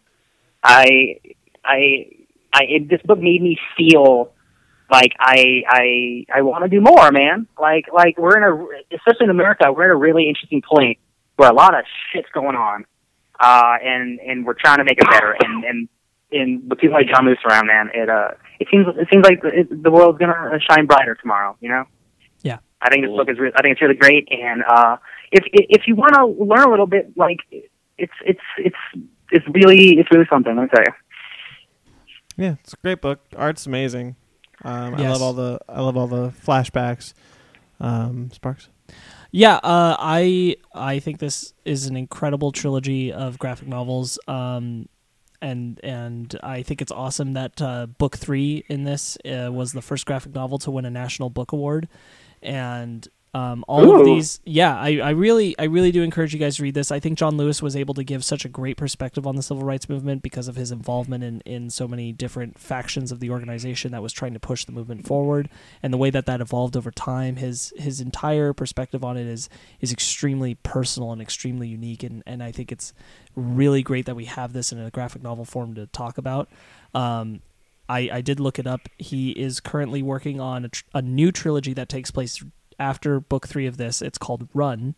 I I I it, this book made me feel like I I I want to do more, man. Like like we're in a especially in America, we're at a really interesting point where a lot of shit's going on uh, and and we're trying to make it better. And and and with people like John Lewis around, man, it uh it seems it seems like it, the world's gonna shine brighter tomorrow. You know. Yeah. I think this book is re- I think it's really great, and uh, if if you want to learn a little bit, like it's it's it's it's really it's really something. Let me tell you. Yeah, it's a great book. Art's amazing. Um, I love all the I love all the flashbacks. Um, Sparks. Yeah, uh, I I think this is an incredible trilogy of graphic novels, um, and and I think it's awesome that uh, book three in this uh, was the first graphic novel to win a national book award, and um, all of these. Yeah, I, I really I really do encourage you guys to read this. I think John Lewis was able to give such a great perspective on the civil rights movement because of his involvement in in so many different factions of the organization that was trying to push the movement forward and the way that that evolved over time his his entire perspective on it is is extremely personal and extremely unique and and I think it's really great that we have this in a graphic novel form to talk about um I, I did look it up. He is currently working on a, tr- a new trilogy that takes place after book three of this. It's called Run.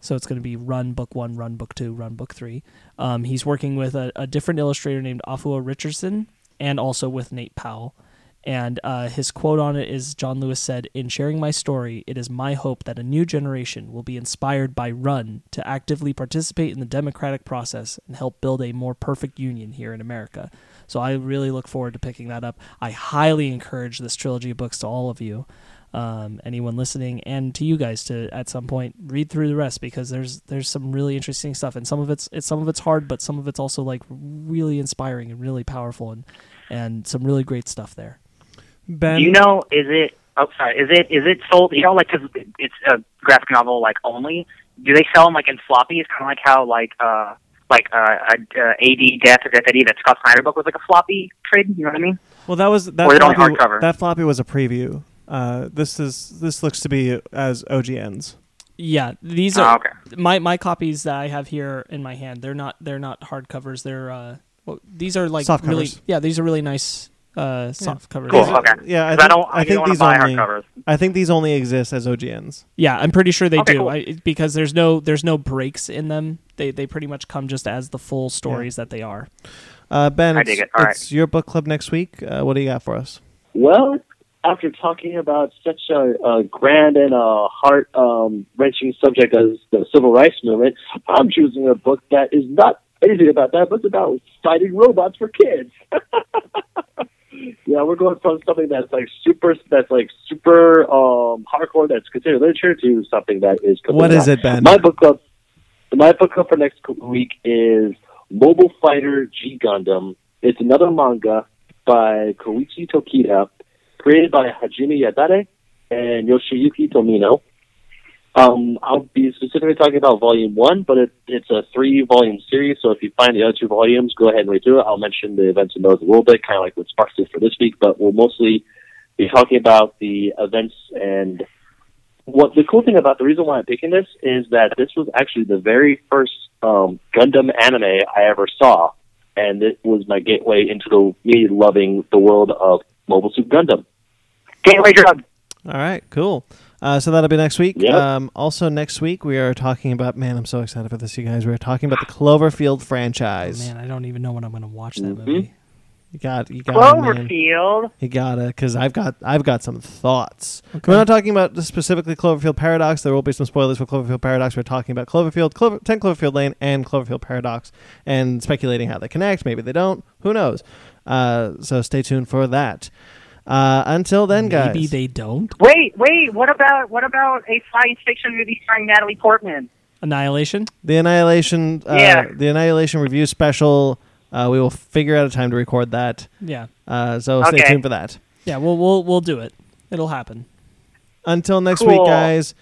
So it's going to be Run Book One, Run Book Two, Run Book Three. Um, he's working with a, a different illustrator named Afua Richardson and also with Nate Powell. And uh, his quote on it is John Lewis said, In sharing my story, it is my hope that a new generation will be inspired by Run to actively participate in the democratic process and help build a more perfect union here in America. So I really look forward to picking that up. I highly encourage this trilogy of books to all of you, um, anyone listening, and to you guys to at some point read through the rest because there's there's some really interesting stuff, and some of it's it's some of it's hard, but some of it's also like really inspiring and really powerful, and and some really great stuff there. Ben. Do you know? Is it? Oh, sorry. Is it? Is it sold? You know, like because it's a graphic novel, like only. Do they sell them like in floppies? Kind of like how like uh like uh, uh, uh AD Death or Death AD that Scott Snyder book was like a floppy trade. You know what I mean? Well, that was that Or is it only floppy. hardcover? That floppy was a preview. Uh, this is this looks to be as OGNs. Yeah, these Oh, are okay. my my copies that I have here in my hand. They're not they're not hardcovers. They're uh, well, these are like Soft really covers. yeah. These are really nice uh soft covers. Cool. Okay. Yeah, I, think, don't. I I, think don't these buy only. I think these only exist as OGNs. Yeah, I'm pretty sure they Okay, do cool. I, because there's no there's no breaks in them. They they pretty much come just as the full stories that they are. Uh, ben, I it's, dig it. All it's your book club next week. Uh, what do you got for us? Well, after talking about such a, a grand and a heart um, wrenching subject as the civil rights movement, I'm choosing a book that is not anything about that, but it's about fighting robots for kids. yeah, we're going from something that's like super, that's like super um, hardcore, that's considered literature, to something that is. completely What is it, Ben? My book club, my book club for next week is Mobile Fighter G Gundam. It's another manga by Koichi Tokita, created by Hajime Yatate and Yoshiyuki Tomino. Um, I'll be specifically talking about Volume One, but it, it's a three-volume series. So if you find the other two volumes, go ahead and read through it. I'll mention the events in those a little bit, kind of like what Sparks did for this week. But we'll mostly be talking about the events and what the cool thing about the reason why I'm picking this is that this was actually the very first um, Gundam anime I ever saw, and it was my gateway into the me loving the world of Mobile Suit Gundam. Gateway drug. All right, cool. Uh, so that'll be next week. Yep. Um, also next week we are talking about. Man, I'm so excited for this, you guys. We're talking about the Cloverfield franchise. Man, I don't even know when I'm going to watch that Mhm. movie. You got, you got, it, man. Cloverfield. You gotta, because I've got, I've got some thoughts. Okay. We're not talking about specifically Cloverfield Paradox. There will be some spoilers for Cloverfield Paradox. We're talking about Cloverfield, Clover, Ten Cloverfield Lane, and Cloverfield Paradox, and speculating how they connect. Maybe they don't. Who knows? Uh, so stay tuned for that. Uh, until then, guys. Maybe they don't. Wait, wait. What about what about a science fiction movie starring Natalie Portman? Annihilation. The Annihilation, uh, Yeah. the Annihilation review special. Uh, we will figure out a time to record that. Yeah, Uh, so stay Okay. tuned for that. yeah. We'll we'll we'll do it. It'll happen. Until next Cool. week, guys.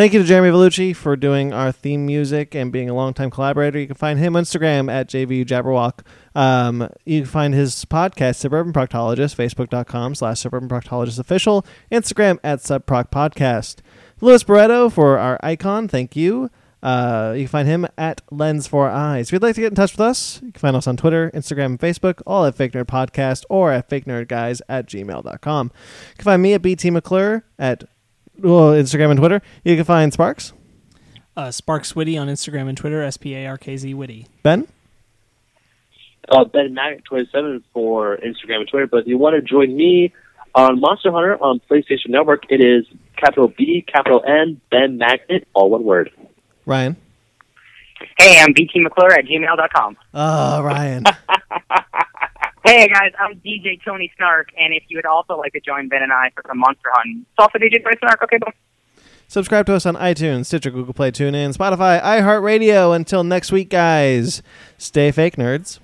Thank you to Jeremy Vellucci for doing our theme music and being a longtime collaborator. You can find him on Instagram at JVU Jabberwock. Um, you can find his podcast, Suburban Proctologist, facebook.com slash Suburban Proctologist Official, Instagram at Subproc Podcast. Louis Barreto for our icon, thank you. Uh, you can find him at Lens for Eyes. If you'd like to get in touch with us, you can find us on Twitter, Instagram, and Facebook, all at Fake Nerd Podcast or at fake nerd guys at gmail.com. You can find me at BT McClure at well, Instagram and Twitter. You can find Sparks, Uh, Sparks Witty on Instagram and Twitter. S P A R K Z Witty. Ben, Uh, Ben Magnet 27 for Instagram and Twitter. But if you want to join me on Monster Hunter on PlayStation Network, it is capital B, capital N, Ben Magnet, all one word. Ryan, Hey, I'm BT McClure at gmail.com. Oh, Ryan. Hey guys, I'm DJ Tony Snark, and if you would also like to join Ben and I for some monster hunting, it's also DJ Tony Snark. Okay, boom. Subscribe to us on iTunes, Stitcher, Google Play, TuneIn, Spotify, iHeartRadio. Until next week, guys, stay fake nerds.